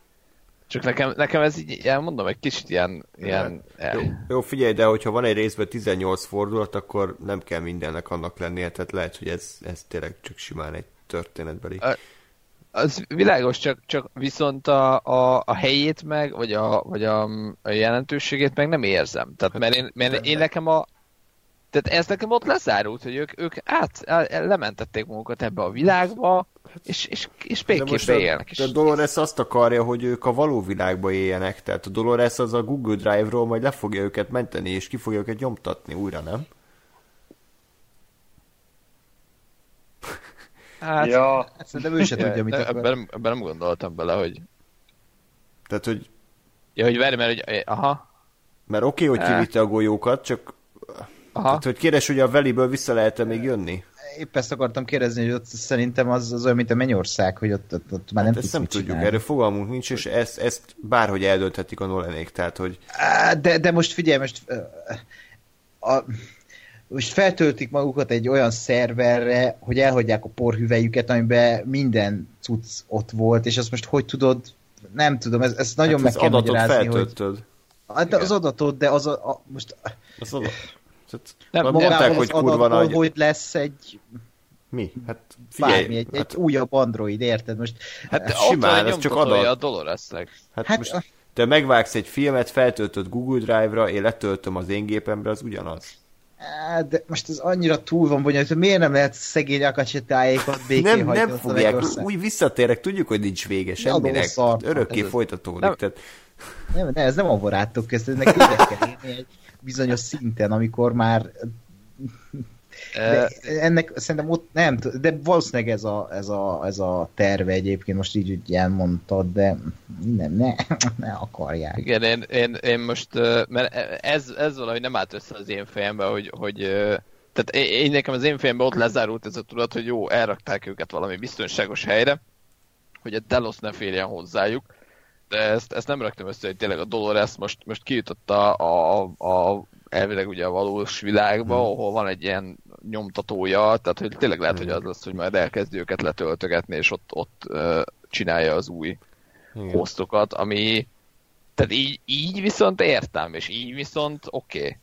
csak nekem, nekem ez így, mondom, egy kicsit ilyen, ilyen Jó, jó, figyelj, de hogyha van egy részben 18 fordulat, akkor nem kell mindennek annak lennie, tehát lehet, hogy ez, ez tényleg csak simán egy történetbeli. Az világos, csak, csak viszont a, a, a helyét meg, vagy, a, vagy a, a jelentőségét meg nem érzem. Tehát mert én, mert én nekem a tehát ez nekem ott lezárult, hogy ők, ők át, lementették magukat ebbe a világba, és, és, és a, élnek. De a Dolores azt akarja, hogy ők a való világba éljenek, tehát a Dolores az a Google Drive-ról majd le fogja őket menteni, és ki fogja őket nyomtatni újra, nem? Hát, Ja, Szerintem ő se tudja, mit akar. ebben, ebben nem gondoltam bele, hogy Tehát, hogy ja, hogy várj, mert hogy, aha, mert oké, okay, hogy kivitte a golyókat, csak aha. tehát, hogy kérdés, hogy a Veliből vissza lehet-e még jönni? Épp ezt akartam kérdezni, hogy ott szerintem az, az olyan, mint a Mennyország, hogy ott, ott, ott már nem Hát tudsz ezt nem tudjuk, csinálni. erről fogalmunk nincs, és ezt, ezt bárhogy eldönthetik a Nolanék, tehát, hogy De, de most figyelj, most a, most feltöltik magukat egy olyan szerverre, hogy elhagyják a porhüvelyüket, amiben minden cucc ott volt, és azt most hogy tudod, nem tudom, ez, ez nagyon hát meg az kell adatot magyarázni, hogy... feltöltöd. Hát az adatot, de az a, a most Az adat. Nem, mondták, az hogy kurva nagy. hogy lesz egy Mi? Hát figyelj, bármi, egy, hát, egy újabb Android, érted? Most Hát Hát ott simán, ez csak adat. a Doloresnek. hát, hát, most te megvágsz egy filmet, feltöltöd Google Drive-ra, én letöltöm az én gépemre, az ugyanaz. De most ez annyira túl van bonyolult, hogy miért nem lehet szegény akacsetájékot békén Nem, nem fogják, úgy visszatérek, tudjuk, hogy nincs vége semminek, szart, örökké ez folytatódik. Nem. Tehát, Nem, ne, ez nem a barátok, ez ennek kell érni egy bizonyos szinten, amikor már de ennek szerintem ott nem, de valószínűleg ez a, ez a, ez a terve egyébként, most így úgy elmondtad, de nem, ne, ne akarják. Igen, én, én, én most, mert ez, ez valahogy nem állt össze az én fejembe, hogy, hogy tehát én, nekem az én fejemben ott lezárult ez a tudat, hogy jó, elrakták őket valami biztonságos helyre, hogy a Delos ne férjen hozzájuk, de ezt, ezt nem raktam össze, hogy tényleg a Dolores most, most kijutott a, a, a elvileg ugye a valós világba, Hmm. ahol van egy ilyen nyomtatója, tehát hogy tényleg lehet, hogy az lesz, hogy majd elkezdi őket letöltögetni, és ott, ott ö, csinálja az új igen. posztokat, ami tehát így, így viszont értem, és így viszont oké. Okay.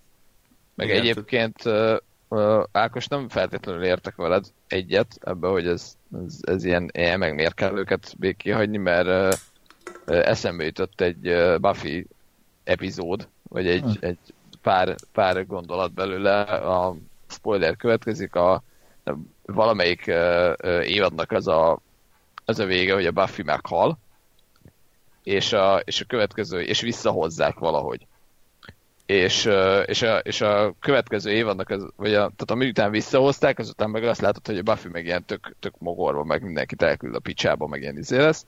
Meg Igen, egyébként uh, uh, Ákos nem feltétlenül értek veled egyet ebbe, hogy ez, ez, ez ilyen, ilyen megmérkelőket béké hagyni, mert uh, uh, eszembe jutott egy uh, Buffy epizód, vagy egy, Hm. egy pár, pár gondolat belőle, a spoiler következik, a valamelyik uh, évadnak az a, az a vége, hogy a Buffy meghal, és a, és a következő, és visszahozzák valahogy. És, és, a, és a következő évadnak, az, vagy a, tehát ami után visszahozták, azután meg azt látod, hogy a Buffy meg ilyen tök, tök mogorva, meg mindenkit elküld a picsába, meg ilyen izé lesz.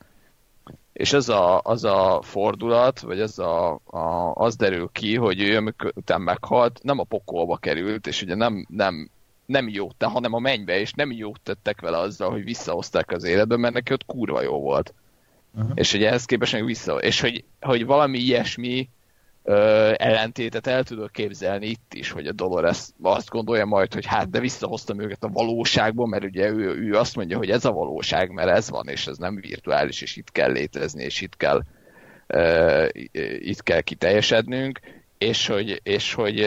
És az a, az a fordulat, vagy az, a, a, az derül ki, hogy ő amikor után meghalt, nem a pokolba került, és ugye nem, nem, nem jót te, hanem a mennybe, és nem jót tettek vele azzal, hogy visszahozták az életbe, mert neki ott kurva jó volt. Aha. És hogy ehhez képest meg vissza, és hogy, hogy valami ilyesmi ö, ellentétet el tudok képzelni itt is, hogy a Dolores azt gondolja majd, hogy hát de visszahoztam őket a valóságba, mert ugye ő, ő azt mondja, hogy ez a valóság, mert ez van, és ez nem virtuális, és itt kell létezni, és itt kell ö, itt kell kiteljesednünk, és hogy, és hogy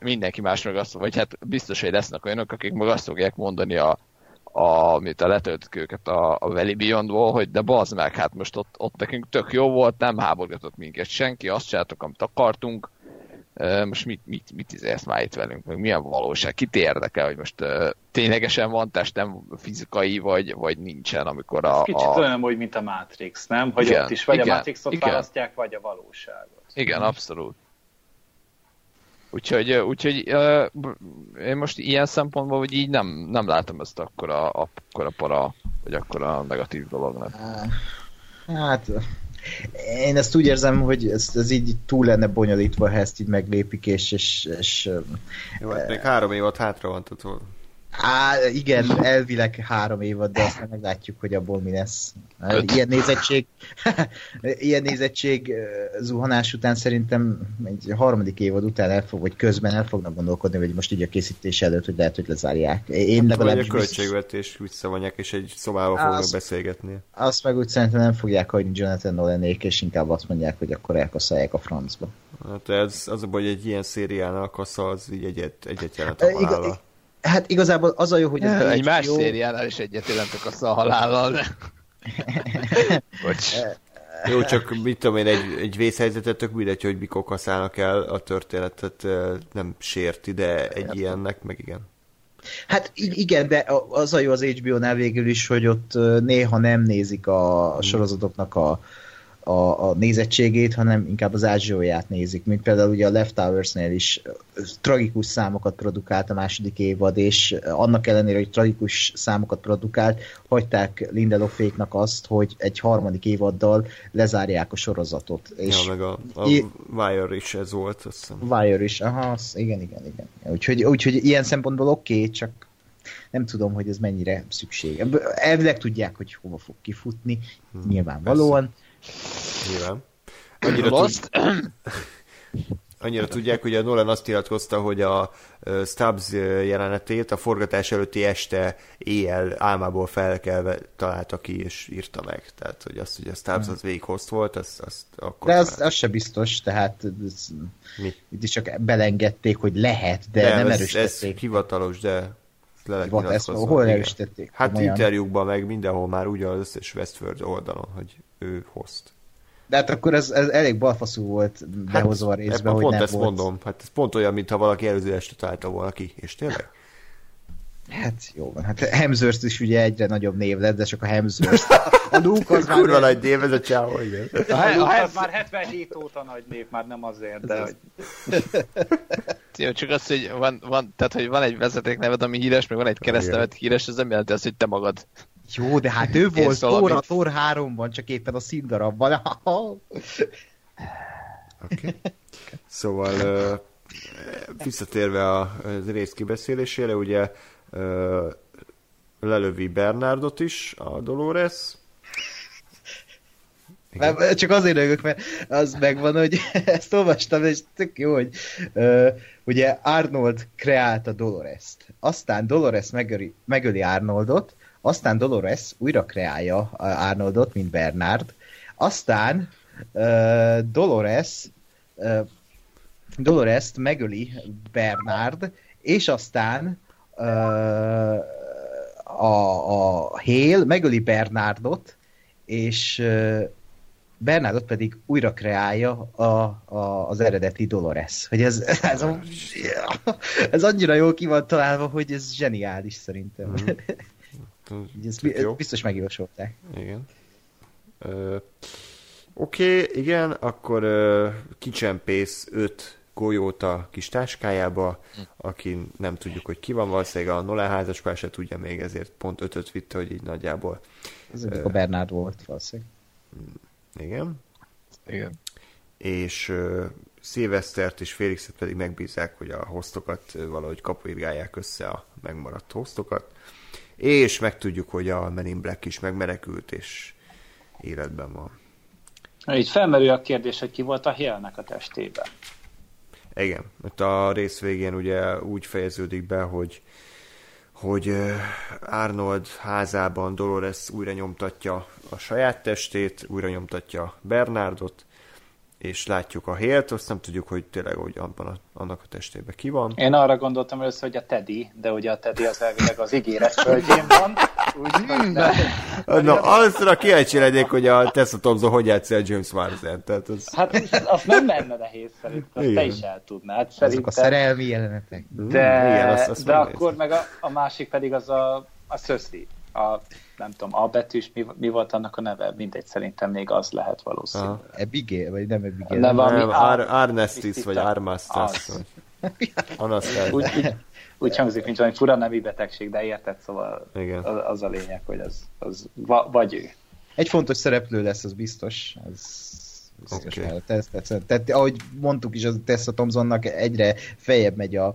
mindenki más meg azt, vagy hát biztos, hogy lesznek olyanok, akik meg azt fogják mondani a, a, amit a letöltük őket a, a Valley Beyondból, hogy de bazd meg, hát most ott, ott nekünk tök jó volt, nem háborgatott minket senki, azt csináltok, amit akartunk, most mit, mit, mit izélsz már itt velünk, meg milyen valóság, kit érdekel, hogy most uh, ténylegesen van testem fizikai, vagy, vagy nincsen, amikor a... Kicsit a... olyan úgy, mint a Matrix, nem? Hogy Igen, ott is vagy igen, a Matrixot igen. választják, vagy a valóságot. Igen, abszolút. Úgyhogy, úgyhogy uh, én most ilyen szempontból, hogy így nem, nem látom ezt akkora, akkora para, vagy akkora negatív dolognak. Hát, én ezt úgy érzem, hogy ez, ez így túl lenne bonyolítva, ha ezt így meglépik, és, és, és Jó, hát még három évad hátra van, tehát Á, igen, elvileg három évad, de aztán meglátjuk, hogy abból mi lesz. Öt. Ilyen nézettség, ilyen nézettség zuhanás után szerintem egy harmadik évad után el fog, vagy közben el fognak gondolkodni, vagy most így a készítés előtt, hogy lehet, hogy lezárják. Én vagy a legalábbis biztos- költségvetés visszavonják, és egy szobába fognak az- beszélgetni. azt meg úgy szerintem nem fogják hagyni Jonathan Nolanék, és inkább azt mondják, hogy akkor elkaszálják a francba. Hát ez, az a baj, hogy egy ilyen szériánál a kassa az így egyet, egyet jelent a halállal. Hát igazából az a jó, hogy ez Egy más HBO szériánál is egyet jelentek a halállal, de... Bocs. Jó, csak mit tudom én, egy, egy vészhelyzetet tök mindegy, hogy mikor kaszálnak el a történetet, nem sérti, de egy ilyennek meg igen. Hát igen, de az a jó az HBO-nál végül is, hogy ott néha nem nézik a sorozatoknak a, a, a nézettségét, hanem inkább az ázsióját nézik, mint például ugye a Leftovers-nél is tragikus számokat produkált a második évad, és annak ellenére, hogy tragikus számokat produkált, hagyták Lindeloféknak azt, hogy egy harmadik évaddal lezárják a sorozatot. És Ja, meg a, a I- Wire is ez volt, azt hiszem. Wire is, aha, az, igen, igen, igen. Úgyhogy, úgyhogy ilyen szempontból oké, okay, csak nem tudom, hogy ez mennyire szükség. Elvileg tudják, hogy hova fog kifutni, Hmm, nyilvánvalóan. Nyilván. Annyira tud, Lost? annyira tudják, hogy a Nolan azt nyilatkozta, hogy a Stubbs jelenetét a forgatás előtti este éjjel álmából felkelve találta ki és írta meg. Tehát, hogy azt, hogy a Stubbs az végig host volt, azt, azt akkor... De az, az se biztos, tehát ez, Mi? itt is csak belengedték, hogy lehet, de, de nem ez, erősítették. Ez hivatalos, de Volt, ezt hol erősítették? Hát Komolyan. interjúkban meg mindenhol már úgy az összes Westworld oldalon, hogy ő host. De hát akkor ez, ez elég balfaszú volt behozva a részbe, hogy pont nem ezt volt. mondom. Hát ez pont olyan, mintha valaki előző este találta volna ki. És tényleg? Hát jó van, hát Hemsworth is ugye egyre nagyobb név lett, de csak a Hemsworth. A Luke az már... Kurva nagy név ez a csávó, igen. A, a, ez- már 77 óta nagy név, már nem azért, de hogy... Jó, csak az, hogy van, van, tehát, hogy van egy vezetékneved, ami híres, meg van egy keresztnevet híres, ez nem jelenti azt, hogy te magad. Jó, de hát ő volt Thor, a mint- Thor 3-ban, csak éppen a színdarabban. Okay. Szóval visszatérve a, rész kibeszélésére, ugye lelövi Bernardot is, a Dolores. Igen. Csak azért rögök, mert az megvan, hogy ezt olvastam, és tök jó, hogy uh, ugye Arnold kreálta Dolores-t. Aztán Dolores megöli, megöli Arnoldot, aztán Dolores újra kreálja Arnoldot, mint Bernard. Aztán uh, Dolores uh, Dolores-t megöli Bernard, és aztán a, a Hale megöli Bernardot, és uh, Bernardot pedig újra kreálja a, a, az eredeti Dolores. Hogy ez, ez, a, ez annyira jól ki van találva, hogy ez zseniális szerintem. Mhm. Így ezt biztos megjósolták. Igen. Oké, okay, igen, akkor ö, kicsempész öt golyót a kis táskájába, aki nem tudjuk, hogy ki van, valószínűleg a Nolan házaspár se tudja még, ezért pont ötöt vitte, hogy így nagyjából. Ez a Bernard volt valószínűleg. Igen. Igen. És ö, Szilvesztert és Félixet pedig megbízák, hogy a hostokat ö, valahogy kapuirgálják össze a megmaradt hostokat. És megtudjuk, hogy a Men in Black is megmenekült, és életben van. Így felmerül a kérdés, hogy ki volt a Hélnek a testében. Igen, mert a rész végén ugye úgy fejeződik be, hogy hogy Arnold házában Dolores újra nyomtatja a saját testét, újra nyomtatja Bernardot, és látjuk a Hélt, azt nem tudjuk, hogy tényleg hogy abban a, annak a testében ki van. Én arra gondoltam először, hogy a Teddy, de ugye a Teddy az elvileg az ígéret földjén van. Úgy, de, Na, azra kíváncsi lennék, hogy a Tessa Thompson hogy játszik a James Marsden. Tehát az... hát azt nem lenne nehéz szerintem, azt te is el tudnád Azok szerintem. a szerelmi jelenetek. De, Igen, azt- azt de akkor meg a, a másik pedig az a, a Cersei. A, nem tudom, a betűs, mi, mi volt annak a neve? Mindegy, szerintem még az lehet valószínű. Aha. Abigail, vagy nem Abigail. Nem, Nem, Ar- Ar- Arnestis, vagy Armastas. Az. Anastas. Úgy, úgy, úgy hangzik, mint valami fura nemi betegség, de érted, szóval Igen. az, az a lényeg, hogy az, az va, vagy ő. Egy fontos szereplő lesz, az biztos. Ez biztos Oké. okay. tehát, ahogy mondtuk is, az Tessa Thompsonnak egyre feljebb megy a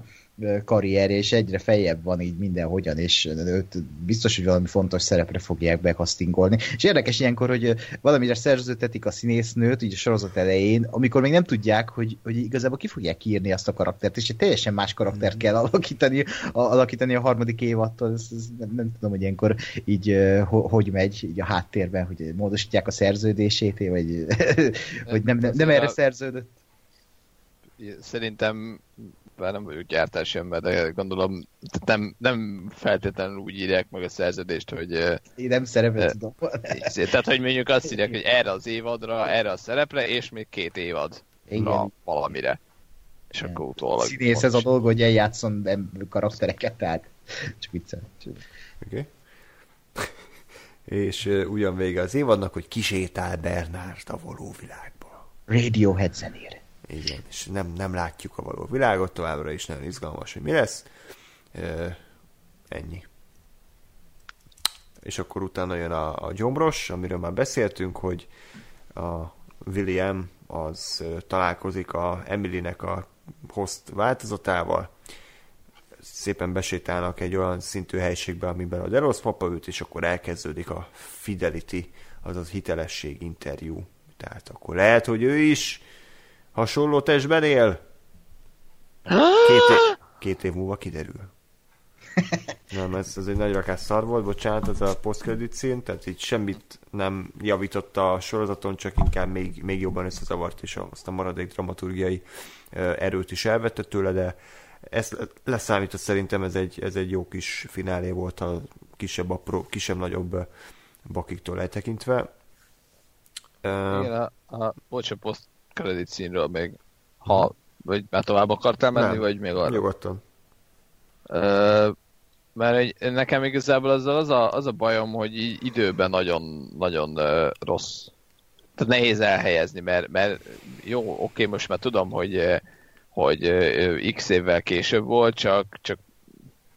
karrier, és egyre feljebb van így mindenhogyan, és őt biztos, hogy valami fontos szerepre fogják bekasztingolni. És érdekes ilyenkor, hogy valamire szerződtetik a színésznőt, így a sorozat elején, amikor még nem tudják, hogy, hogy igazából ki fogják írni azt a karaktert, és egy teljesen más karaktert kell alakítani a, alakítani a harmadik évattól. Ez, ez nem, nem tudom, hogy ilyenkor így hogy megy így a háttérben, hogy módosítják a szerződését, vagy, vagy nem, nem, nem erre szerződött. Szerintem, bár nem vagyok gyártási ember, de gondolom nem, nem feltétlenül úgy írják meg a szerződést, hogy Én nem szerepet tudom. izé, tehát hogy mondjuk azt írják, hogy erre az évadra, erre a szerepre, és még két évad Igen. valamire. És Igen. akkor utólag. Színész ez a dolga, hogy eljátszon karaktereket, tehát csak viccel. Okay. És uh, ugyan vége az évadnak, hogy kisétál Bernard a való világba. Radiohead zenére. Igen, és nem, nem látjuk a való világot, továbbra is nagyon izgalmas, hogy mi lesz. Uh, ennyi. És akkor utána jön a, a gyomros, amiről már beszéltünk, hogy a William az ö, találkozik a Emilynek a host változatával, szépen besétálnak egy olyan szintű helységbe, amiben a Deros papa ült, és akkor elkezdődik a Fidelity, azaz hitelesség interjú. Tehát akkor lehet, hogy ő is hasonló testben él, Két, év, két év múlva kiderül. Nem, ez, ez egy nagy rakás szar volt, bocsánat, ez a post szín, tehát így semmit nem javította a sorozaton, csak inkább még, még jobban összezavart, és azt a maradék dramaturgiai erőt is elvette tőle, de ez leszámított szerintem ez egy, ez egy jó kis finálé volt a kisebb, apró, kisebb-nagyobb bakiktól eltekintve. Igen, a, a bocs, a post credit színről még, ha, vagy már tovább akartál menni, nem, vagy még arra? Nyugodtan. Uh, mert egy, nekem igazából az, az, a, az a bajom, hogy így időben nagyon, nagyon uh, rossz. Tehát nehéz elhelyezni, mert, mert jó, oké, most már tudom, hogy, hogy uh, x évvel később volt, csak, csak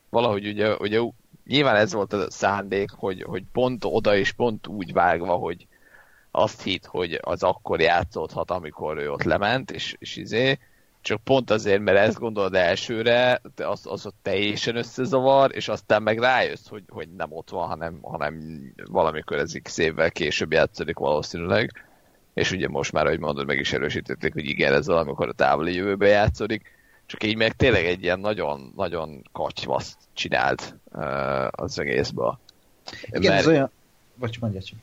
valahogy ugye, ugye nyilván ez volt a szándék, hogy, hogy pont oda és pont úgy vágva, hogy azt hitt, hogy az akkor játszódhat, amikor ő ott lement, és, és izé, csak pont azért, mert ezt gondolod elsőre, az, az ott teljesen összezavar, és aztán meg rájössz, hogy, hogy nem ott van, hanem, hanem valamikor ez x évvel később játszódik valószínűleg. És ugye most már, ahogy mondod, meg is erősítették, hogy igen, ez valamikor a távoli jövőben játszódik. Csak így meg tényleg egy ilyen nagyon, nagyon kacsvaszt csinált uh, az egészbe. Igen, mert... ez olyan... Vagy mondja csak.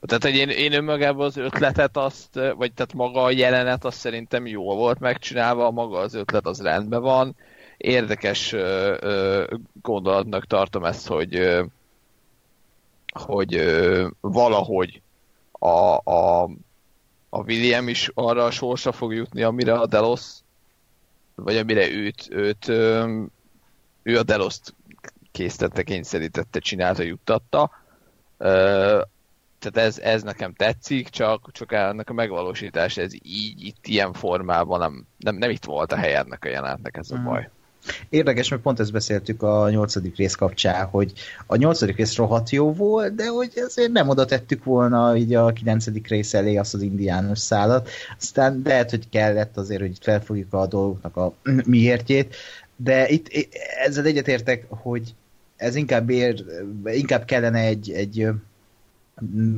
Tehát, hogy én, én önmagában az ötletet azt, vagy tehát maga a jelenet az szerintem jó volt megcsinálva, maga az ötlet az rendben van. Érdekes ö, ö, gondolatnak tartom ezt, hogy ö, hogy ö, valahogy a, a, a William is arra a sorsa fog jutni, amire a Delos, vagy amire őt, őt ö, ő a Delos-t készítette, kényszerítette, csinálta, juttatta tehát ez, ez nekem tetszik, csak, csak ennek a megvalósítás, ez így, itt ilyen formában nem, nem, nem itt volt a helye ennek a jelenetnek, ez a mm. baj. Érdekes, mert pont ezt beszéltük a nyolcadik rész kapcsán, hogy a nyolcadik rész rohadt jó volt, de hogy azért nem oda tettük volna így a kilencedik rész elé azt az indiánus szállat. Aztán lehet, hogy kellett azért, hogy itt felfogjuk a dolgoknak a miértjét, de itt ezzel egyetértek, hogy ez inkább, ér, inkább kellene egy, egy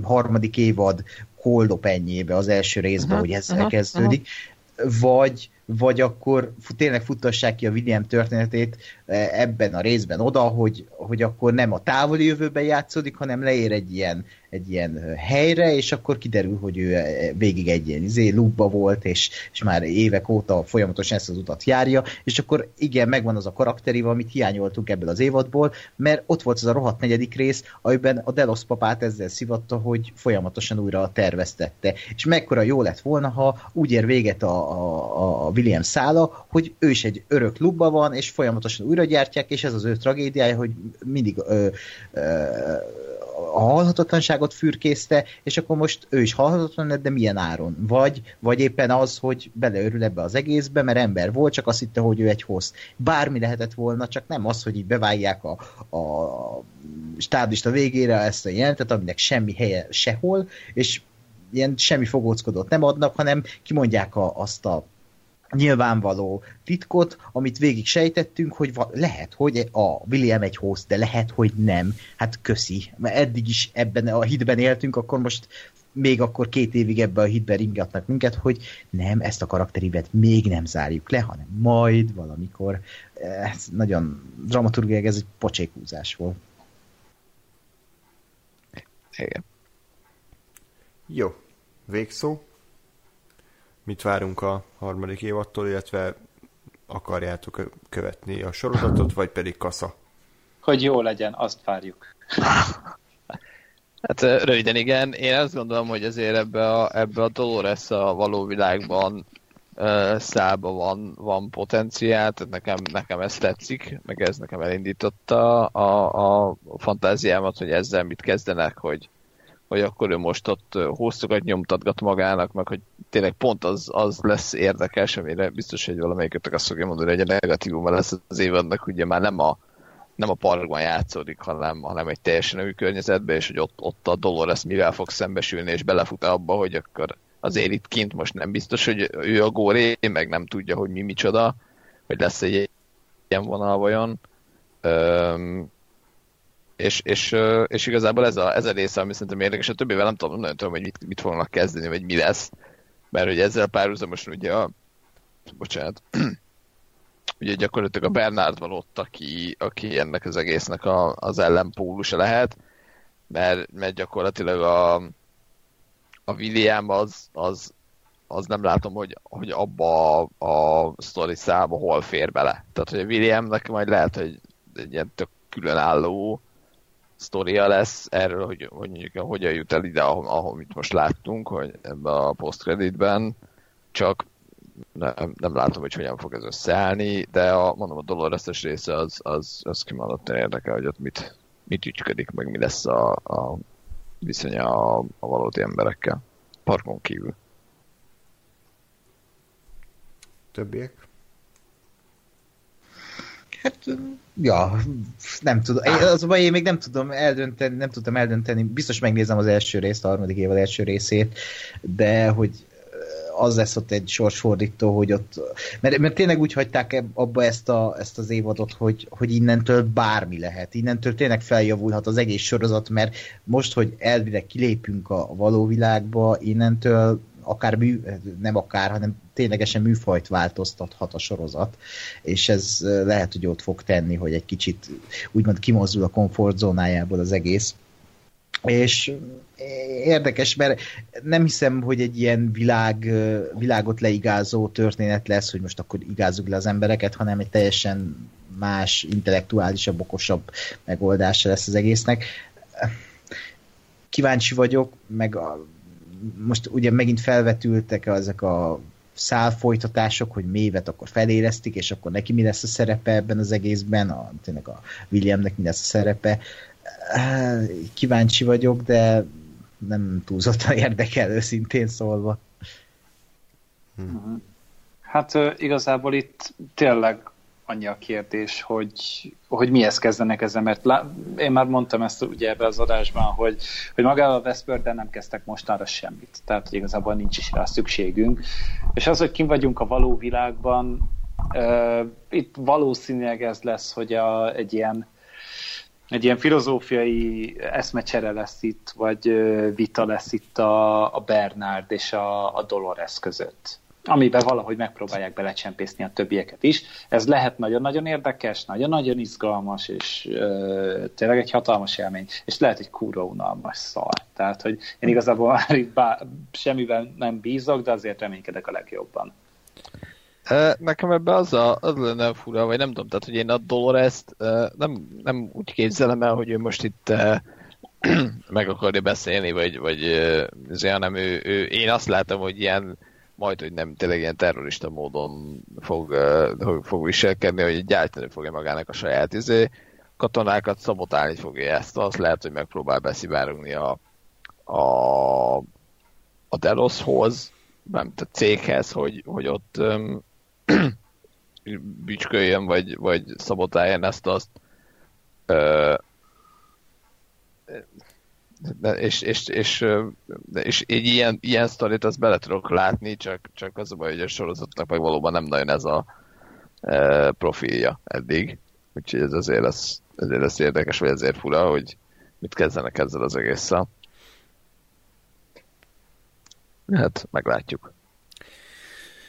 harmadik évad koldop ennyibe az első részben, uh-huh, hogy ezzel uh-huh, kezdődik, uh-huh. vagy vagy akkor tényleg futtassák ki a William történetét e, ebben a részben oda, hogy, hogy akkor nem a távoli jövőben játszódik, hanem leér egy ilyen, egy ilyen helyre, és akkor kiderül, hogy ő e, végig egy ilyen izé, lúbba volt, és, és már évek óta folyamatosan ezt az utat járja, és akkor igen, megvan az a karakteri, amit hiányoltunk ebből az évadból, mert ott volt az a rohadt negyedik rész, amiben a Delos papát ezzel szivatta, hogy folyamatosan újra terveztette. És mekkora jó lett volna, ha úgy ér véget a, a, a William szála, hogy ő is egy örök lubba van, és folyamatosan újra gyártják, és ez az ő tragédiája, hogy mindig ö, ö, a halhatatlanságot fürkészte, és akkor most ő is halhatatlan lett, de milyen áron? Vagy, vagy éppen az, hogy beleörül ebbe az egészbe, mert ember volt, csak azt hitte, hogy ő egy hossz. Bármi lehetett volna, csak nem az, hogy így bevágják a, a stáblista végére ezt a jelentet, aminek semmi helye sehol, és ilyen semmi fogóckodót nem adnak, hanem kimondják a, azt a nyilvánvaló titkot, amit végig sejtettünk, hogy lehet, hogy a William egy host, de lehet, hogy nem. Hát köszi. Mert eddig is ebben a hitben éltünk, akkor most még akkor két évig ebbe a hitben ringatnak minket, hogy nem, ezt a karakterivet még nem zárjuk le, hanem majd valamikor. Ez nagyon dramaturgiai, ez egy pocsékúzás volt. Igen. Jó. Végszó? Mit várunk a harmadik évattól, illetve akarjátok követni a sorozatot, vagy pedig kasza? Hogy jó legyen, azt várjuk. Hát röviden igen, én azt gondolom, hogy azért ebbe a, ebbe a Dolores a való világban uh, szába van, van potenciál, tehát nekem, nekem ez tetszik, meg ez nekem elindította a, a fantáziámat, hogy ezzel mit kezdenek, hogy, hogy akkor ő most ott hosszokat nyomtatgat magának, meg hogy tényleg pont az, az lesz érdekes, amire biztos, hogy valamelyikötök azt fogja mondani, hogy egy negatívuma lesz az évadnak, ugye már nem a, nem a parkban játszódik, hanem, hanem egy teljesen új környezetben, és hogy ott, ott a Dolores mivel fog szembesülni, és belefut abba, hogy akkor azért itt kint most nem biztos, hogy ő a góré, meg nem tudja, hogy mi micsoda, hogy lesz egy ilyen vonal vajon. Üm, és, és, és igazából ez a, ez a része, ami szerintem érdekes, a többivel nem tudom, nagyon tudom, hogy mit, mit fognak kezdeni, vagy mi lesz, mert hogy ezzel párhuzamosan ugye a, bocsánat, ugye gyakorlatilag a Bernard van ott, aki, aki ennek az egésznek a, az ellenpólusa lehet, mert, mert gyakorlatilag a, a William az, az, az nem látom, hogy, hogy abba a, a sztori szába hol fér bele. Tehát, hogy a Williamnek majd lehet, hogy egy ilyen tök különálló sztoria lesz erről, hogy, hogy mondjuk hogyan jut el ide, ahol, ahol mit most láttunk, hogy ebben a post csak nem, nem látom, hogy hogyan fog ez összeállni, de a, mondom, a Dolores-es része az, az, az kimondottan érdekel, hogy ott mit, mit ügyködik, meg mi lesz a, a viszonya a, a valódi emberekkel. Parkon kívül. Többiek? Hát, ja, nem tudom. Az a baj, én még nem tudom eldönteni, nem tudtam eldönteni. Biztos megnézem az első részt, a harmadik évad első részét, de hogy az lesz ott egy sorsfordító, hogy ott, mert, mert tényleg úgy hagyták abba ezt, a, ezt az évadot, hogy, hogy innentől bármi lehet. Innentől tényleg feljavulhat az egész sorozat, mert most, hogy elvileg kilépünk a való világba, innentől akár mű, nem akár, hanem ténylegesen műfajt változtathat a sorozat, és ez lehet, hogy ott fog tenni, hogy egy kicsit úgymond kimozdul a komfortzónájából az egész. És érdekes, mert nem hiszem, hogy egy ilyen világ, világot leigázó történet lesz, hogy most akkor igázzuk le az embereket, hanem egy teljesen más, intellektuálisabb, okosabb megoldása lesz az egésznek. Kíváncsi vagyok, meg a, most ugye megint felvetültek ezek a szálfolytatások, hogy mévet akkor feléreztik, és akkor neki mi lesz a szerepe ebben az egészben, a, tényleg a Williamnek mi lesz a szerepe. Kíváncsi vagyok, de nem túlzottan érdekel őszintén szólva. Mhm. Hát igazából itt tényleg annyi a kérdés, hogy, hogy mihez kezdenek ezzel, mert lá, én már mondtam ezt ugye ebbe az adásban, hogy, hogy magával a Westworld nem kezdtek mostanra semmit. Tehát, hogy igazából nincs is rá szükségünk. És az, hogy kim vagyunk a való világban, uh, itt valószínűleg ez lesz, hogy a, egy ilyen egy ilyen filozófiai eszmecsere lesz itt, vagy vita lesz itt a, a Bernard és a, a Dolores között amiben valahogy megpróbálják belecsempészni a többieket is. Ez lehet nagyon-nagyon érdekes, nagyon-nagyon izgalmas, és ö, tényleg egy hatalmas élmény, és lehet egy kúra unalmas szar. Tehát, hogy én igazából már itt bá, semmivel nem bízok, de azért reménykedek a legjobban. Nekem ebben az, a, az lenne fura, vagy nem tudom, tehát hogy én a Dolores-t nem, nem úgy képzelem el, hogy ő most itt meg akarja beszélni, vagy, vagy azért, hanem ő, ő, én azt látom, hogy ilyen majd, hogy nem tényleg ilyen terrorista módon fog, uh, fog viselkedni, hogy gyártani fogja magának a saját izé, katonákat szabotálni fogja ezt, az lehet, hogy megpróbál beszivárogni a, a, a Deloshoz, nem, a céghez, hogy, hogy ott um, bücsköljön, vagy, vagy szabotáljon ezt azt. Uh, és, és, és, és egy ilyen, ilyen sztorit azt bele tudok látni, csak, csak az a baj, hogy a sorozatnak meg valóban nem nagyon ez a e, profilja eddig. Úgyhogy ez azért lesz, ezért lesz érdekes, vagy ezért fura, hogy mit kezdenek ezzel az egésszel. Hát, meglátjuk.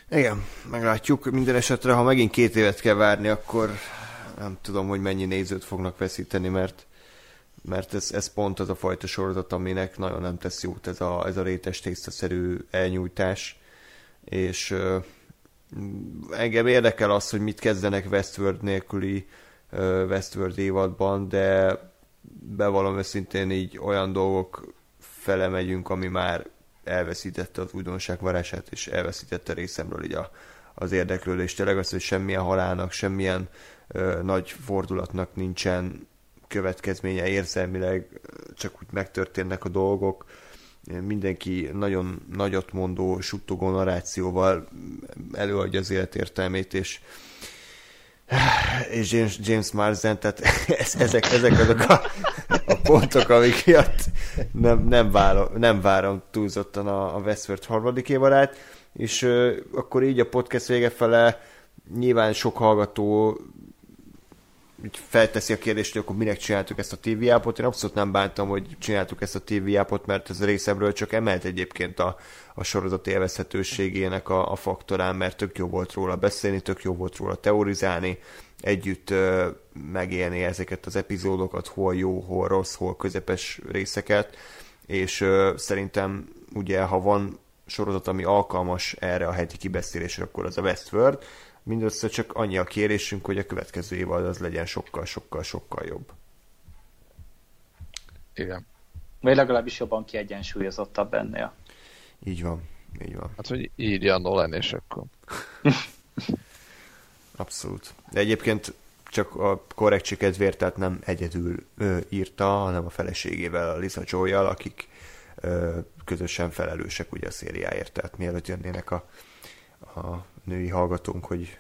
Igen, meglátjuk. Minden esetre, ha megint két évet kell várni, akkor nem tudom, hogy mennyi nézőt fognak veszíteni, mert mert ez, ez pont az a fajta sorozat, aminek nagyon nem tesz jót ez a, ez a rétes tésztaszerű elnyújtás, és uh, engem érdekel az, hogy mit kezdenek Westworld nélküli uh, Westworld évadban, de bevallom őszintén így olyan dolgok fele megyünk, ami már elveszítette az újdonság varását, és elveszítette részemről így a, az érdeklődést. Tényleg az, hogy semmilyen halálnak, semmilyen ö, nagy fordulatnak nincsen következménye érzelmileg, csak úgy megtörténnek a dolgok. Mindenki nagyon nagyot mondó, suttogó narrációval előadja az életértelmét, és és James, James Marsden, tehát ezek, ezek azok a, a pontok, amik miatt nem, nem, várom, nem várom túlzottan a, a Westworld harmadik évadát, és uh, akkor így a podcast vége fele nyilván sok hallgató így felteszi a kérdést, hogy akkor minek csináltuk ezt a TV appot. Én abszolút nem bántam, hogy csináltuk ezt a TV appot, mert ez részemről csak emelt egyébként a, a sorozat élvezhetőségének a, a faktorán, mert tök jó volt róla beszélni, tök jó volt róla teorizálni, együtt ö, megélni ezeket az epizódokat, hol jó, hol rossz, hol közepes részeket, és ö, szerintem ugye, ha van sorozat, ami alkalmas erre a heti kibeszélésre, akkor az a Westworld, mindössze csak annyi a kérésünk, hogy a következő évad az legyen sokkal, sokkal, sokkal jobb. Igen. Vagy legalábbis jobban kiegyensúlyozottabb ennél. Így van, így van. Hát, hogy írja Nolan, és akkor... Abszolút. De egyébként csak a korrektség kedvéért, tehát nem egyedül ö, írta, hanem a feleségével, a Lisa joy akik ö, közösen felelősek ugye a szériáért. Tehát mielőtt jönnének a, a női hallgatónk, hogy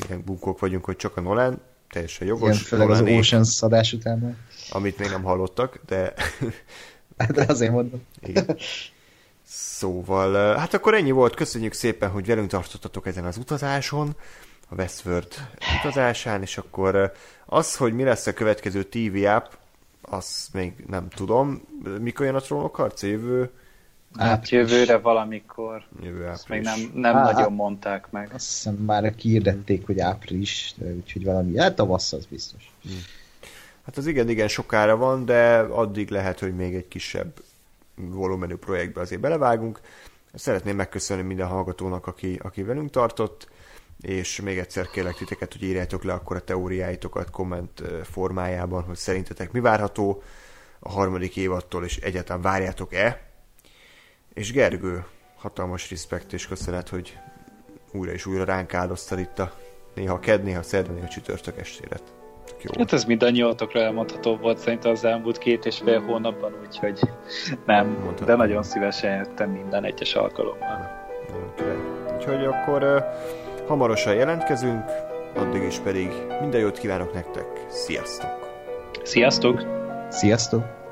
milyen bunkók vagyunk, hogy csak a Nolan, teljesen jogos. Igen, főleg az Nolané, Oceans adás után. Amit még nem hallottak, de De azért mondom. Igen. Szóval, hát akkor ennyi volt. Köszönjük szépen, hogy velünk tartottatok ezen az utazáson, a Westworld utazásán, és akkor az, hogy mi lesz a következő TV app, azt még nem tudom. Mikor jön a trónok harca? Jövő, Hát jövőre valamikor. jövő Ezt még április. nem, nem Á, nagyon hát- mondták meg. Azt hiszem már kiirdették, hogy április, úgyhogy valami, hát tavasz az biztos. Hát az igen, igen sokára van, de addig lehet, hogy még egy kisebb volumenű projektbe azért belevágunk. Szeretném megköszönni minden hallgatónak, aki, aki velünk tartott, és még egyszer kérlek titeket, hogy írjátok le akkor a teóriáitokat komment formájában, hogy szerintetek mi várható a harmadik évattól, és egyáltalán várjátok-e. És Gergő, hatalmas respekt és köszönet, hogy újra és újra ránk áldoztad itt a néha ked, néha szerda, néha csütörtök estéret. Tök Jó. Hát ez mindannyiótokra elmondható volt szerintem az elmúlt két és fél hónapban, úgyhogy nem, Mondhatnám. de nagyon szívesen jöttem minden egyes alkalommal. Király. Úgyhogy akkor uh, hamarosan jelentkezünk, addig is pedig minden jót kívánok nektek. Sziasztok! Sziasztok! Sziasztok!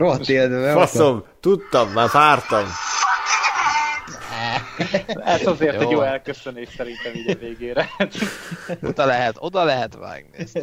Rohadt élve, Faszom! Tudtam, már vártam! Ez azért Jó. egy jó elköszönés szerintem így a végére. Oda lehet, oda lehet vágni. ezt.